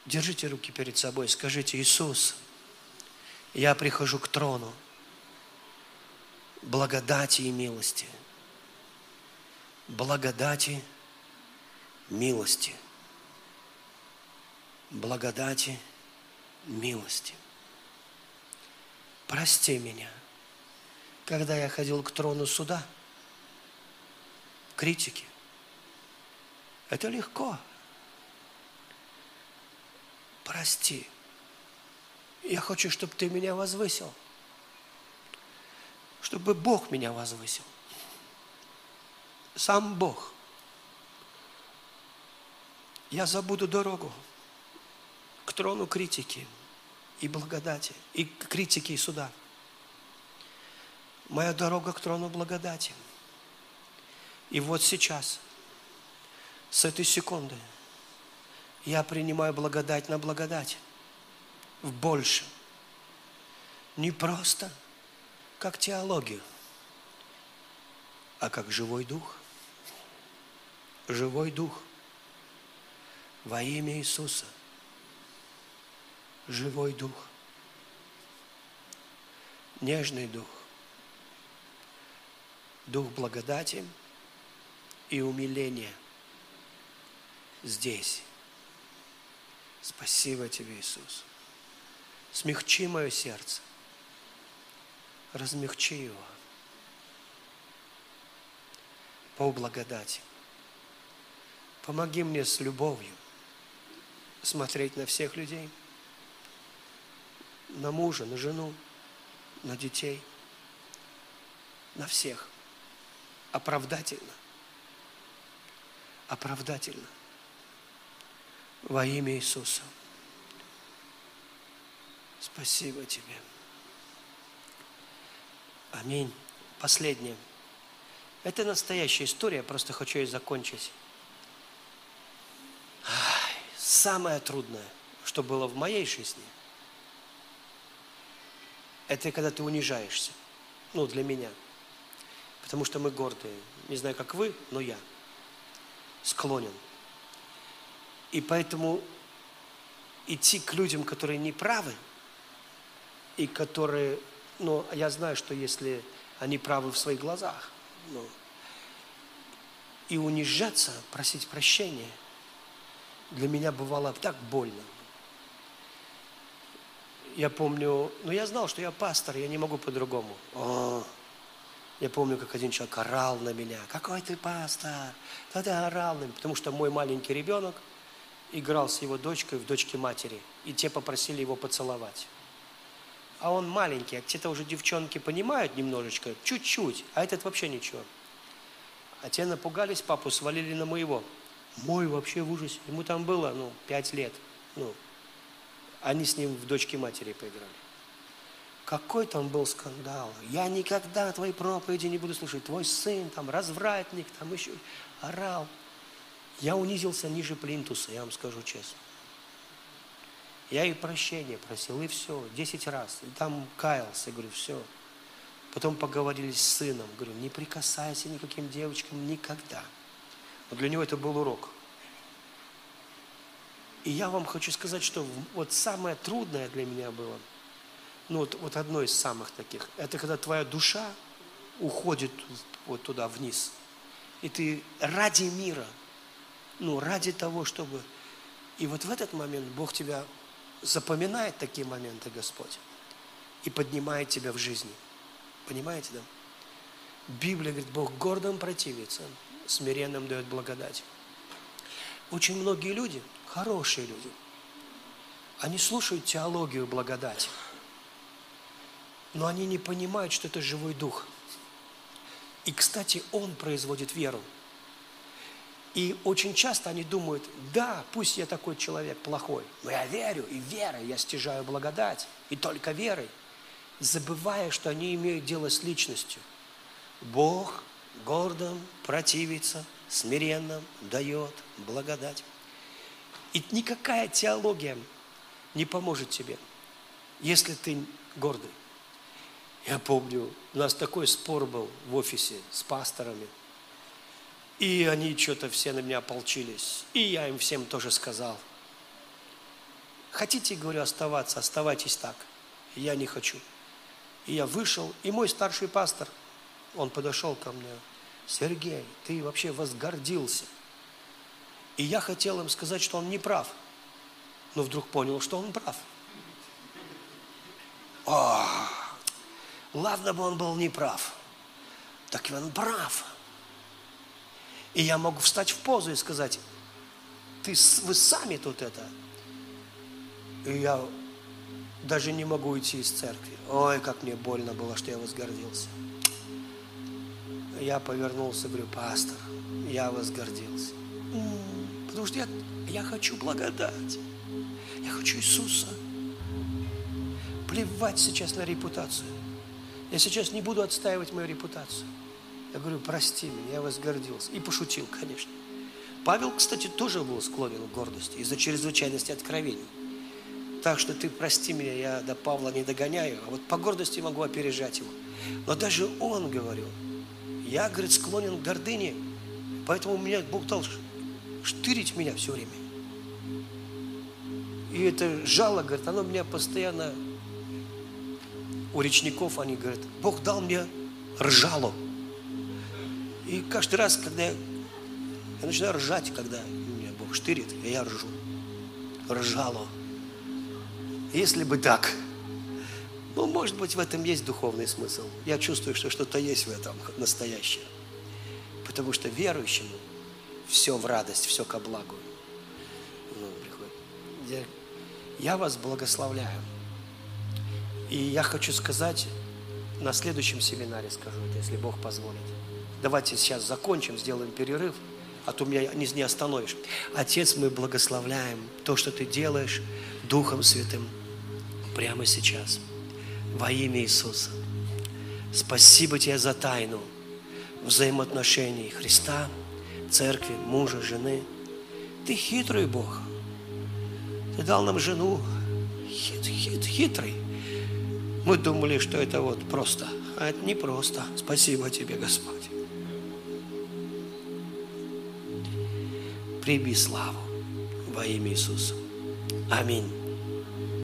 Держите руки перед собой, скажите, Иисус, я прихожу к трону благодати и милости. Благодати, милости – благодати, милости. Прости меня, когда я ходил к трону суда, критики. Это легко. Прости. Я хочу, чтобы ты меня возвысил. Чтобы Бог меня возвысил. Сам Бог. Я забуду дорогу к трону критики и благодати, и критики и суда. Моя дорога к трону благодати. И вот сейчас, с этой секунды, я принимаю благодать на благодать. В больше. Не просто как теологию, а как живой дух. Живой дух. Во имя Иисуса – живой дух, нежный дух, дух благодати и умиления здесь. Спасибо тебе, Иисус. Смягчи мое сердце. Размягчи его по благодати. Помоги мне с любовью смотреть на всех людей – на мужа, на жену, на детей, на всех. Оправдательно. Оправдательно. Во имя Иисуса. Спасибо тебе. Аминь. Последнее. Это настоящая история, просто хочу ее закончить. Самое трудное, что было в моей жизни – это когда ты унижаешься. Ну, для меня. Потому что мы гордые. Не знаю, как вы, но я склонен. И поэтому идти к людям, которые не правы, и которые, ну, я знаю, что если они правы в своих глазах, ну, и унижаться, просить прощения, для меня бывало так больно я помню, ну я знал, что я пастор, я не могу по-другому. Я помню, как один человек орал на меня. Какой ты пастор? Да ты орал на меня. Потому что мой маленький ребенок играл с его дочкой в дочке матери. И те попросили его поцеловать. А он маленький, а те-то уже девчонки понимают немножечко, чуть-чуть, а этот вообще ничего. А те напугались, папу свалили на моего. Мой вообще в ужасе. Ему там было, ну, пять лет. Ну, они с ним в дочке матери поиграли. Какой там был скандал. Я никогда твои проповеди не буду слушать. Твой сын там развратник, там еще орал. Я унизился ниже плинтуса, я вам скажу честно. Я и прощения просил, и все, десять раз. И там каялся, говорю, все. Потом поговорили с сыном, говорю, не прикасайся никаким девочкам никогда. Но для него это был урок. И я вам хочу сказать, что вот самое трудное для меня было, ну вот, вот одно из самых таких, это когда твоя душа уходит вот туда вниз. И ты ради мира, ну, ради того, чтобы... И вот в этот момент Бог тебя запоминает такие моменты, Господь, и поднимает тебя в жизни. Понимаете, да? Библия говорит, Бог гордым противится, смиренным дает благодать. Очень многие люди, хорошие люди, они слушают теологию благодати, но они не понимают, что это живой дух. И, кстати, он производит веру. И очень часто они думают, да, пусть я такой человек плохой, но я верю, и верой я стяжаю благодать, и только верой, забывая, что они имеют дело с личностью. Бог гордым противится, смиренным дает благодать. И никакая теология не поможет тебе, если ты гордый. Я помню, у нас такой спор был в офисе с пасторами. И они что-то все на меня ополчились. И я им всем тоже сказал. Хотите, говорю, оставаться, оставайтесь так. Я не хочу. И я вышел, и мой старший пастор, он подошел ко мне. Сергей, ты вообще возгордился. И я хотел им сказать, что он не прав. Но вдруг понял, что он прав. О, ладно бы он был не прав. Так он прав. И я могу встать в позу и сказать, ты, вы сами тут это. И я даже не могу уйти из церкви. Ой, как мне больно было, что я возгордился. Я повернулся, говорю, пастор, я возгордился. Потому что я, я хочу благодать. Я хочу Иисуса. Плевать сейчас на репутацию. Я сейчас не буду отстаивать мою репутацию. Я говорю, прости меня, я возгордился. И пошутил, конечно. Павел, кстати, тоже был склонен к гордости из-за чрезвычайности откровений. Так что ты прости меня, я до Павла не догоняю, а вот по гордости могу опережать его. Но даже он говорил, я, говорит, склонен к гордыне, поэтому меня Бог дал штырить меня все время. И это жало, говорит, оно меня постоянно... У речников они говорят, Бог дал мне ржало. И каждый раз, когда я, я начинаю ржать, когда меня Бог штырит, я ржу. Ржало. Если бы так, ну, может быть, в этом есть духовный смысл. Я чувствую, что что-то есть в этом настоящее. Потому что верующему все в радость, все ко благу. Ну, приходит. Я, я вас благословляю. И я хочу сказать, на следующем семинаре скажу это, если Бог позволит. Давайте сейчас закончим, сделаем перерыв, а то меня не, не остановишь. Отец, мы благословляем то, что Ты делаешь Духом Святым прямо сейчас. Во имя Иисуса. Спасибо Тебе за тайну взаимоотношений Христа, церкви, мужа, жены. Ты хитрый Бог. Ты дал нам жену хит, хит, хитрый. Мы думали, что это вот просто. А это не просто. Спасибо Тебе, Господь. Прими славу во имя Иисуса. Аминь.